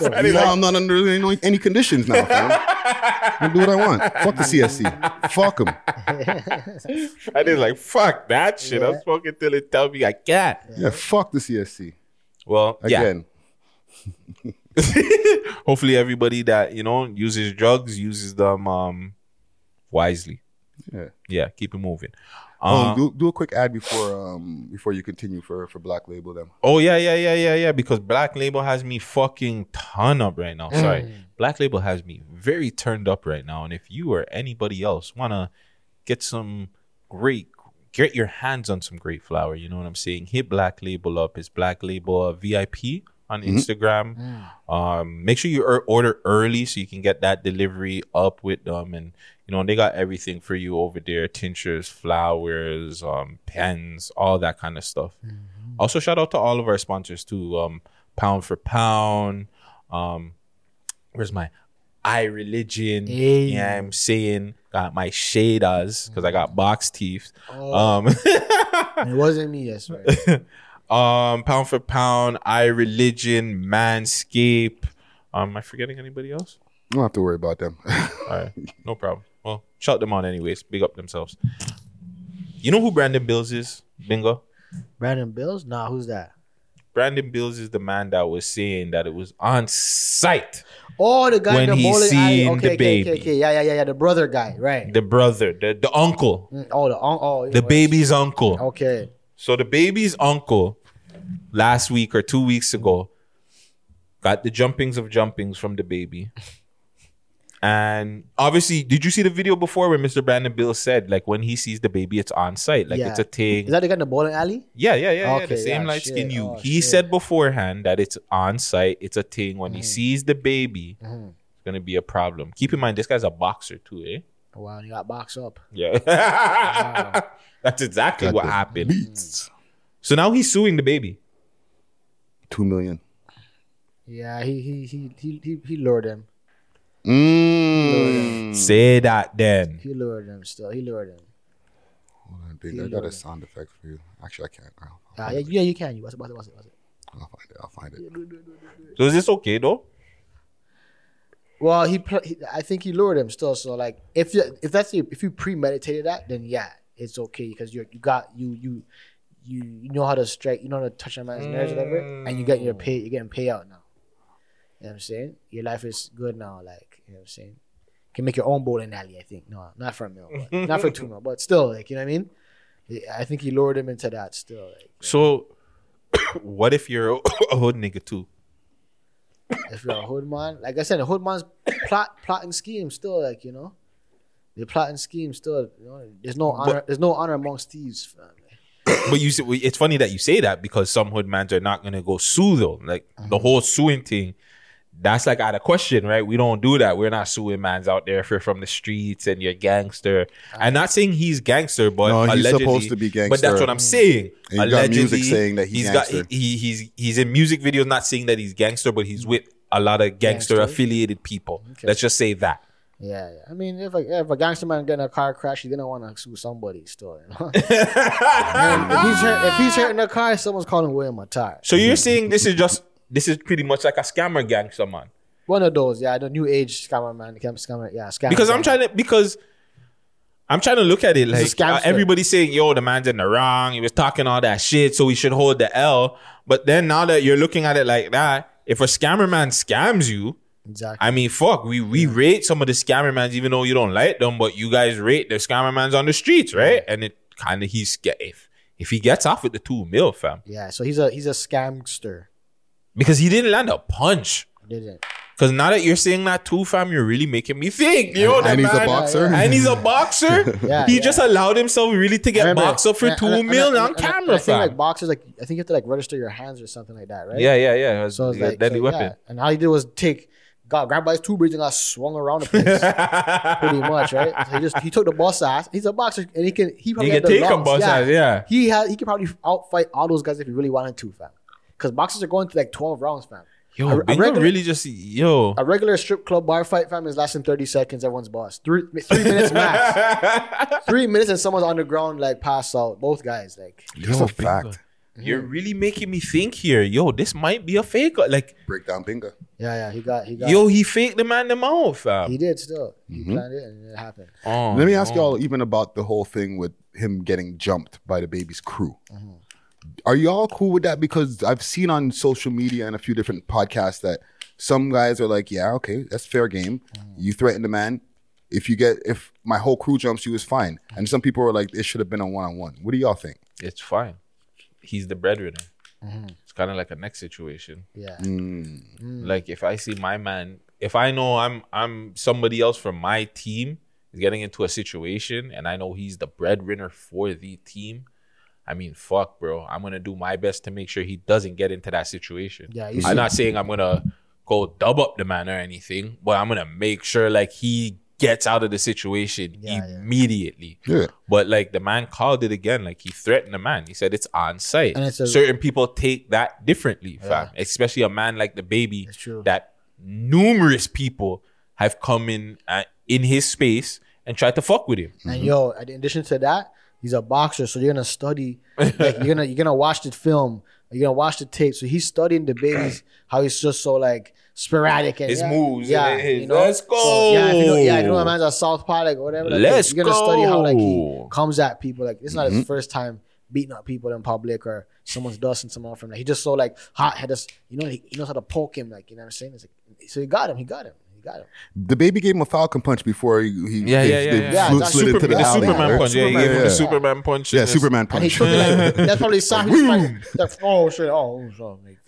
Speaker 5: now I'm not under any, any conditions now, fam. I do what I want. Fuck the CSC. Fuck them. <laughs>
Speaker 4: Friday's like, fuck that shit. I'm smoking till it tell me I can't.
Speaker 5: Yeah, fuck the CSC.
Speaker 4: Well, yeah.
Speaker 5: Again.
Speaker 4: hopefully everybody that you know uses drugs uses them um wisely.
Speaker 5: Yeah.
Speaker 4: Yeah, keep it moving.
Speaker 5: Oh,
Speaker 4: Uh,
Speaker 5: do, do a quick ad before um before you continue for for Black Label them.
Speaker 4: Oh yeah, yeah, yeah, yeah, yeah. Because Black Label has me fucking ton up right now. Sorry,
Speaker 6: Mm.
Speaker 4: Black Label has me very turned up right now. And if you or anybody else wanna get some great, get your hands on some great flour, you know what I'm saying? Hit Black Label up. It's Black Label uh, VIP on
Speaker 5: Mhm.
Speaker 4: Instagram. Um, make sure you er- order early so you can get that delivery up with them. And you know they got everything for you over there: tinctures, flowers, um, pens, all that kind of stuff. Also, shout out to all of our sponsors too. Um, Pound for Pound. Um, where's my I religion?
Speaker 6: Hey.
Speaker 4: Yeah, I'm saying got my shaders because I got box teeth.
Speaker 6: Oh.
Speaker 4: Um, <laughs>
Speaker 6: it wasn't me. Yes, right. <laughs>
Speaker 4: um, Pound for Pound, I religion, Manscape. Um, am I forgetting anybody else?
Speaker 5: You don't have to worry about them. <laughs>
Speaker 4: All right, no problem. Well, shout them on anyways. Big up themselves. You know who Brandon Bills is? Bingo.
Speaker 6: Brandon Bills? Nah, who's that?
Speaker 4: Brandon Bills is the man that was saying that it was on site.
Speaker 6: Oh, the guy
Speaker 4: When
Speaker 6: in the
Speaker 4: he
Speaker 6: bowling alley.
Speaker 4: seen
Speaker 6: Okay,
Speaker 4: the
Speaker 6: okay,
Speaker 4: baby.
Speaker 6: okay, okay. Yeah, yeah, yeah, yeah. The brother guy, right?
Speaker 4: The brother, the, the uncle,
Speaker 6: Mm, Oh, the un- oh,
Speaker 4: the baby's uncle.
Speaker 6: Okay.
Speaker 4: So the baby's uncle last week or two weeks ago got the jumpings of jumpings from the baby. And obviously, did you see the video before where Mr. Brandon Bill said, like, when he sees the baby, it's on site, like
Speaker 6: Yeah.
Speaker 4: it's a thing.
Speaker 6: Is that the guy in the bowling alley?
Speaker 4: Yeah, yeah, yeah, yeah.
Speaker 6: Okay,
Speaker 4: The same
Speaker 6: yeah,
Speaker 4: light skin
Speaker 6: shit.
Speaker 4: you.
Speaker 6: Oh,
Speaker 4: he
Speaker 6: shit.
Speaker 4: said beforehand that it's on site, it's a thing. When he
Speaker 6: Mm-hmm.
Speaker 4: sees the baby, it's gonna be a problem. Keep in mind, this guy's a boxer too, eh?
Speaker 6: Wow, and he got boxed up.
Speaker 4: Yeah. <laughs> That's exactly
Speaker 5: Got
Speaker 4: what
Speaker 5: the
Speaker 4: happened.
Speaker 5: beats.
Speaker 4: So now he's suing the baby.
Speaker 5: Two million.
Speaker 6: Yeah, he he he he he, he lured him.
Speaker 5: Mm.
Speaker 4: Say that then.
Speaker 6: He lured him still. He lured him.
Speaker 5: Hold on, Bing, I got a sound effect for you. Actually, I can't. I'll,
Speaker 6: Ah, yeah, yeah, you can. You what's it, what's it, what's it, what's it?
Speaker 5: I'll find it. I'll find it.
Speaker 4: So is this okay though?
Speaker 6: Well, he, I think he lured him still. So like, if you if that's the, if you premeditated that, then yeah, it's okay because you you got you you you you know how to strike, you know how to touch a man's nerves, whatever, and you get your pay, you're getting payout now. You know what I'm saying? Your life is good now. Like you know what I'm saying? You can make your own bowling alley. I think no, not for a mil, but, not for two mil, but still, like you know what I mean? I think he lured him into that still. Like,
Speaker 4: So <coughs> what if you're a hood nigga too?
Speaker 6: If you're a hood man, like I said, a hood man's plot plotting scheme still, like you know, the plotting scheme still. You know, there's no honor. there's no honor amongst thieves. Fam. <coughs>
Speaker 4: But you say it's funny that you say that because some hood mans are not gonna go sue though. Like
Speaker 6: Uh-huh.
Speaker 4: the whole suing thing, that's like out of question, right? We don't do that. We're not suing mans out there if you're from the streets and you're gangster. I'm not saying he's gangster, but
Speaker 5: No, he's
Speaker 4: allegedly,
Speaker 5: supposed to be gangster.
Speaker 4: But that's what I'm saying.
Speaker 5: And you got music saying that he's
Speaker 4: got he, he's he's in music videos not saying that he's gangster, but he's with a lot of gangster
Speaker 6: Gangster.
Speaker 4: affiliated people.
Speaker 6: Okay.
Speaker 4: Let's just say that.
Speaker 6: Yeah, yeah. I mean, if a if a gangster man get in a car crash, he's gonna want to sue somebody still. You know? <laughs> If he's hurt, if he's hurt in a car, someone's calling William Attar.
Speaker 4: So you're saying this is just this is pretty much like a scammer gangster man.
Speaker 6: One of those, yeah, the new age scammer man, scam- scammer, yeah, scammer.
Speaker 4: because I'm trying to because I'm trying to look at it like uh, everybody's saying, "Yo, the man's in the wrong. He was talking all that shit, so we should hold the L." But then now that you're looking at it like that, if a scammer man scams you,
Speaker 6: Exactly.
Speaker 4: I mean, fuck, we we rate some of the scammer mans even though you don't like them, but you guys rate the scammer mans on the streets, right? And it kind of he's get if if he gets off with the two mil, fam,
Speaker 6: Yeah, so he's a he's a scamster.
Speaker 4: Because he didn't land a punch.
Speaker 6: Didn't.
Speaker 4: Because now that you're saying that too, fam, you're really making me think. Yo,
Speaker 5: And-
Speaker 4: that
Speaker 5: and he's a boxer?
Speaker 4: And he's a boxer. <laughs>
Speaker 6: Yeah,
Speaker 4: he
Speaker 6: yeah.
Speaker 4: just allowed himself really to get boxed up for
Speaker 6: and-
Speaker 4: two
Speaker 6: and- and-
Speaker 4: mil
Speaker 6: and-
Speaker 4: on
Speaker 6: and-
Speaker 4: camera,
Speaker 6: and I think
Speaker 4: fam.
Speaker 6: like boxers, like I think you have to like register your hands or something like that, right?
Speaker 4: yeah, yeah, yeah. Was
Speaker 6: So it's like
Speaker 4: deadly
Speaker 6: so,
Speaker 4: weapon.
Speaker 6: yeah. And all he did was take got grabbed by his two braids and got swung around the place. <laughs> pretty much, right? So he just he took the boss ass. He's a boxer and he can he probably
Speaker 4: He
Speaker 6: had
Speaker 4: can
Speaker 6: the
Speaker 4: take a
Speaker 6: lungs.
Speaker 4: boss ass, yeah.
Speaker 6: He had he could probably outfight all those guys if he really wanted to, fam. Because boxers are going to like twelve rounds, fam.
Speaker 4: Yo,
Speaker 6: A- a
Speaker 4: Bingo
Speaker 6: regular-
Speaker 4: really just yo.
Speaker 6: A regular strip club bar fight, fam, is lasting thirty seconds. Everyone's boss. Three three minutes max. <laughs> three minutes and someone's on the ground like passed out. Both guys like.
Speaker 5: That's
Speaker 4: Yo,
Speaker 5: a fact.
Speaker 4: You're really making me think here. Yo, this might be a fake. Like,
Speaker 5: Break down bingo.
Speaker 6: Yeah, yeah. He got he got.
Speaker 4: yo, he faked the man the out, fam.
Speaker 6: he did still. He planned it and it happened.
Speaker 4: Oh,
Speaker 5: Let me ask
Speaker 4: no.
Speaker 5: y'all even about the whole thing with him getting jumped by the baby's crew.
Speaker 6: Mm-hmm.
Speaker 5: Are y'all cool with that? Because I've seen on social media and a few different podcasts that Some guys are like, yeah, okay, that's fair game. You threaten the man. If you get if my whole crew jumps you, it's fine. And some people are like, it should have been a one on one. What do y'all think?
Speaker 4: It's fine. He's the breadwinner. It's kind of like a next situation.
Speaker 6: Yeah. Mm. Mm.
Speaker 4: Like if I see my man, if I know I'm I'm somebody else from my team is getting into a situation and I know he's the breadwinner for the team, I mean, fuck, bro. I'm gonna do my best to make sure he doesn't get into that situation.
Speaker 6: Yeah, you
Speaker 4: I'm
Speaker 6: see-
Speaker 4: not saying I'm gonna go dub up the man or anything, but I'm gonna make sure like he gets out of the situation
Speaker 6: Yeah, yeah.
Speaker 4: immediately.
Speaker 5: Yeah.
Speaker 4: But like the man called it again, like he threatened the man. He said it's on site.
Speaker 6: And it's a-
Speaker 4: Certain people take that differently, fam. Especially a man like the baby
Speaker 6: It's true.
Speaker 4: that numerous people have come in uh, in his space and tried to fuck with him.
Speaker 6: And yo, in addition to that, he's a boxer, so you're gonna study. <laughs> Like you're gonna you're gonna watch the film. You're gonna watch the tape. So he's studying the babies, <clears throat> how he's just so like sporadic and
Speaker 4: His
Speaker 6: yeah,
Speaker 4: moves,
Speaker 6: Yeah,
Speaker 4: his-
Speaker 6: you know.
Speaker 4: let's
Speaker 6: So, yeah, if you know, yeah, if you know
Speaker 4: go.
Speaker 6: a man's a southpaw like or whatever. Like,
Speaker 4: Let's
Speaker 6: you're gonna study how like he comes at people. Like it's not
Speaker 4: Mm-hmm.
Speaker 6: his first time beating up people in public or someone's dusting someone off him. Like he just so like hot had headed. You know, he, he knows how to poke him. Like you know what I'm saying. It's like so he got him. He got him. He got him.
Speaker 5: The baby gave him a Falcon punch before he, he
Speaker 4: Yeah,
Speaker 5: they,
Speaker 4: yeah, yeah, yeah.
Speaker 6: Yeah,
Speaker 5: flew-
Speaker 6: that's
Speaker 5: slid into the,
Speaker 4: the
Speaker 5: alley,
Speaker 4: Superman
Speaker 5: right?
Speaker 4: punch. Yeah, he
Speaker 6: Superman,
Speaker 4: gave him
Speaker 5: yeah.
Speaker 4: the Superman punch.
Speaker 5: Yeah,
Speaker 4: and
Speaker 5: Superman
Speaker 6: And <laughs> he
Speaker 5: punch.
Speaker 6: took it like that's probably Sam. He's like, like, oh shit, oh, like,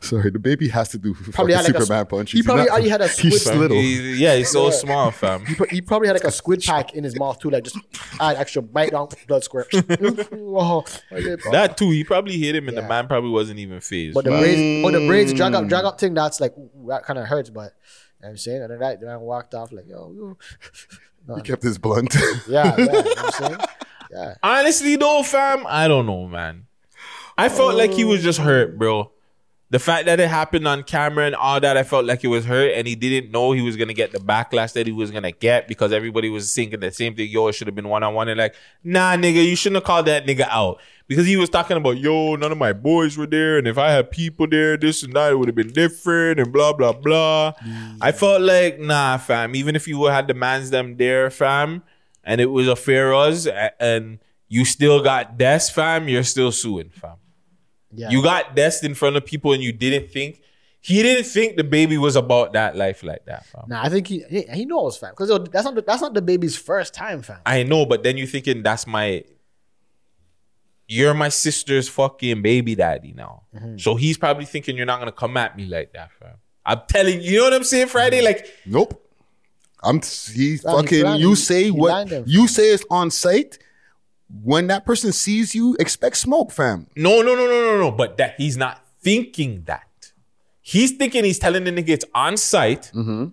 Speaker 5: Sorry, the baby has to do
Speaker 6: Probably
Speaker 5: fucking
Speaker 6: had like a-
Speaker 5: Superman punch.
Speaker 6: he probably
Speaker 5: not-
Speaker 6: already had a
Speaker 5: He's
Speaker 6: squid-
Speaker 5: little.
Speaker 4: He- yeah, he's so small, fam.
Speaker 6: He, he probably had like a squid pack in his mouth too, like just add extra bite down blood squirt. oh, <laughs> <laughs>
Speaker 4: That too, he probably hit him, and
Speaker 6: Yeah.
Speaker 4: the man probably wasn't even phased.
Speaker 6: but the braids, but the braids drag up, drag up thing. That's like ooh, that kind of hurts. But you know what I'm saying, and then that the man walked off like yo, yo. <laughs>
Speaker 5: He kept his blunt.
Speaker 6: yeah, yeah. You know what I'm saying, yeah.
Speaker 4: Honestly, though, fam, I don't know, man. I felt like he was just hurt, bro. The fact that it happened on camera and all that, I felt like he was hurt, and he didn't know he was gonna get the backlash that he was gonna get because everybody was thinking the same thing. Yo, it should have been one on one, and like, nah, nigga, you shouldn't have called that nigga out because he was talking about, yo, none of my boys were there, and if I had people there, this and that, it would have been different, and blah blah blah. Mm. I felt like, nah, fam. Even if you had the mans them there, fam, and it was a fair us, and you still got Des, fam, you're still suing, fam.
Speaker 6: Yeah.
Speaker 4: You got Des in front of people, and you didn't think he didn't think the baby was about that life like that, fam.
Speaker 6: Nah, I think he he, he knows, fam. Because that's not the, that's not the baby's first time, fam.
Speaker 4: I know, but then you're thinking that's my you're my sister's fucking baby daddy now. Mm-hmm. So he's probably thinking you're not gonna come at me like that, fam. I'm telling you, you know what I'm saying, Friday? Like,
Speaker 5: Nope. I'm he
Speaker 6: Fam,
Speaker 5: fucking
Speaker 6: planned-
Speaker 5: you say
Speaker 6: he
Speaker 5: what
Speaker 6: him,
Speaker 5: you say is on site. When that person sees you, expect smoke, fam.
Speaker 4: no, no, no, no, no, no. But that he's not thinking that. He's thinking he's telling the nigga it's on site. Mm-hmm.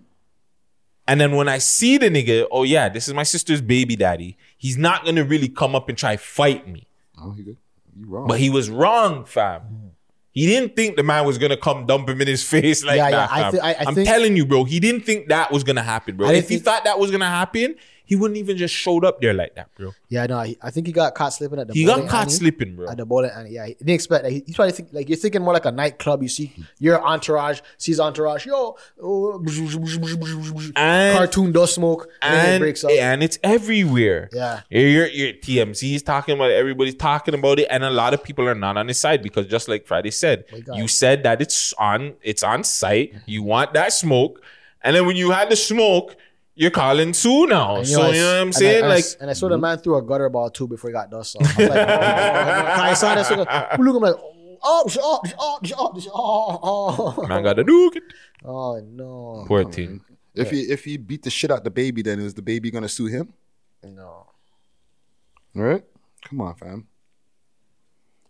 Speaker 4: And then when I see the nigga, oh yeah, this is my sister's baby daddy. He's not gonna really come up and try fight me.
Speaker 5: Oh, you good? You wrong.
Speaker 4: But he was wrong, fam. He didn't think the man was gonna come dump him in his <laughs> face like
Speaker 6: Yeah, yeah,
Speaker 4: that.
Speaker 6: I
Speaker 4: fam.
Speaker 6: thi- I- I
Speaker 4: am
Speaker 6: think-
Speaker 4: telling you, bro. He didn't think that was gonna happen, bro.
Speaker 6: I didn't
Speaker 4: If he thought that was gonna happen, he wouldn't even just showed up there like that, bro.
Speaker 6: Yeah, no, he, I think he got caught slipping at the.
Speaker 4: He got caught slipping, bro.
Speaker 6: At the bowling alley, yeah, he didn't expect that. He, he's probably think, like you're thinking more like a nightclub. You see your entourage, sees entourage, yo, oh,
Speaker 4: And-
Speaker 6: cartoon does smoke, and, then it
Speaker 4: and
Speaker 6: breaks up.
Speaker 4: and it's everywhere.
Speaker 6: Yeah.
Speaker 4: your your TMZ is talking about it. Everybody's talking about it, and a lot of people are not on his side because just like Friday said,
Speaker 6: got
Speaker 4: you said that it's on it's on site. You want that smoke, and then when you had the smoke, you're calling Sue now.
Speaker 6: And,
Speaker 4: so
Speaker 6: I-
Speaker 4: you know what I'm saying?
Speaker 6: I, and I
Speaker 4: like
Speaker 6: and I saw the man threw a gutter ball too before he got dust off. I'm like, <laughs> oh, I saw that. So look, I'm like, oh, oh, oh, oh, oh, oh,
Speaker 4: man got to do it.
Speaker 6: oh, no,
Speaker 4: Poor thing.
Speaker 5: if he if he beat the shit out the baby, then is the baby gonna sue him?
Speaker 6: no.
Speaker 5: All right? Come on, fam.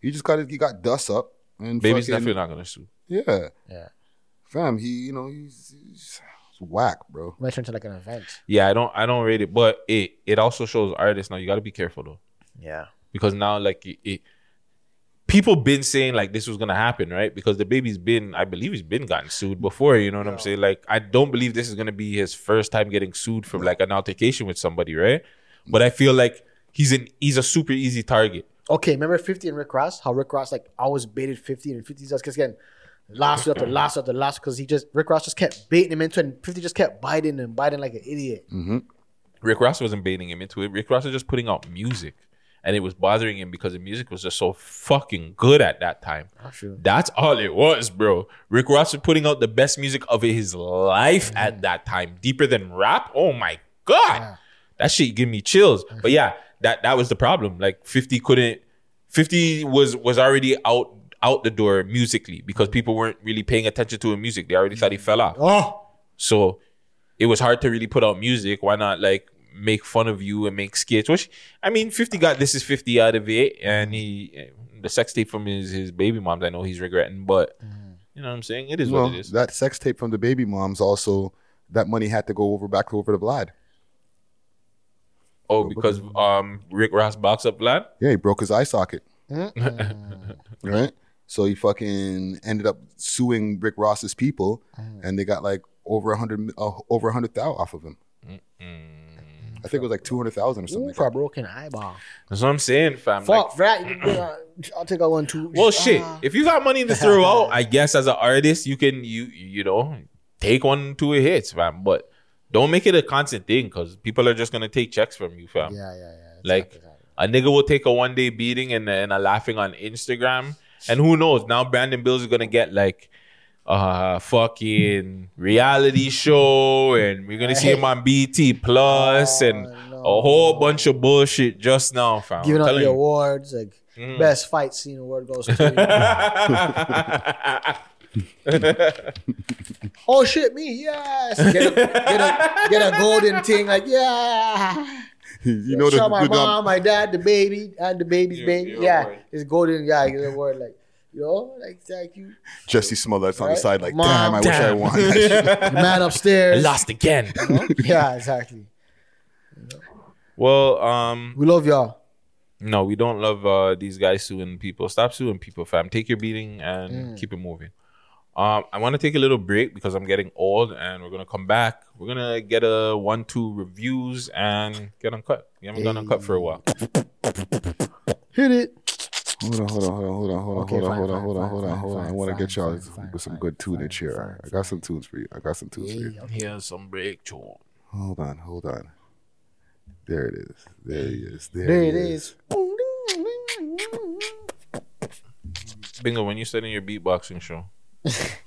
Speaker 5: He just got it. He got dust up and
Speaker 4: Baby's
Speaker 5: fucking-
Speaker 4: definitely not gonna sue.
Speaker 5: Yeah,
Speaker 6: Yeah,
Speaker 5: fam. He you know he's, he's whack, bro.
Speaker 6: might turn to like an event.
Speaker 4: Yeah, I don't I don't rate it, but it it also shows artists now. You got to be careful though.
Speaker 6: Yeah,
Speaker 4: because now like it, it people been saying like this was gonna happen right because the baby's been i believe he's been gotten sued before you know what i'm saying like i don't believe this is gonna be his first time getting sued for like an altercation with somebody right but i feel like he's an he's a super easy target
Speaker 6: Okay, remember 50 and Rick Ross? How Rick Ross like always baited 50 and 50 just kept getting lawsuit after last after last because he just Rick Ross just kept baiting him into it and 50 just kept biting and biting like an idiot. Mm-hmm.
Speaker 4: rick ross wasn't baiting him into it rick ross was just putting out music and it was bothering him because the music was just so fucking good at that time.
Speaker 6: Oh, true.
Speaker 4: That's all it was, bro. Rick Ross was putting out the best music of his life at mm. that time, deeper than rap. Oh my god, that shit give me chills. But mm. yeah, that that was the problem. Like Fifty couldn't. Fifty was was already out out the door musically because people weren't really paying attention to his music. They already thought he fell off.
Speaker 6: Oh,
Speaker 4: So it was hard to really put out music. Why not like make fun of you and make skits? Which I mean, Fifty got this is Fifty out of it, and he the sex tape from his his baby moms. I know he's regretting, but you know what I'm saying. It is
Speaker 5: well,
Speaker 4: what it is.
Speaker 5: that sex tape from the baby moms also that money had to go over back over to Vlad.
Speaker 4: Oh, because um Rick Ross box up lad.
Speaker 5: Yeah, he broke his eye socket. <laughs> right? So he fucking ended up suing Rick Ross's people, and they got like over a hundred, uh, over a hundred thousand off of him. I think it was like two hundred thousand or something.
Speaker 6: Ooh,
Speaker 5: like
Speaker 6: for a broken eyeball.
Speaker 4: That's what I'm saying, fam.
Speaker 6: Fuck,
Speaker 4: Like,
Speaker 6: right? you- uh, I'll take out one two.
Speaker 4: well, shit.
Speaker 6: Ah.
Speaker 4: If you got money to throw out, I <laughs> guess as an artist, you can you you know take one two hits, fam. But don't make it a constant thing because people are just gonna take checks from you, fam.
Speaker 6: Yeah, yeah, yeah.
Speaker 4: Like a nigga will take a one day beating and and a laughing on Instagram, and who knows? Now Brandon Bills is gonna get like a fucking reality show, and we're gonna see him on BT Plus and a whole bunch of bullshit just now, fam.
Speaker 6: Giving out the
Speaker 4: you.
Speaker 6: awards, like
Speaker 4: Mm.
Speaker 6: best fight scene award goes to. <laughs> oh shit, me, yes. Get a, get a, get a golden thing, like yeah. <laughs>
Speaker 5: you know the,
Speaker 6: Show my
Speaker 5: the- the-
Speaker 6: mom, my dad, the baby, and the baby's baby.
Speaker 4: your
Speaker 6: yeah,
Speaker 4: award.
Speaker 6: it's golden. Yeah, I get a award like. You know, like thank you.
Speaker 5: Jussie Smollett's on the side, like,
Speaker 6: Mom,
Speaker 5: damn, I wish I won. that. <laughs>
Speaker 6: The man upstairs.
Speaker 4: I lost again.
Speaker 6: You know? <laughs> Yeah, exactly.
Speaker 4: well, um,
Speaker 6: We love y'all.
Speaker 4: no, we don't love uh these guys suing people. Stop suing people, fam. Take your beating and
Speaker 6: Mm.
Speaker 4: keep it moving. Um, I want to take a little break because I'm getting old, and we're gonna come back. We're gonna get a one, two reviews and get uncut. We haven't gone uncut for a while.
Speaker 6: Hit it.
Speaker 5: Hold on, hold on, hold on, hold on, hold on,
Speaker 6: Okay,
Speaker 5: hold on,
Speaker 6: fine,
Speaker 5: hold on,
Speaker 6: fine,
Speaker 5: hold on,
Speaker 6: fine,
Speaker 5: hold on,
Speaker 6: fine,
Speaker 5: hold on. I want to get y'all
Speaker 6: fine,
Speaker 5: with some good
Speaker 6: fine,
Speaker 5: tunage here. I got some tunes for you. I got some tunes for you.
Speaker 4: Here's some break tune.
Speaker 5: Hold on, hold on. There it is. There he is. There,
Speaker 6: There
Speaker 5: he
Speaker 6: it is.
Speaker 4: Bingo, when you starting your beatboxing show? <laughs>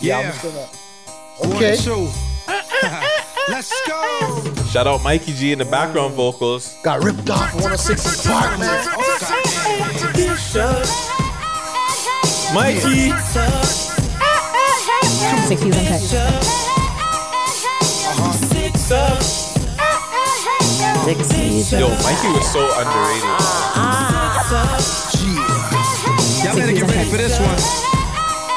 Speaker 6: Yeah, I'm just gonna. Okay. <laughs>
Speaker 8: Let's go.
Speaker 4: Shout out Mikey G in the background vocals.
Speaker 6: Got ripped off 106 Park, man.
Speaker 4: Mikey.
Speaker 1: Six views uncut. Six views
Speaker 4: Yo, Mikey was so underrated. Ah.
Speaker 8: Y'all better get ready for this one.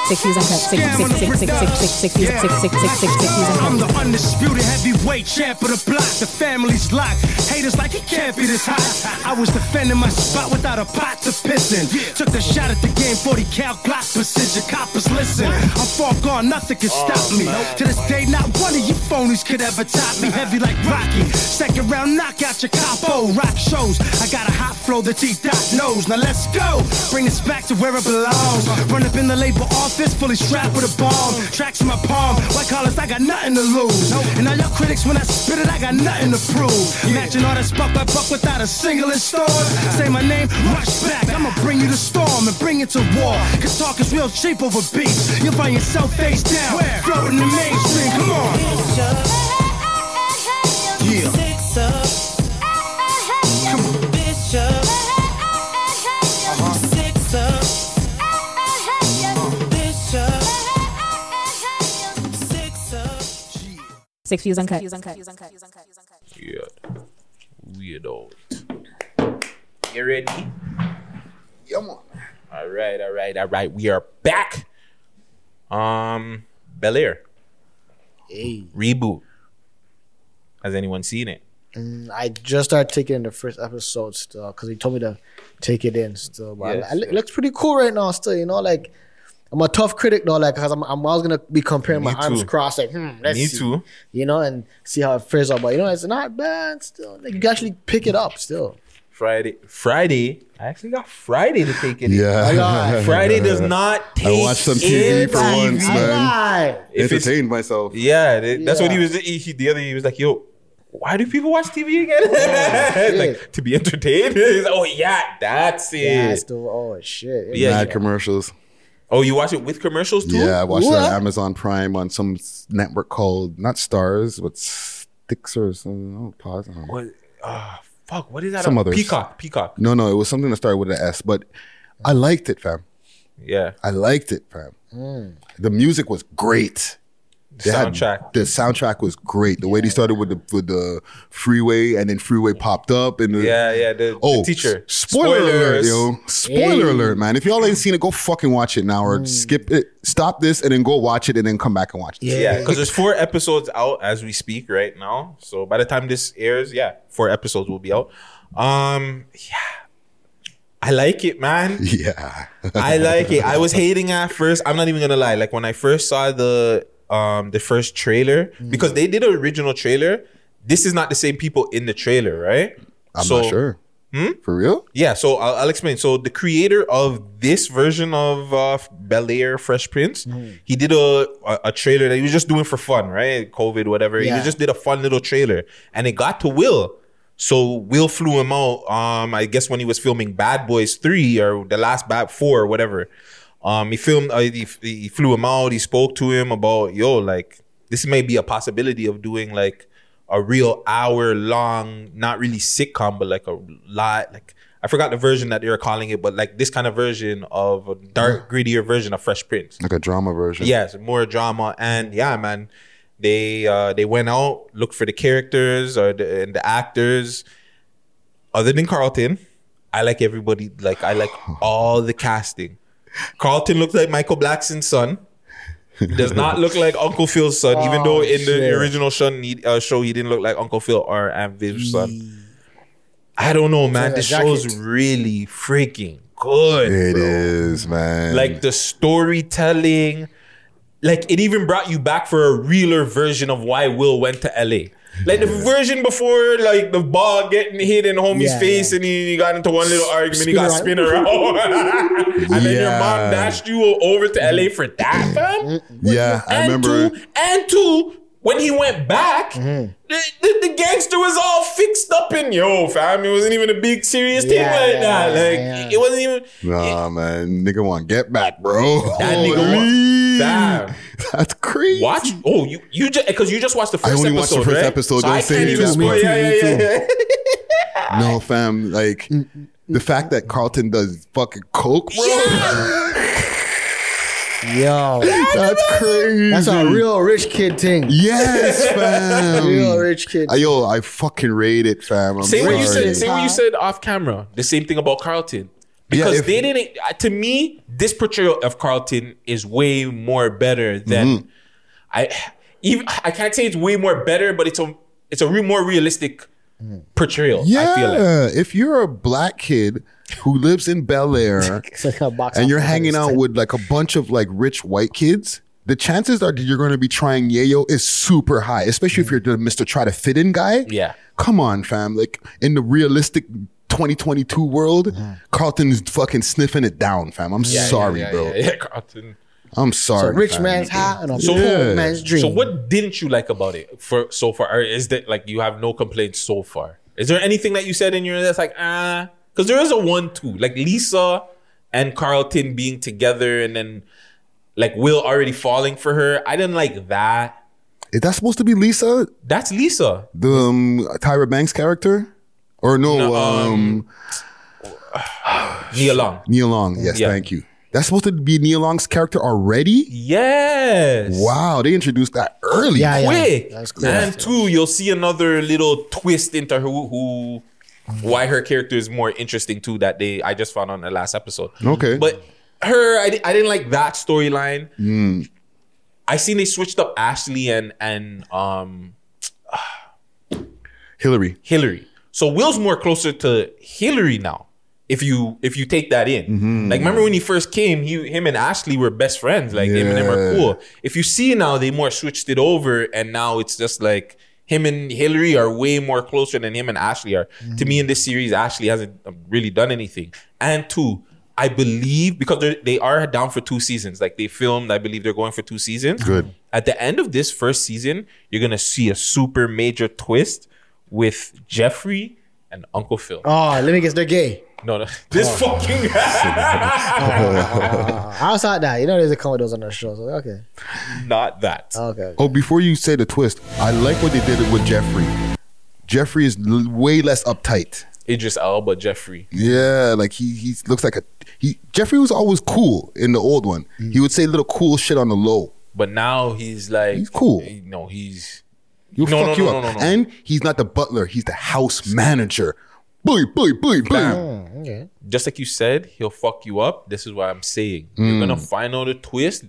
Speaker 1: Six views uncut. Six six six six six six six views six six six six six views
Speaker 8: I'm the undisputed heavyweight champ of the block. The family's locked. Haters like it can't be this hot. I was defending my spot without a pot to piss in. Took the shot at the game, 40 cal Glock precision. Coppers listen. I'm far gone, nothing can stop me. To this day, not one of you phonies could ever top me. Heavy like Rocky. Second round knockout your capo. Rock shows. I got a hot flow that T-Dot knows. Now let's go. Bring us back to where it belongs. Run up in the label office, fully strapped with a bomb. Tracks in my palm. White collars, I got nothing to lose. And all y'all critics, when I spit it, I got nothing to prove. Matching all that buck by buck without a single install. Say my name, rush back. I'ma bring you the storm and bring it to war. Cause talk is real cheap over beats. You'll find yourself face down, floating the mainstream. Come on.
Speaker 1: Six views uncut.
Speaker 4: Yeah. Weirdo. You ready?
Speaker 5: Yeah, man.
Speaker 4: All right, all right, all right. We are back. Um, Bel Air
Speaker 6: Hey.
Speaker 4: reboot. Has anyone seen it?
Speaker 6: Mm, I just started taking in the first episode still because he told me to take it in still. But I-
Speaker 4: Yes,
Speaker 6: I, it looks pretty cool right now still. You know, like I'm a tough critic though, like because I'm, I'm always gonna be comparing
Speaker 4: Me
Speaker 6: my arms
Speaker 4: too.
Speaker 6: crossed, like hmm, let's
Speaker 4: Me
Speaker 6: see.
Speaker 4: too.
Speaker 6: You know, and see how it fares out. But you know, it's not bad still. Like you can actually pick it up still.
Speaker 4: Friday. Friday. I actually got Friday to take it. in.
Speaker 5: Yeah. <laughs>
Speaker 4: Friday does not take.
Speaker 5: I watched some TV for
Speaker 4: in
Speaker 5: once, man.
Speaker 6: Alright.
Speaker 4: If it's-
Speaker 5: Entertained myself.
Speaker 4: Yeah, that- that's what he
Speaker 6: Yeah.
Speaker 4: was. He, he- the other he was like, "Yo, why do people watch TV again? <laughs> like to be entertained. <laughs> oh yeah, that's it.
Speaker 6: Yeah, it's the, oh shit.
Speaker 4: Yeah,
Speaker 5: Mad
Speaker 4: yeah.
Speaker 5: commercials.
Speaker 4: Oh, you watch it with commercials too?
Speaker 5: Yeah, I watched it on Amazon Prime on some network called not Stars, but Sticks or something. Oh, pause. I don't know.
Speaker 4: What? Uh, fuck. What is that?
Speaker 5: Some others.
Speaker 4: Peacock. Peacock.
Speaker 5: No, no, it was something that started with an S, but I liked it, fam.
Speaker 4: Yeah.
Speaker 5: I liked it, fam. The music was great. They had- the soundtrack was great. The way they started with the with the freeway, and then freeway popped up, and the,
Speaker 4: Yeah, yeah. The,
Speaker 5: Oh,
Speaker 4: the teacher.
Speaker 5: Spoiler alert, yo! Spoiler alert, man! If y'all ain't seen it, go fucking watch it now, or skip it. Stop this and then go watch it, and then come back and watch it.
Speaker 4: Yeah, because there's four episodes out as we speak right now. So by the time this airs, yeah, four episodes will be out. Um, yeah, I like it, man. <laughs>
Speaker 5: Yeah.
Speaker 4: I like it. I was hating at first. I'm not even gonna lie. Like when I first saw the um the first trailer, because they did an original trailer. This is not the same people in the trailer, right?
Speaker 5: I'm
Speaker 4: So-
Speaker 5: not sure. For real?
Speaker 4: Yeah, so I'll, I'll explain. So the creator of this version of uh, Bel Air Fresh Prince, he did a, a a trailer that he was just doing for fun, right? COVID, whatever. He
Speaker 6: Yeah.
Speaker 4: just did a fun little trailer, and it got to Will. So Will flew him out. Um, I guess when he was filming Bad Boys Three or the last Bad Four or whatever. Um, he filmed. Uh, he, he flew him out. He spoke to him about yo, like this may be a possibility of doing like a real hour long, not really sitcom, but like a lot. Like I forgot the version that they were calling it, but like this kind of version of a dark, grittier version of Fresh Prince.
Speaker 5: Like a drama version.
Speaker 4: Yes, more drama, and yeah, man, they uh they went out looked for the characters or the and the actors. Other than Carlton, I like everybody. Like I like <sighs> all the casting. Carlton looks like Michael Blackson's son. Does <laughs> not look like Uncle Phil's son, even though in the original son, he, uh, show he didn't look like Uncle Phil or Aunt Viv's son. I don't know, man.
Speaker 6: like a
Speaker 4: The show's
Speaker 6: jacket.
Speaker 4: really freaking good.
Speaker 5: It
Speaker 4: bro
Speaker 5: is, man.
Speaker 4: like the storytelling like it even brought you back for a realer version of why will went to la like the version before like the ball getting hit in homie's
Speaker 6: Yeah,
Speaker 4: face
Speaker 6: yeah.
Speaker 4: and he, he got into one little argument he got
Speaker 6: around.
Speaker 4: spin around <laughs> and then your mom
Speaker 5: Yeah.
Speaker 4: dashed you over to la for that fam
Speaker 5: yeah, I remember.
Speaker 4: two and two when he went back,
Speaker 6: Mm-hmm.
Speaker 4: the, the, the gangster was all fixed up in yo, fam. It wasn't even a big serious thing
Speaker 6: Yeah,
Speaker 4: like
Speaker 6: yeah,
Speaker 4: that. Like
Speaker 6: yeah.
Speaker 4: it wasn't even
Speaker 5: Nah, man, nigga want get back, bro.
Speaker 4: that nigga. wa-
Speaker 5: Holy.
Speaker 4: Fam. <laughs>
Speaker 5: That's crazy.
Speaker 4: Watch. Oh, you you just because you just watched the
Speaker 5: I
Speaker 4: first
Speaker 5: only
Speaker 4: episode.
Speaker 5: watched the first
Speaker 4: right?
Speaker 5: episode,
Speaker 4: So
Speaker 5: don't
Speaker 4: I
Speaker 5: say
Speaker 4: can't even
Speaker 5: that
Speaker 4: spoil-
Speaker 5: much.
Speaker 4: Yeah, yeah, yeah,
Speaker 5: No, fam. Like mm, mm, the mm, fact that Carlton does fucking coke, bro.
Speaker 6: Yo,
Speaker 5: That's crazy.
Speaker 6: that's a real rich kid thing.
Speaker 5: Yes, <laughs> fam.
Speaker 6: Real rich kid.
Speaker 5: Uh, Yo, I fucking rate it, fam. I'm
Speaker 4: Say what you said. Say what you said off camera. The same thing about Carlton. Because
Speaker 5: if-
Speaker 4: they didn't. uh, To me, this portrayal of Carlton is way more better than
Speaker 5: Mm-hmm.
Speaker 4: I. Even I can't say it's way more better, but it's a it's a re- more realistic portrayal.
Speaker 5: Yeah,
Speaker 4: I feel like.
Speaker 5: if you're a black kid who lives in Bel Air <laughs>
Speaker 6: like
Speaker 5: and you're hanging out with like a bunch of like rich white kids, the chances are that you're going to be trying yayo is super high, especially if you're the Mr. Try to Fit In guy.
Speaker 4: Yeah.
Speaker 5: Come on, fam. Like in the realistic 2022 world, Carlton's fucking sniffing it down, fam. I'm
Speaker 4: Yeah,
Speaker 5: sorry,
Speaker 4: yeah,
Speaker 5: bro.
Speaker 4: Yeah, yeah, Carlton.
Speaker 5: I'm sorry.
Speaker 6: So
Speaker 5: sorry.
Speaker 6: rich man's high and a
Speaker 4: So-
Speaker 6: poor
Speaker 5: Yeah.
Speaker 6: man's dream.
Speaker 4: So what didn't you like about it for so far? Or is that like you have no complaints so far? Is there anything that you said in your that's like ah? Because there is a one two like Lisa and Carlton being together and then like Will already falling for her. I didn't like that.
Speaker 5: Is that supposed to be Lisa,
Speaker 4: That's Lisa.
Speaker 5: the um, Tyra Banks character? Or no,
Speaker 4: No,
Speaker 5: um, <sighs>
Speaker 4: Nia Long.
Speaker 5: Nia Long. Yes,
Speaker 4: Yeah.
Speaker 5: thank you. That's supposed to be Nia Long's character already?
Speaker 4: Yes.
Speaker 5: Wow, they introduced that early.
Speaker 6: Yeah, yeah.
Speaker 4: Quick.
Speaker 6: That's clear.
Speaker 4: And two, you'll see another little twist into who who why her character is more interesting too that they I just found on the last episode.
Speaker 5: Okay.
Speaker 4: But her, I, I didn't like that storyline. I seen they switched up Ashley and and um
Speaker 5: Hillary.
Speaker 4: Hillary. So Will's more closer to Hillary now. If you if you take that in, mm-hmm. like remember when he first came, he him and Ashley were best friends. Like him and them are cool. If you see now, they more switched it over, and now it's just like him and Hillary are way more closer than him and Ashley are. Mm-hmm. To me, in this series, Ashley hasn't really done anything. And two, I believe because they're- they are down for two seasons. Like they filmed, I believe they're going for two seasons.
Speaker 5: Good.
Speaker 4: At the end of this first season, you're gonna see a super major twist with Jeffrey and Uncle Phil.
Speaker 6: Oh, let me guess, they're gay.
Speaker 4: No, no, <laughs> this fucking <laughs>
Speaker 6: Uh, outside that, you know, there's a couple of those on the show. So okay,
Speaker 4: not that.
Speaker 6: okay.
Speaker 5: Oh, before you say the twist, I like what they did with Jeffrey. Jeffrey is l- way less uptight.
Speaker 4: Idris Elba, Jeffrey.
Speaker 5: Yeah, like he he looks like a he. Jeffrey was always cool in the old one. He would say little cool shit on the low.
Speaker 4: But now he's like
Speaker 5: He's cool.
Speaker 4: No, he's
Speaker 5: He'll
Speaker 4: No,
Speaker 5: fuck
Speaker 4: no,
Speaker 5: you
Speaker 4: no,
Speaker 5: up.
Speaker 4: no, no, no.
Speaker 5: And he's not the butler. He's the house manager. Boy, boy, boy, bam.
Speaker 6: Mm, okay.
Speaker 4: just like you said, he'll fuck you up. This is what I'm saying.
Speaker 5: Mm.
Speaker 4: You're gonna find out a twist.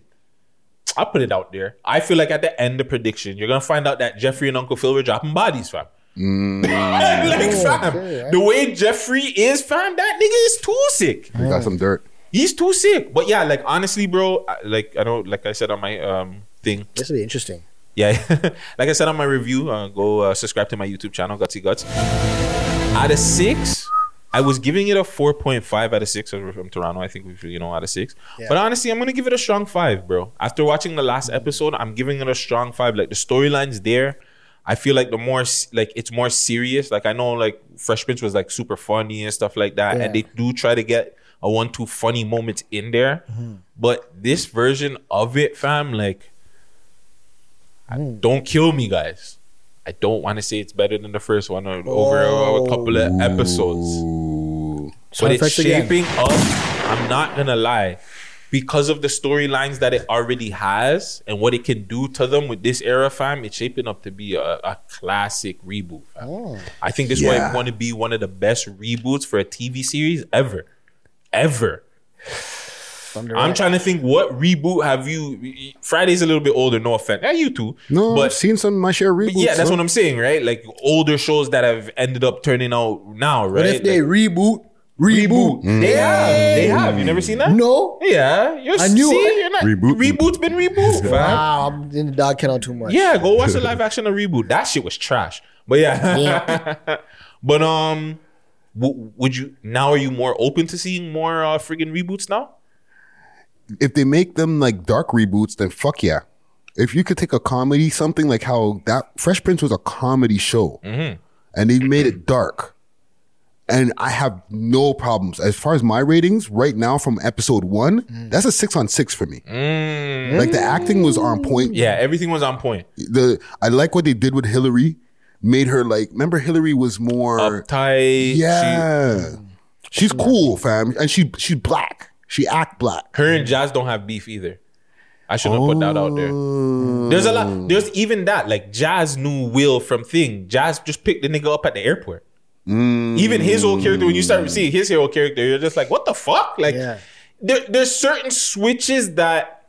Speaker 4: I'll put it out there. I feel like at the end of prediction, you're gonna find out that Jeffrey and Uncle Phil were dropping bodies, fam.
Speaker 5: Mm. <laughs>
Speaker 4: like, fam, the way Jeffrey is, fam, that nigga is too sick.
Speaker 5: He got some dirt.
Speaker 4: He's too sick. But yeah, like honestly, bro, I- like I know, like I said on my um thing,
Speaker 6: This will be interesting.
Speaker 4: yeah, <laughs> like I said on my review, uh, go uh, subscribe to my YouTube channel, Gutsy Guts. Out of six, I was giving it a four point five out of six. From Toronto. I think we, you know, out of six. But honestly, I'm gonna give it a strong five, bro. After watching the last episode, I'm giving it a strong five. Like the storyline's there. I feel like the more like it's more serious. Like I know like Fresh Prince was like super funny and stuff like that, and they do try to get a one two funny moments in there. Mm-hmm. But this version of it, fam, like I- don't kill me, guys. I don't want to say it's better than the first one or over a, a couple of episodes,
Speaker 5: Ooh.
Speaker 4: but it's
Speaker 6: effects again.
Speaker 4: shaping up. I'm not gonna lie, because of the storylines that it already has and what it can do to them with this era, fam. It's shaping up to be a, a classic reboot. Fam. Oh. I think this
Speaker 5: Yeah.
Speaker 4: might want to be one of the best reboots for a TV series ever, ever. I'm trying to think what reboot have you? Friday's a little bit older, no offense. Yeah, you too.
Speaker 5: No,
Speaker 4: but
Speaker 5: I've seen some of my share of reboots.
Speaker 4: yeah, that's
Speaker 5: huh?
Speaker 4: what I'm saying, right? Like older shows that have ended up turning out now, right?
Speaker 6: But if they
Speaker 4: Like,
Speaker 6: reboot, reboot,
Speaker 4: they have, they have. You never seen that?
Speaker 6: No.
Speaker 4: Yeah, you're
Speaker 6: I knew
Speaker 4: see,
Speaker 6: it.
Speaker 4: You're not,
Speaker 5: Reboot.
Speaker 4: Reboot's been reboot. <laughs>
Speaker 6: Wow, I'm in the dog kennel too much.
Speaker 4: Yeah, go watch the <laughs> live action of reboot. That shit was trash. But yeah, <laughs> but um, w- would you now? Are you more open to seeing more uh, friggin' reboots now?
Speaker 5: If they make them like dark reboots, then fuck yeah. If you could take a comedy, something like how that Fresh Prince was a comedy show,
Speaker 4: Mm-hmm.
Speaker 5: and they made it dark, and I have no problems as far as my ratings right now from episode one. That's a six on six for me. Like the acting was on point.
Speaker 4: Mm. Yeah, everything was on point.
Speaker 5: The I like what they did with Hillary. Made her like remember Hillary was more
Speaker 4: Uptight.
Speaker 5: yeah. she's cool, fam, and she she's black. She act black.
Speaker 4: Her and Jazz don't have beef either. I shouldn't have put that out there. Oh. There's a lot. There's even that. Like Jazz knew Will from Thing. Jazz just picked the nigga up at the airport. Mm. Even his old character, when you start seeing his hero character, you're just like, what the fuck? Like,
Speaker 6: Yeah.
Speaker 4: there, there's certain switches that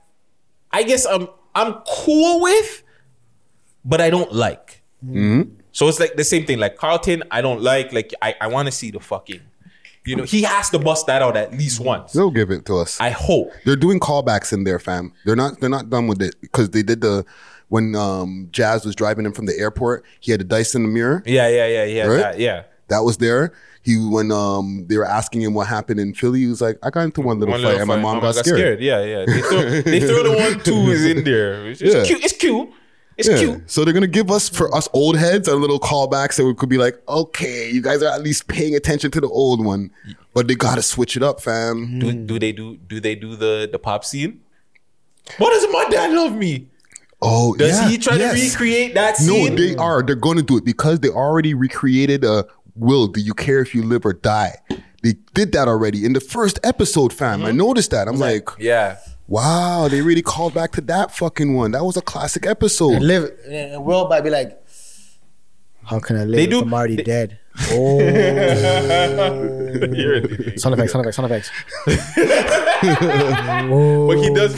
Speaker 4: I guess I'm I'm cool with, but I don't like. Mm-hmm. So it's like the same thing. Like Carlton, I don't like. Like I, I want to see the fucking. You know, he has to bust that out at least once.
Speaker 5: They'll give it to us.
Speaker 4: I hope.
Speaker 5: They're doing callbacks in there, fam. They're not. They're not done with it because they did the when um, Jazz was driving him from the airport. He had a dice in the mirror.
Speaker 4: Yeah, yeah, yeah, yeah,
Speaker 5: Right?
Speaker 4: that, yeah.
Speaker 5: That was there. He when um they were asking him what happened in Philly, he was like, "I got into one little
Speaker 4: One
Speaker 5: fight
Speaker 4: little
Speaker 5: and my
Speaker 4: fight,
Speaker 5: mom got, scared."
Speaker 4: Yeah, yeah. They throw, they throw the is in there. It's, it's <laughs>
Speaker 5: Yeah.
Speaker 4: cute. It's cute. It's
Speaker 5: Yeah.
Speaker 4: cute.
Speaker 5: So they're gonna give us for us old heads a little callback, so it could be like, okay, you guys are at least paying attention to the old one, but they gotta switch it up, fam.
Speaker 4: Do, do they do do they do the the pop scene? What does my dad love me?
Speaker 5: Oh,
Speaker 4: Does
Speaker 5: yeah,
Speaker 4: he try
Speaker 5: yes.
Speaker 4: to recreate that
Speaker 5: No, they are. They're going to do it because they already recreated a Will, do you care if you live or die? They did that already in the first episode, fam.
Speaker 4: Mm-hmm.
Speaker 5: I noticed that. I'm like,
Speaker 4: yeah.
Speaker 5: Wow, they really called back to that fucking one. That was a classic episode.
Speaker 6: And live and Will might be like, how can I live
Speaker 4: They
Speaker 6: if
Speaker 4: do-
Speaker 6: I'm already
Speaker 4: they-
Speaker 6: dead? <laughs> Oh,
Speaker 4: You're an idiot.
Speaker 6: sound effects, sound effects, sound effects. <laughs> Oh.
Speaker 4: But he does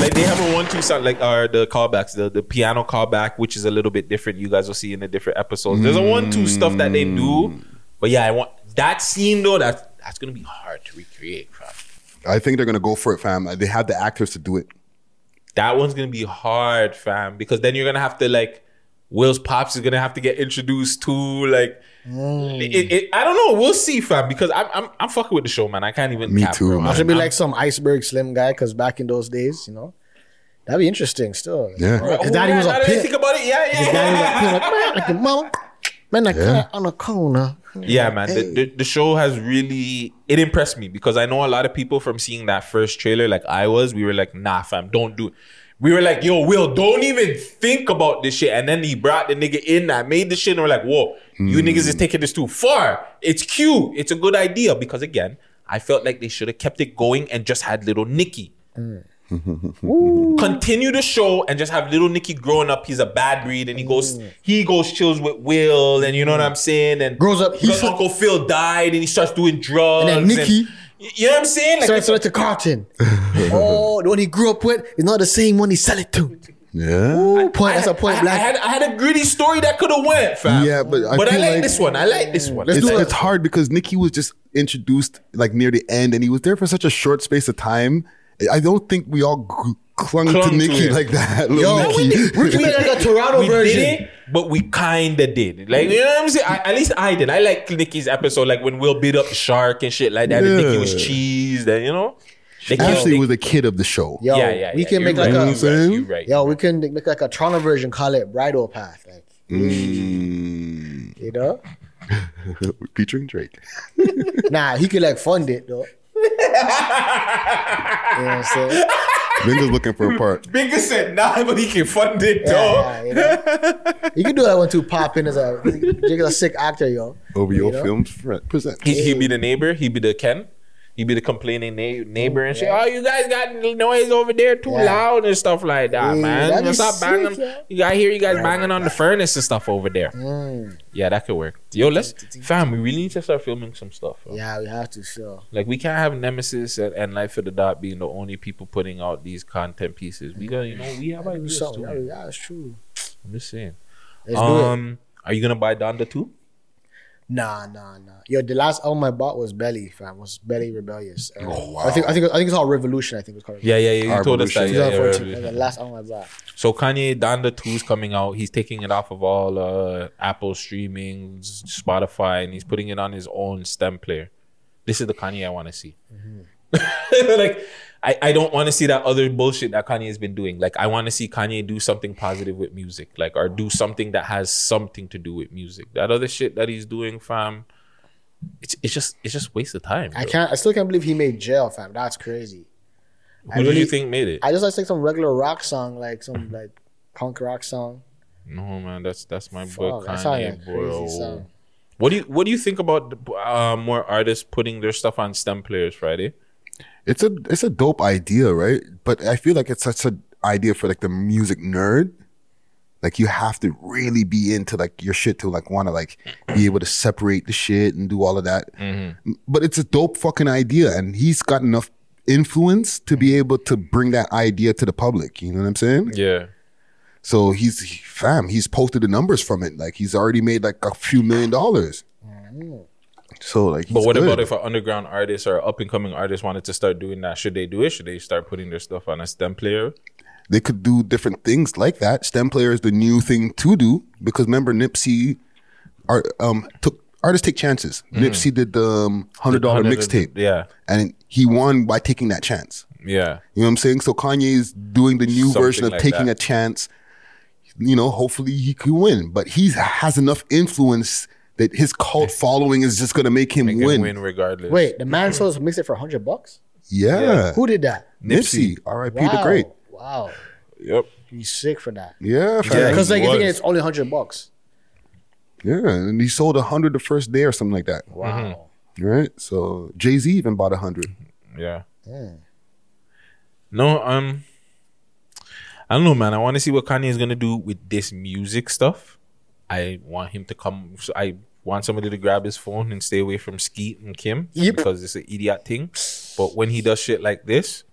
Speaker 4: like they have a one two sound like are the callbacks, the the piano callback, which is a little bit different. You guys will see in the different episodes. There's a one two stuff that they do, mm. but yeah, I want that scene though. That's that's gonna be hard to recreate. Fam.
Speaker 5: I think they're gonna go for it, fam. They have the actors to do it.
Speaker 4: That one's gonna be hard, fam, because then you're gonna have to like Will's pops is gonna have to get introduced to like. Mm. It, it, I don't know. We'll see, fam. Because I'm I'm I'm fucking with the show, man. I can't even.
Speaker 5: Me
Speaker 4: cap,
Speaker 5: too,
Speaker 4: bro.
Speaker 5: man.
Speaker 6: I should be
Speaker 4: I'm-
Speaker 6: like some iceberg slim guy because back in those days, you know, that'd be interesting still.
Speaker 5: Yeah.
Speaker 6: His daddy was a
Speaker 4: that
Speaker 6: pimp.
Speaker 4: think about it. Yeah, yeah.
Speaker 6: His daddy was a pimp, like, "Man, like your mama. Man, a
Speaker 4: Yeah.
Speaker 6: cat on a corner.
Speaker 4: Yeah, man. The, the, the show has really it impressed me because I know a lot of people from seeing that first trailer, like I was, we were like, nah, fam, don't do it. We were like, yo, Will, don't even think about this shit. And then he brought the nigga in that made the shit, and we're like, whoa, you hmm. niggas is taking this too far. It's cute. It's a good idea. Because again, I felt like they should have kept it going and just had little Nicky. Mm. Continue the show and just have little Nicky growing up. He's a bad breed, and he goes, he goes chills with Will, and you know what I'm saying. And
Speaker 6: Grows up,
Speaker 4: because
Speaker 6: he's-
Speaker 4: Uncle Phil died, and he starts doing drugs.
Speaker 6: And then Nicky-
Speaker 4: you know what I'm saying? Like,
Speaker 6: So
Speaker 4: it's
Speaker 6: it's like to oh, the one he grew up with is not the same one he sell it to.
Speaker 5: Yeah.
Speaker 6: Ooh, point. That's a point
Speaker 4: I, I
Speaker 6: blank.
Speaker 4: had I had a gritty story that could have went, fam.
Speaker 5: Yeah, but I
Speaker 4: but I like,
Speaker 5: like-
Speaker 4: this one. I like this one.
Speaker 5: It's,
Speaker 6: do it.
Speaker 5: it's hard because Nikki was just introduced like near the end, and he was there for such a short space of time. I don't think we all gr- clung,
Speaker 4: Clung
Speaker 5: to
Speaker 4: to
Speaker 5: Nikki
Speaker 4: it.
Speaker 5: like that.
Speaker 6: Yo,
Speaker 5: Nicky.
Speaker 6: we did- we made like a Toronto
Speaker 4: we
Speaker 6: version.
Speaker 4: didn't, but we kinda did. Like you know what I'm saying? I, at least I did. I like Nicky's episode, like when Will beat up the shark and shit like that. And Nicky was
Speaker 5: Yeah.
Speaker 4: cheesed, and you know. They
Speaker 5: Ashley
Speaker 4: they-
Speaker 5: was a kid of the show.
Speaker 6: Yo,
Speaker 4: yeah, yeah,
Speaker 6: we
Speaker 4: yeah,
Speaker 6: can
Speaker 4: you're
Speaker 6: make
Speaker 4: right,
Speaker 6: like
Speaker 5: You know
Speaker 6: a
Speaker 5: what I'm saying?
Speaker 4: You're right.
Speaker 6: yo, we can make like a Toronto version. Call it Bridle Path. Like
Speaker 5: Mm,
Speaker 6: you know, <laughs>
Speaker 5: featuring Drake.
Speaker 6: nah, he could like fund it though. You know what I'm saying? <laughs>
Speaker 5: Linda's looking for a part.
Speaker 4: Binga said nah, but he can fund it,
Speaker 6: Yeah,
Speaker 4: though.
Speaker 6: yeah, you know. You can do that one too. Pop in as a Jake is a sick actor, yo.
Speaker 5: OVO
Speaker 6: You know?
Speaker 5: Films fre- present.
Speaker 4: He, he'd be the neighbor. He'd be the Ken. He'd be the complaining na- neighbor and shit. Oh, you guys got noise over there too
Speaker 6: Yeah.
Speaker 4: loud and stuff like that,
Speaker 6: Yeah,
Speaker 4: man. Stop banging.
Speaker 6: yo.
Speaker 4: You I hear you guys banging on the furnace and stuff over there.
Speaker 6: Mm.
Speaker 4: Yeah, that could work. Yo, let's fam. We really need to start filming some stuff. yo.
Speaker 6: Yeah, we have to show.
Speaker 4: Like we can't have Nemesis and, and Life of the Dot being the only people putting out these content pieces. We got you know we have ideas too.
Speaker 6: Yeah, it's true.
Speaker 4: I'm just saying.
Speaker 6: Let's do it.
Speaker 4: Um, are you gonna buy Donda too?
Speaker 6: Nah, nah, nah. Yo, the last album I bought was Belly, fam. Was Belly Rebellious. Uh,
Speaker 5: Oh, wow.
Speaker 6: I think I think I think it's called Revolution. I think it's called.
Speaker 4: Yeah, yeah, yeah. You
Speaker 5: Our
Speaker 4: told us that. Yeah, yeah,
Speaker 6: 2014.
Speaker 4: yeah,
Speaker 6: the last album I bought.
Speaker 4: So Kanye Donda 2 is coming out. He's taking it off of all uh, Apple streaming, Spotify, and he's putting it on his own stem player. This is the Kanye I want to see. <laughs> like I, I don't want to see that other bullshit that Kanye has been doing. Like I want to see Kanye do something positive with music, like or do something that has something to do with music. That other shit that he's doing, fam, it's it's just it's just waste of time.
Speaker 6: I can't. I still can't believe he made jail, fam. That's crazy.
Speaker 4: Who
Speaker 6: I
Speaker 4: did
Speaker 6: really-
Speaker 4: you think made it?
Speaker 6: I just like some regular rock song, like some <laughs> like punk rock song.
Speaker 4: no man, that's that's my boy
Speaker 6: Fuck, like
Speaker 4: Kanye, bro. What do you what do you think about uh, more artists putting their stuff on stem players Friday?
Speaker 5: It's a it's a dope idea, right? But I feel like it's such an idea for like the music nerd. Like you have to really be into like your shit to like want to like be able to separate the shit and do all of that. Mm-hmm. But it's a dope fucking idea, and he's got enough influence to be able to bring that idea to the public. You know what I'm saying?
Speaker 4: Yeah.
Speaker 5: So he's he- fam. He's posted the numbers from it. Like he's already made like a few million dollars. So like,
Speaker 4: But what
Speaker 5: good.
Speaker 4: about if an underground artist or up and coming artist wanted to start doing that? Should they do it? Should they start putting their stuff on a stem player?
Speaker 5: they could do different things like that. Stem player is the new thing to do because remember Nipsey, art, um, took artists take chances. Nipsey did the um, hundred dollar mixtape,
Speaker 4: Yeah.
Speaker 5: and he won by taking that chance.
Speaker 4: Yeah.
Speaker 5: You know what I'm saying? So Kanye is doing the new
Speaker 4: Something
Speaker 5: version of
Speaker 4: like
Speaker 5: taking
Speaker 4: that.
Speaker 5: a chance. You know, hopefully he can win, but he has enough influence that his cult following is just gonna make him
Speaker 4: Make him
Speaker 5: win.
Speaker 4: win regardless.
Speaker 6: Wait, the man sold mix it for hundred bucks.
Speaker 5: Yeah,
Speaker 6: Who did that?
Speaker 5: Nipsey, R.I.P. the Great.
Speaker 6: Wow,
Speaker 4: Yep.
Speaker 6: he's sick for that.
Speaker 5: Yeah,
Speaker 4: Yeah,
Speaker 5: fam.
Speaker 6: Because
Speaker 4: he
Speaker 6: like you think
Speaker 4: was.
Speaker 6: it's only hundred bucks.
Speaker 5: yeah, and he sold a hundred the first day or something like that.
Speaker 6: Wow.
Speaker 5: Right. So Jay Z even bought a hundred.
Speaker 4: Yeah.
Speaker 6: Mm.
Speaker 4: No, um, I don't know, man. I want to see what Kanye is gonna do with this music stuff. I want him to come. so I want somebody to grab his phone and stay away from Skete and Kim
Speaker 6: Yep.
Speaker 4: because it's an idiot thing. But when he does shit like this,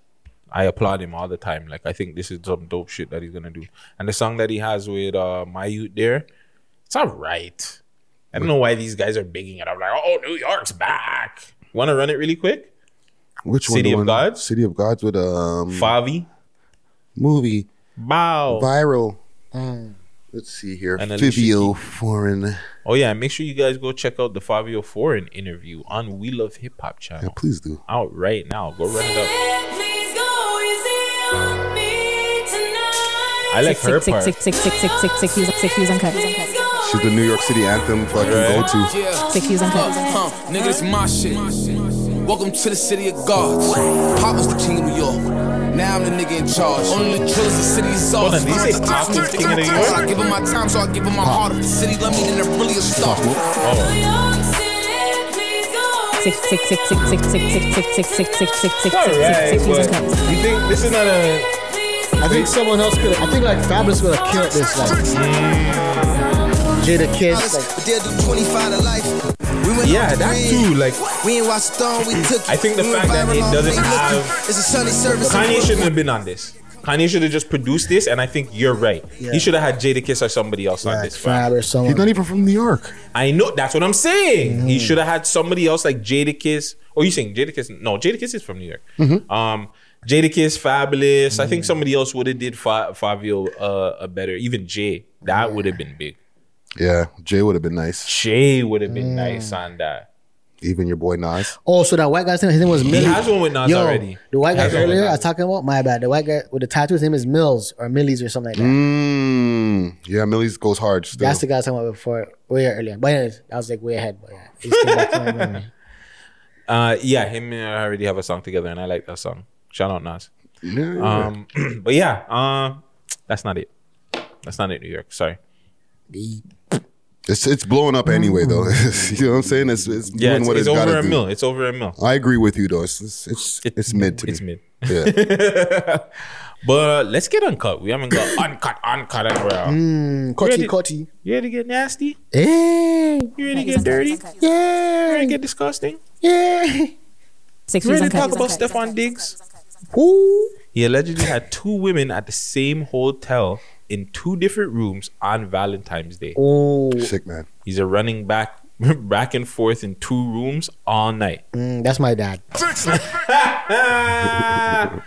Speaker 4: I applaud him all the time. Like I think this is some dope shit that he's gonna do. And the song that he has with uh, my youth there, it's all right. I don't know why these guys are bigging it up. Like, oh, New York's back. Want to run it really quick?
Speaker 5: Which
Speaker 4: City
Speaker 5: one?
Speaker 4: of
Speaker 5: The one-
Speaker 4: Gods?
Speaker 5: City of Gods with um
Speaker 4: Favi,
Speaker 5: movie
Speaker 4: Wow.
Speaker 5: viral.
Speaker 6: Mm.
Speaker 5: Let's see here.
Speaker 4: And Alicia
Speaker 5: Fivio Foreign.
Speaker 4: Oh yeah, make sure you guys go check out the Fivio Foreign interview on We Love Hip Hop channel.
Speaker 5: Yeah, please do.
Speaker 4: Out right now. Go run it up. I like her part.
Speaker 5: She's the New York City anthem fucking go to.
Speaker 14: Yeah.
Speaker 1: Six views uncut.
Speaker 14: Nigga, this my shit. Welcome to the city of gods. Pop was the king of New York. Now I'm the nigga in charge. Only the drillers the city is
Speaker 4: Hold on, did you say Pop was the king of New York?
Speaker 14: I give him my time, so I give him my heart. If the city love me, then they're really a star.
Speaker 1: Six, six, six, six, six, six, six, six, six, six, six, six, six,
Speaker 4: All
Speaker 1: six,
Speaker 4: right,
Speaker 1: six views
Speaker 4: but
Speaker 1: uncut.
Speaker 4: you think this is not a?
Speaker 6: I think someone else could. I think like Fabolous would have killed this. Like Jadakiss. Like,
Speaker 14: But they'll do 25 to life. We went
Speaker 4: Yeah,
Speaker 14: off the
Speaker 4: that
Speaker 14: grid.
Speaker 4: too. Like
Speaker 14: We ain't watched Stone, we took.
Speaker 4: I think the
Speaker 14: We
Speaker 4: fact that it doesn't have-
Speaker 14: It's a Sunday service.
Speaker 4: Kanye shouldn't have been on this. Kanye should have just produced this, and I think you're right.
Speaker 6: Yeah.
Speaker 4: He should have had Jadakiss or somebody else on this. fam.
Speaker 6: Fab or someone.
Speaker 5: He's not even from New York.
Speaker 4: I know that's what I'm saying.
Speaker 6: Mm.
Speaker 4: He should have had somebody else like Jadakiss. Or you saying Jadakiss? No, Jadakiss is from New York.
Speaker 6: Mm-hmm.
Speaker 4: Um, Jada Kiss, Fabolous. I
Speaker 6: Mm.
Speaker 4: think somebody else would have did Fa- Fabio uh, a better. Even Jay, that would have been big.
Speaker 5: Yeah, Jay would have been nice.
Speaker 4: Jay would have
Speaker 6: Mm.
Speaker 4: been nice on that.
Speaker 5: Even your boy Nas.
Speaker 6: Oh, so that white guy's name, his name was
Speaker 4: He
Speaker 6: Millie.
Speaker 4: has one with Nas
Speaker 6: Yo,
Speaker 4: already.
Speaker 6: The white guy
Speaker 4: has one with
Speaker 6: earlier I
Speaker 4: Nas.
Speaker 6: was talking about, my bad. The white guy with the tattoo, his name is Mills or Millies or something like that.
Speaker 5: Mm, yeah, Millie's goes hard still.
Speaker 6: That's the guy I was talking about before, way earlier. But anyways, I was like way ahead. But yeah, he just came back to my memory. <laughs>
Speaker 4: Uh, yeah, him and I already have a song together, and I like that song. Shout out Nas.
Speaker 5: Yeah, yeah.
Speaker 4: Um, <clears throat> but yeah, uh, that's not it. That's not it, New York. Sorry.
Speaker 5: It's it's blowing up anyway though. <laughs> you know what I'm saying? It's it's
Speaker 4: Yeah,
Speaker 5: doing
Speaker 4: it's,
Speaker 5: what
Speaker 4: it's
Speaker 5: it's
Speaker 4: over a
Speaker 5: do.
Speaker 4: mil. It's over a mil.
Speaker 5: I agree with you though. It's it's it's, it's mid to
Speaker 4: It's
Speaker 5: me.
Speaker 4: mid.
Speaker 5: Yeah. <laughs>
Speaker 4: But let's get uncut. We haven't got <coughs> uncut, uncut in a while.
Speaker 6: Mm, Cotty,
Speaker 4: Ready? You ready to get nasty?
Speaker 6: Hey,
Speaker 4: You ready to get dirty? You
Speaker 6: yeah,
Speaker 4: ready to get disgusting?
Speaker 6: yeah.
Speaker 1: Six
Speaker 4: You ready to talk about Stefon Diggs?
Speaker 6: Who?
Speaker 4: He allegedly had two women at the same hotel in two different rooms on Valentine's Day.
Speaker 6: Oh,
Speaker 5: Sick man.
Speaker 4: He's a running back <laughs> back and forth in two rooms all night.
Speaker 6: mm, that's my dad. <laughs>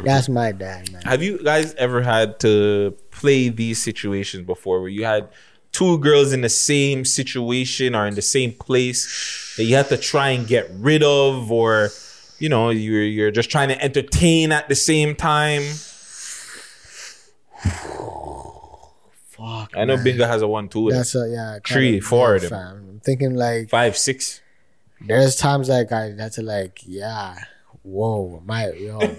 Speaker 6: That's my dad, man.
Speaker 4: Have you guys ever had to play these situations before where you had two girls in the same situation or in the same place that you had to try and get rid of or you know you're you're just trying to entertain at the same time?
Speaker 6: Fuck.
Speaker 4: I know Binga has a one too.
Speaker 6: That's a yeah.
Speaker 4: Three,
Speaker 6: a-
Speaker 4: four of them.
Speaker 6: fam. I'm thinking like
Speaker 4: Five, six.
Speaker 6: there's times like I had to like yeah. Whoa, my yo. <laughs>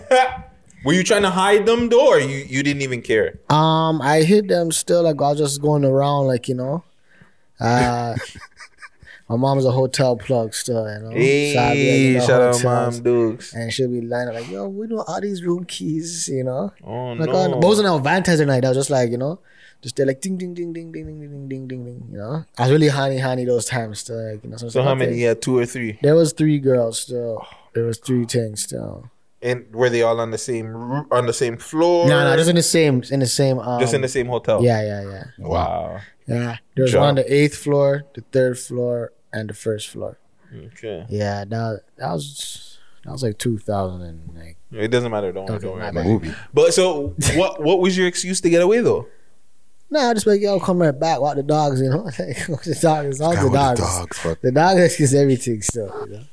Speaker 4: Were you trying to hide them though, or you, you didn't even care?
Speaker 6: Um, I hit them still like I was just going around like you know. Uh, <laughs> my mom's a hotel plug still, you know. So I'd be, like,
Speaker 4: shout out mom Dukes.
Speaker 6: And she'll be lining like, yo, we know all these room keys, you know.
Speaker 4: Oh
Speaker 6: Like
Speaker 4: no.
Speaker 6: on, but it wasn't on Valentine's night. I was just like, you know, just there like ding ding ding ding ding ding ding ding ding ding ding. You know, I was really honey honey those times still. Like, you know, so, I
Speaker 4: so
Speaker 6: like,
Speaker 4: how many? Had two or three.
Speaker 6: There was three girls still. There was three things still.
Speaker 4: And were they all on the same on the same floor?
Speaker 6: No, no, just in the same, in the same. Um,
Speaker 4: just in the same hotel.
Speaker 6: Yeah, yeah, yeah,
Speaker 4: Wow.
Speaker 6: yeah. There was
Speaker 4: Job.
Speaker 6: one on the eighth floor, the third floor, and the first floor.
Speaker 4: Okay.
Speaker 6: Yeah, that that was that was like two thousand and like.
Speaker 4: It doesn't matter. Don't worry. Don't worry.
Speaker 5: Movie.
Speaker 4: But so what? What was your excuse to get away though?
Speaker 6: No, I just like yo, come right back. Walk the dogs, you know. <laughs> the dogs, all the
Speaker 5: with the
Speaker 6: dogs.
Speaker 5: dogs. Fuck.
Speaker 6: The dog is everything still. You know?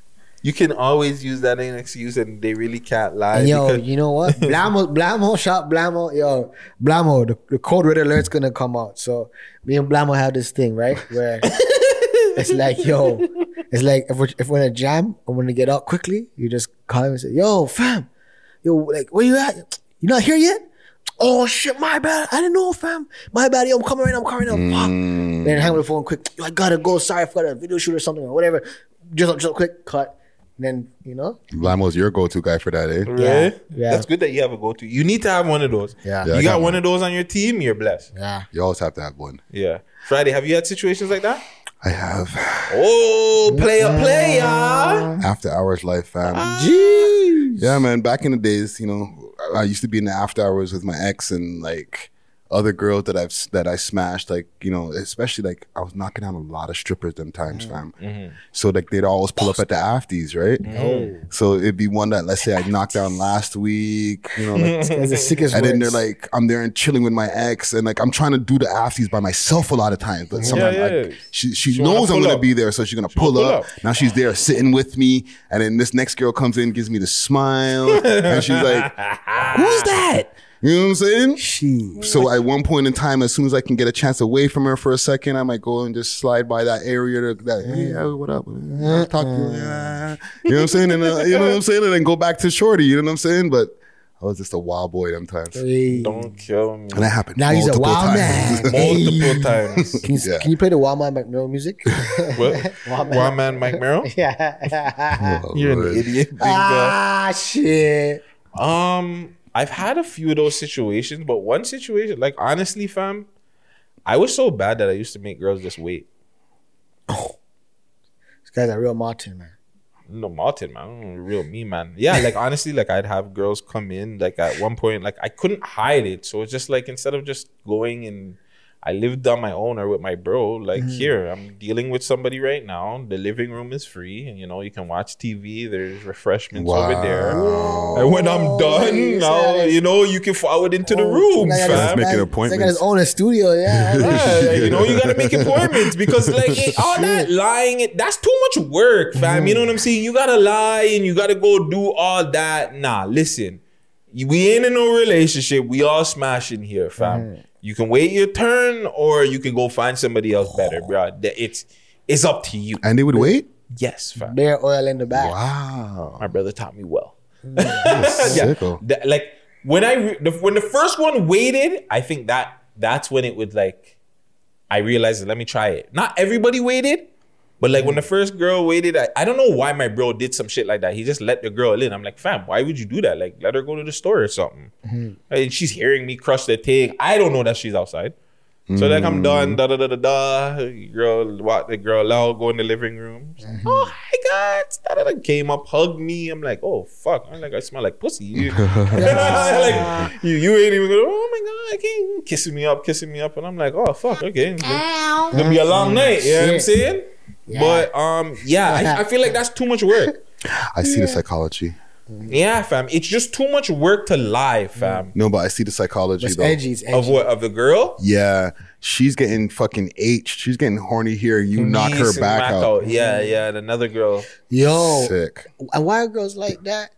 Speaker 4: You can always use that as an excuse, and they really can't lie.
Speaker 6: And yo,
Speaker 4: because-
Speaker 6: you know what? <laughs> Blamo, Blamo, shop Blamo. Yo, Blamo, the, the code red alert's gonna come out. So me and Blamo have this thing, right? Where <laughs> it's like, yo, it's like if we're, if we're in a jam and we're gonna get out quickly, you just call him and say, yo, fam, yo, like, where you at? You not here yet? Oh shit, my bad. I didn't know, fam. My bad. Yo, I'm coming right now. I'm coming right now. Fuck.
Speaker 5: Mm.
Speaker 6: Then hang up the phone quick. Yo, I gotta go. Sorry, I forgot a video shoot or something or whatever. Just, just quick cut. And then you know,
Speaker 5: Lamo's your go-to guy for that, eh?
Speaker 4: Right?
Speaker 6: yeah.
Speaker 4: That's good that you have a go-to. You need to have one of those.
Speaker 6: Yeah.
Speaker 5: Yeah,
Speaker 4: you
Speaker 5: I
Speaker 4: got,
Speaker 5: got
Speaker 4: one
Speaker 5: one.
Speaker 4: of those on your team, you're blessed.
Speaker 6: yeah.
Speaker 5: You always have to have one.
Speaker 4: Yeah. Friday, have you had situations like that?
Speaker 5: I have
Speaker 4: Oh, player, player.
Speaker 5: after hours life, fam.
Speaker 6: Jeez.
Speaker 5: Yeah, man. Back in the days, you know, I used to be in the after hours with my ex and like other girls that I've that I smashed. Like you know, especially like I was knocking down a lot of strippers them times, mm, fam. Mm-hmm. So like they'd always pull up at the afties, right? Mm. Oh. So it'd be one that let's say I knocked down last week, you know, like, <laughs>
Speaker 6: That's the sickest
Speaker 5: and then they're like, I'm there and chilling with my ex, and like I'm trying to do the afties by myself a lot of times. But sometimes
Speaker 4: yeah.
Speaker 5: like, she she,
Speaker 4: She
Speaker 5: knows I'm gonna
Speaker 4: up.
Speaker 5: be there, so she's gonna pull,
Speaker 4: pull
Speaker 5: up.
Speaker 4: up.
Speaker 5: Now she's there sitting with me, and then this next girl comes in, gives me the smile, <laughs> and she's like, "Who's that?" You know what I'm saying? So at one point in time, as soon as I can get a chance away from her for a second, I might go and just slide by that area. To, that hey, what up? Uh, talk to you. Uh, you know what I'm saying? And uh, you know what I'm saying? And then go back to shorty. You know what I'm saying? But I was just a wild boy them times.
Speaker 4: Don't kill me.
Speaker 5: And that happened.
Speaker 6: Now he's a wild
Speaker 5: times.
Speaker 6: man. <laughs>
Speaker 4: Multiple times.
Speaker 6: Can you,
Speaker 5: Yeah.
Speaker 6: can you play the Wild Man McMill music? <laughs>
Speaker 4: What? <laughs>
Speaker 6: Wild Man.
Speaker 4: Wild man Mike Merrill?
Speaker 6: yeah.
Speaker 5: Oh,
Speaker 4: You're
Speaker 5: Lord.
Speaker 4: an idiot. Bingo.
Speaker 6: ah, shit.
Speaker 4: Um, I've had a few of those situations, but one situation, like honestly, fam, I was so bad that I used to make girls just wait.
Speaker 6: This guy's a real Martin, man.
Speaker 4: No, Martin, man, mm, real me, man. Yeah, like honestly, like I'd have girls come in. Like at one point, like I couldn't hide it, so it's just like instead of just going and I lived on my own or with my bro. Like
Speaker 6: Mm-hmm.
Speaker 4: here, I'm dealing with somebody right now. The living room is free, and you know you can watch TV. There's refreshments over there. And when I'm done, now you know you can forward into the room,
Speaker 6: Like,
Speaker 4: fam.
Speaker 5: making
Speaker 6: Like
Speaker 5: appointments.
Speaker 6: his own studio, yeah. <laughs>
Speaker 4: Yeah, <laughs> like, you know, you gotta make appointments because like it, all that lying, that's too much work, fam. You know what I'm saying? You gotta lie and you gotta go do all that. Nah, listen, we ain't in no relationship. We all smashing here, fam. You can wait your turn or you can go find somebody else better, oh. bro. It's it's up to you.
Speaker 5: And they would wait?
Speaker 4: Yes, fam.
Speaker 6: Bare oil in the back.
Speaker 5: Wow.
Speaker 4: My brother taught me well. Mm. <laughs>
Speaker 5: Sicko.
Speaker 4: That- like when I re- the, when the first one waited, I think that that's when it would like I realized let me try it. Not everybody waited, but like when mm. the first girl waited, I, I don't know why my bro did some shit like that. He just let the girl in. I'm like, fam, why would you do that? Like, let her go to the store or something. Mm-hmm. And she's hearing me crush the thing. I don't know that she's outside. So like I'm done, da da da da da. Girl, what the girl out, go in the living room. She's like, mm-hmm. oh hi guys, da da da. Came up, hugged me. I'm like, oh fuck. I'm like, I smell like pussy. You- <laughs> <laughs> like you, you ain't even going. Oh my god, I can't kissing me up, kissing me up, and I'm like, oh fuck, okay, it's gonna, gonna be a long mm. night. You know what I'm saying? But um, yeah, I, I feel like that's too much work. <laughs>
Speaker 5: I see the psychology.
Speaker 4: Yeah, fam, it's just too much work to lie, fam.
Speaker 5: No, but I see the psychology
Speaker 6: It's
Speaker 5: though.
Speaker 6: edgy. It's edgy.
Speaker 4: Of what? Of the girl?
Speaker 5: Yeah, she's getting fucking H. She's getting horny here. You knock her
Speaker 4: Knees
Speaker 5: back
Speaker 4: whack
Speaker 5: out.
Speaker 4: Yeah, yeah, and another girl.
Speaker 6: Yo,
Speaker 5: Sick.
Speaker 6: and why are girls like that?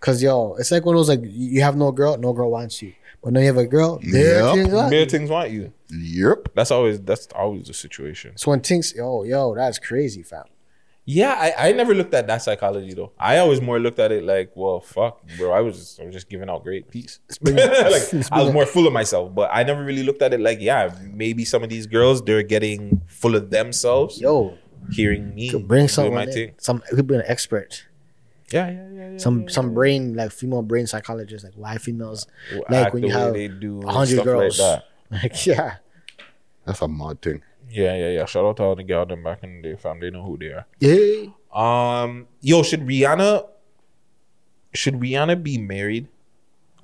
Speaker 6: Cause yo, it's like one of those like you have no girl, no girl wants you, but now you have a girl. There
Speaker 5: Yep.
Speaker 6: things are.
Speaker 4: Bare things want you.
Speaker 5: Yep.
Speaker 4: That's always that's always the situation.
Speaker 6: So when things, yo, yo, that's crazy, fam.
Speaker 4: Yeah, I, I never looked at that psychology though. I always more looked at it like, well, fuck, bro. I was just, I was just giving out great peace. <laughs> like <laughs> I was more full of myself, but I never really looked at it like, yeah, maybe some of these girls they're getting full of themselves.
Speaker 6: Yo,
Speaker 4: hearing me
Speaker 6: could bring
Speaker 4: do
Speaker 6: someone
Speaker 4: my
Speaker 6: in.
Speaker 4: thing.
Speaker 6: Some it could be an expert.
Speaker 4: Yeah, yeah, yeah. yeah
Speaker 6: Some some brain like female brain psychologist like why females
Speaker 4: Will
Speaker 6: like when you have
Speaker 4: they do
Speaker 6: hundred
Speaker 4: stuff like
Speaker 6: girls.
Speaker 4: that. <laughs>
Speaker 6: Like yeah,
Speaker 5: That's a mod thing.
Speaker 4: Yeah, yeah, yeah. Shout out to all the girls them back in the day, fam. They know who they are.
Speaker 6: yeah.
Speaker 4: Um, yo, should Rihanna should Rihanna be married?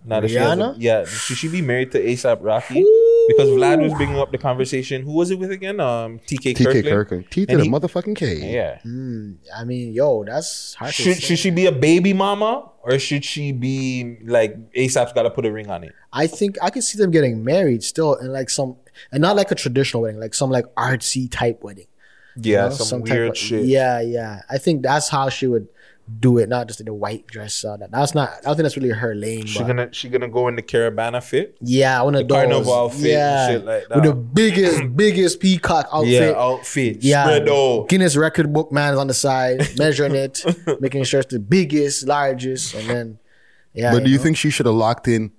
Speaker 4: Now that she a-
Speaker 6: Rihanna?
Speaker 4: yeah, should she be married to ASAP Rocky? Because Vlad was bringing up the conversation. Who was it with again? Um, TK,
Speaker 5: TK
Speaker 4: Kirkland.
Speaker 5: Kirkland. T to
Speaker 4: And
Speaker 5: the motherfucking K.
Speaker 4: Yeah.
Speaker 6: Mm, I mean, yo, that's hard
Speaker 4: Should should she be a baby mama or should she be like ASAP's got to put a ring on it?
Speaker 6: I think I could see them getting married still, and like some, and not like a traditional wedding, like some like artsy type wedding. you
Speaker 4: Yeah,
Speaker 6: know,
Speaker 4: some,
Speaker 6: type
Speaker 4: weird
Speaker 6: of-
Speaker 4: shit.
Speaker 6: Yeah, yeah. I think that's how she would do it, not just in the white dress. Uh, that that's not. I don't think that's really her lane.
Speaker 4: She gonna she gonna go in the Caribana fit.
Speaker 6: yeah, one of
Speaker 4: the
Speaker 6: those.
Speaker 4: carnival outfit and
Speaker 6: yeah,
Speaker 4: shit like
Speaker 6: with the biggest, <clears throat> biggest peacock outfit.
Speaker 4: Yeah, outfit.
Speaker 6: Yeah,
Speaker 4: Spread out.
Speaker 6: Guinness record book man is on the side, <laughs> measuring it, making sure it's the biggest, largest, and then yeah.
Speaker 5: but do you
Speaker 6: know.
Speaker 5: think she should have locked in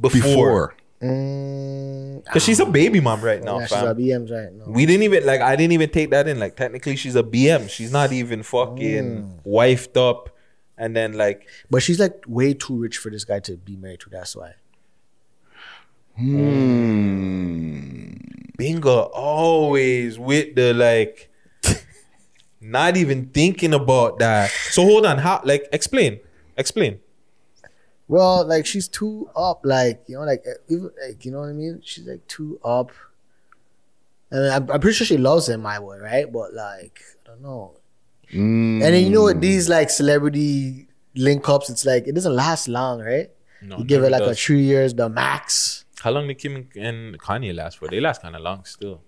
Speaker 4: Before.
Speaker 5: before?
Speaker 6: Mm,
Speaker 4: Cause she's a baby mom right now,
Speaker 6: yeah, she's
Speaker 4: fam.
Speaker 6: a BMs right now.
Speaker 4: We didn't even like I didn't even take that in. Like technically she's a BM. She's not even fucking wifed up and then like
Speaker 6: But she's like way too rich for this guy to be married to. That's why.
Speaker 5: Hmm.
Speaker 4: bingo always with the like <laughs> not even thinking about that. So hold on, how like explain. Explain.
Speaker 6: Well, like she's too up, like you know, like uh, even like you know what I mean. She's like too up. I mean, I'm, I'm pretty sure she loves him, my boy, right? But like, I don't know.
Speaker 5: Mm.
Speaker 6: And then you know what? These like celebrity link ups, it's like it doesn't last long, right?
Speaker 4: No,
Speaker 6: you give it like a
Speaker 4: does.
Speaker 6: three years, the max.
Speaker 4: How long did Kim and Kanye last for? They last kinda long still.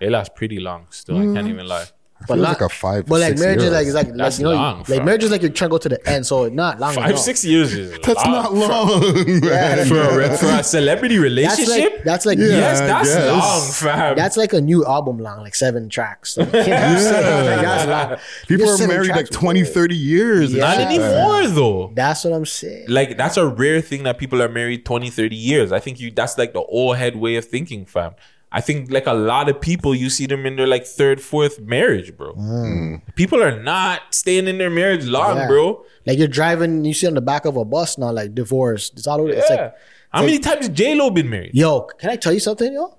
Speaker 4: They last pretty long still. I can't even lie.
Speaker 5: I feel like a five.
Speaker 6: But like
Speaker 5: six
Speaker 6: marriage is
Speaker 5: years.
Speaker 6: like it's like, like
Speaker 4: That's
Speaker 6: you know
Speaker 4: long,
Speaker 6: like
Speaker 4: fam.
Speaker 6: marriage is like you're trying to go to the end, so it's not long
Speaker 4: Five
Speaker 6: enough.
Speaker 4: six years is
Speaker 5: That's
Speaker 4: long.
Speaker 5: not <laughs> long. man.
Speaker 4: for a, re- for a celebrity
Speaker 6: That's
Speaker 4: relationship.
Speaker 6: like that's like
Speaker 5: Yeah,
Speaker 4: yes, that's
Speaker 5: guess.
Speaker 4: long, fam.
Speaker 6: That's like a new album long, like seven tracks. <laughs> Like, you know what I'm saying? Like, that's long.
Speaker 5: People
Speaker 6: Just
Speaker 5: are married like
Speaker 6: tracks.
Speaker 5: 20, 30 years.
Speaker 6: Yeah.
Speaker 4: not
Speaker 5: shit, man.
Speaker 4: anymore though.
Speaker 6: That's what I'm saying.
Speaker 4: Like that's a rare thing that people are married 20, 30 years. I think you that's like the old head way of thinking, fam. I think like a lot of people you see them in their like third, fourth marriage, bro. Mm. People are not staying in their marriage long,
Speaker 6: Yeah.
Speaker 4: bro.
Speaker 6: Like you're driving, you see on the back of a bus now, like divorce. It's all over. It's
Speaker 4: Yeah.
Speaker 6: like,
Speaker 4: How many times J Lo been married?
Speaker 6: yo, can I tell you something, yo?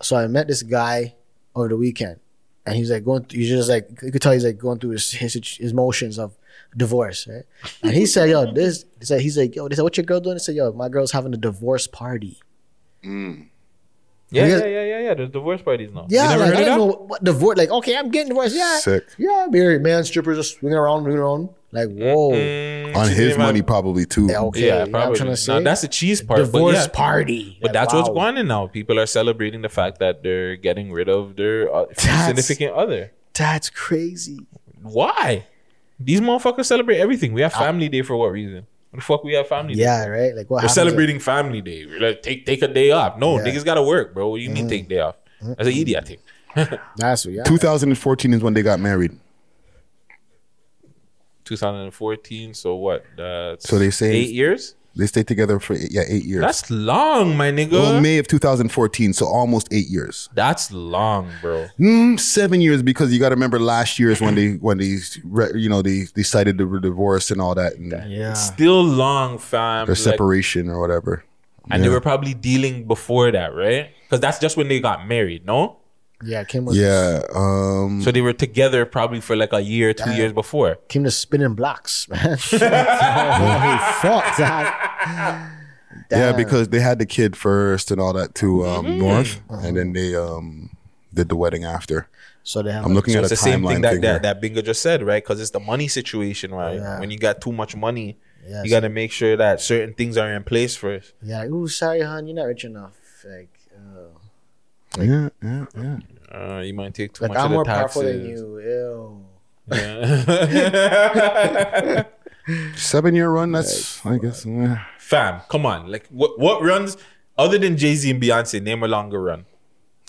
Speaker 6: So I met this guy over the weekend, and he's like going. Through, he's just like you could tell he's like going through his his, his motions of divorce, right? And he said, "Yo, this." He said, "He's like, yo." They said, "What your girl doing?" He said, "Yo, my girl's having a divorce party." Mm.
Speaker 4: Yeah,
Speaker 6: Because-
Speaker 4: yeah, yeah, yeah, yeah. The divorce parties now.
Speaker 6: Yeah,
Speaker 4: you never
Speaker 6: like,
Speaker 4: heard
Speaker 6: I
Speaker 4: of
Speaker 6: didn't know what divorce. Like, okay, I'm getting divorced. Yeah,
Speaker 5: Sick.
Speaker 6: yeah. Married man, strippers just swinging around, swinging around. Like, whoa.
Speaker 4: Mm,
Speaker 5: On his money,
Speaker 4: have-
Speaker 5: probably too.
Speaker 6: Yeah, okay.
Speaker 4: Yeah,
Speaker 6: you know what
Speaker 4: probably.
Speaker 6: I'm trying to say.
Speaker 4: Now, that's the cheese part.
Speaker 6: divorce
Speaker 4: but yeah.
Speaker 6: party.
Speaker 4: But
Speaker 6: Like,
Speaker 4: that's what's going on now. People are celebrating the fact that they're getting rid of their uh, significant other.
Speaker 6: That's crazy.
Speaker 4: Why? These motherfuckers celebrate everything. We have family day for what reason? What the fuck we have family day?
Speaker 6: Yeah, right. Like what?
Speaker 4: We're
Speaker 6: happens
Speaker 4: celebrating family day. We're like, take take a day off. No,
Speaker 6: Yeah.
Speaker 4: Niggas gotta work, bro. What do you mean mm. take day off? That's an idiot thing.
Speaker 6: at- <laughs> That's what. Yeah.
Speaker 5: 2014 is when they got married.
Speaker 4: 2014. So what? That's
Speaker 5: So they say-
Speaker 4: eight years.
Speaker 5: They stayed together for yeah eight years.
Speaker 4: That's long, my nigga.
Speaker 5: well, May of 2014, so almost eight years.
Speaker 4: That's long, bro.
Speaker 5: Mm, seven years because you got to remember last year is when they when they you know they decided to divorce and all that and
Speaker 6: Yeah.
Speaker 4: Still long, fam.
Speaker 5: their
Speaker 4: Like,
Speaker 5: separation or whatever.
Speaker 4: and they were probably dealing before that, right? Because that's just when they got married, no?
Speaker 6: Yeah, Kim was.
Speaker 5: Yeah. Um,
Speaker 4: So they were together probably for like a year, two years before.
Speaker 6: Kim just spinning blocks, <laughs> man. <laughs> Holy fuck, that.
Speaker 5: yeah, because they had the kid first and all that to um,
Speaker 4: Mm-hmm.
Speaker 5: North, and then they um, did the wedding after.
Speaker 6: So they have.
Speaker 5: I'm looking
Speaker 4: So
Speaker 5: at
Speaker 4: it's
Speaker 5: a
Speaker 4: the same thing that, that, that Bingo just said, right? Because it's the money situation, right?
Speaker 6: Yeah.
Speaker 4: When you got too much money,
Speaker 6: Yeah,
Speaker 4: you
Speaker 6: so-
Speaker 4: got to make sure that certain things are in place first.
Speaker 6: Yeah. Like, Ooh, sorry, hon, you're not rich enough. Like, uh,
Speaker 5: yeah, yeah, yeah.
Speaker 4: Uh, you might take too
Speaker 6: like
Speaker 4: much
Speaker 6: I'm
Speaker 4: of the
Speaker 6: more
Speaker 4: taxes.
Speaker 6: powerful than you. Ew.
Speaker 4: Yeah. <laughs>
Speaker 5: Seven year run. That's I guess. eh.
Speaker 4: Fam, come on. Like, what what runs other than Jay Z and Beyonce? Name a longer run.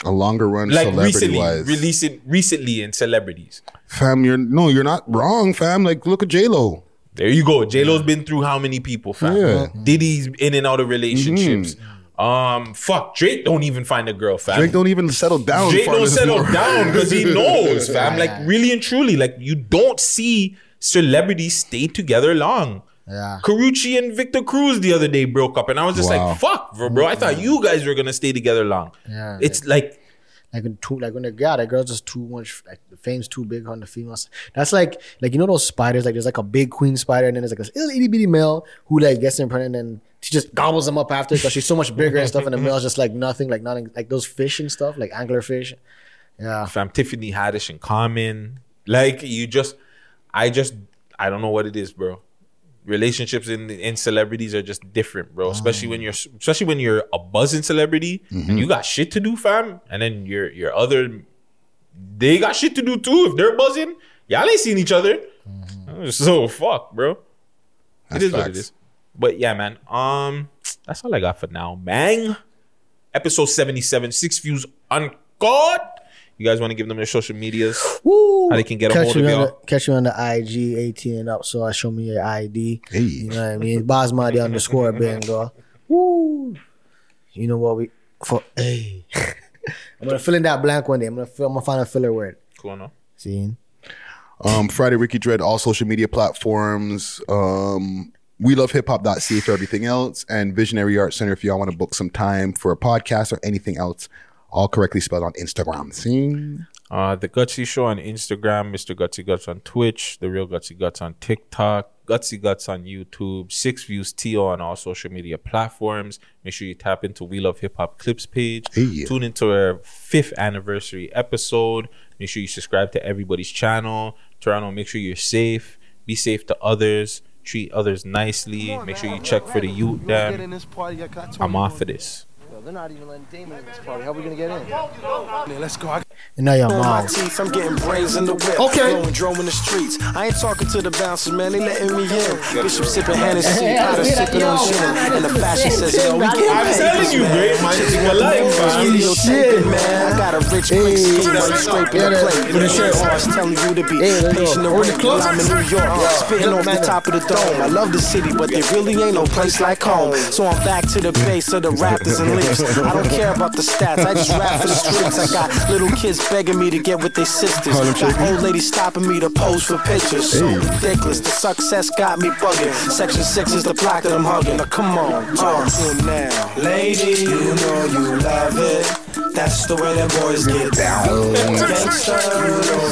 Speaker 5: A longer run,
Speaker 4: Like
Speaker 5: celebrity
Speaker 4: recently,
Speaker 5: wise.
Speaker 4: releasing recently in celebrities.
Speaker 5: Fam, you're no, you're not wrong, fam. Like, look at J Lo.
Speaker 4: There you go. J Lo's been through how many people, fam?
Speaker 5: Yeah.
Speaker 4: Diddy's in and out of relationships. Um, fuck. Drake don't even find a girl, fam.
Speaker 5: Drake don't even settle down.
Speaker 4: Drake don't <laughs> settle
Speaker 5: more.
Speaker 4: down because he <laughs> knows, fam.
Speaker 6: Yeah,
Speaker 4: Like
Speaker 6: yeah.
Speaker 4: really and truly, like you don't see celebrities stay together long.
Speaker 6: Yeah.
Speaker 4: Karrueche and Victor Cruz the other day broke up, and I was just
Speaker 5: Wow.
Speaker 4: like, "Fuck, bro, bro! I thought you guys were gonna stay together long."
Speaker 6: Yeah.
Speaker 4: It's like,
Speaker 6: Like when too, like when the yeah, that girl's just too much. Like the fame's too big on the females. That's like, like you know those spiders. Like there's like a big queen spider, and then there's like a little itty bitty male who like gets in pregnant, and she just gobbles them up after because she's so much bigger and stuff. And the male's just like nothing, like nothing, like those fish and stuff, like anglerfish. Yeah,
Speaker 4: fam, Tiffany Haddish and Common. Like you just, I just, I don't know what it is, bro. Relationships in in celebrities are just different, bro. Especially when you're, especially when you're a buzzing celebrity and mm-hmm. you got shit to do, fam. And then your your other, they got shit to do too. If they're buzzing, y'all ain't seen each other. Mm-hmm. So fuck, bro. it
Speaker 5: That's
Speaker 4: is what it
Speaker 5: facts.
Speaker 4: is. But yeah, man. Um, that's all I got for now, man. Episode seventy seven, six views uncut. You guys want to give them their social medias?
Speaker 6: Woo!
Speaker 4: How they can get a
Speaker 6: catch
Speaker 4: hold
Speaker 6: you
Speaker 4: of
Speaker 6: on
Speaker 4: y'all?
Speaker 6: the, catch you on the IG, 18 and up. So I show me your ID.
Speaker 5: Hey.
Speaker 6: You know what I mean? Basmati underscore <laughs> bingo. Woo! You know what we for? Hey, <laughs> I'm gonna fill in that blank one day. I'm gonna fill, I'm gonna find a filler word.
Speaker 4: Cool, no?
Speaker 6: See?
Speaker 5: Um, Friday Ricky Dread, all social media platforms. Um, we love hip hop.ca for everything else, and Visionary Art Center if y'all want to book some time for a podcast or anything else. All correctly spelled on Instagram. See?
Speaker 4: Uh, the Gutsy Show on Instagram, Mr. Gutsy Guts on Twitch, The Real Gutsy Guts on TikTok, Gutsy Guts on YouTube, Six Views TO on all social media platforms. Make sure you tap into We Love Hip Hop Clips page.
Speaker 5: Hey.
Speaker 4: Tune into our fifth anniversary episode. Make sure you subscribe to everybody's channel. Toronto, make sure you're safe. Be safe to others. Treat others nicely. Make sure you check for the youth. Damn, I'm off of this.
Speaker 6: They're not even letting Damon in this party. How are we gonna get in?
Speaker 14: Man, let's go. I-
Speaker 6: in your
Speaker 8: On my
Speaker 6: mouth.
Speaker 8: teeth, I'm getting brains in the whip.
Speaker 6: Okay.
Speaker 8: Blowing drone in the streets. I ain't talking to the bouncers, man. They letting me in. Bishop sipping Hennessy, Potter sipping on gin. And the fashion says, yo, we getting
Speaker 4: I'm telling you,
Speaker 8: man.
Speaker 4: great man,
Speaker 8: Chicks
Speaker 4: it's
Speaker 8: want
Speaker 4: your life,
Speaker 8: the
Speaker 4: man.
Speaker 8: video taping, man. I got a rich quick scheme while you scraping the plate.
Speaker 6: with the shirt on.
Speaker 8: I was telling you to be
Speaker 6: Hey,
Speaker 8: patient and
Speaker 6: Over
Speaker 8: wait while I'm in New York. Spitting
Speaker 6: Yeah.
Speaker 8: off the top of the dome. I love the city, but there really ain't no place like home. So I'm back to the base of the Raptors and Leafs. I don't <laughs> care about the stats, I just rap for the streets. I got little kids begging me to get with their sisters. Got old ladies stopping me to pose for pictures. So ridiculous, the success got me bugging. Section 6 is the block that I'm hugging. Now come on, talk to him now. Lady, you know you love it. That's the way that boys get down. <laughs> Gangsta, you know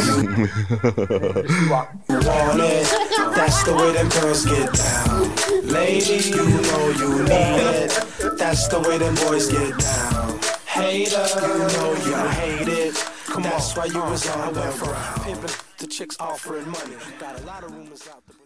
Speaker 8: you <laughs> want it. That's the way that girls get down. Lady, you know you need it. That's the way them boys get down. Hater, you know you hate it. Come on, That's why you was on the web. Pimping the chicks offering money. Got a lot of rumors out there.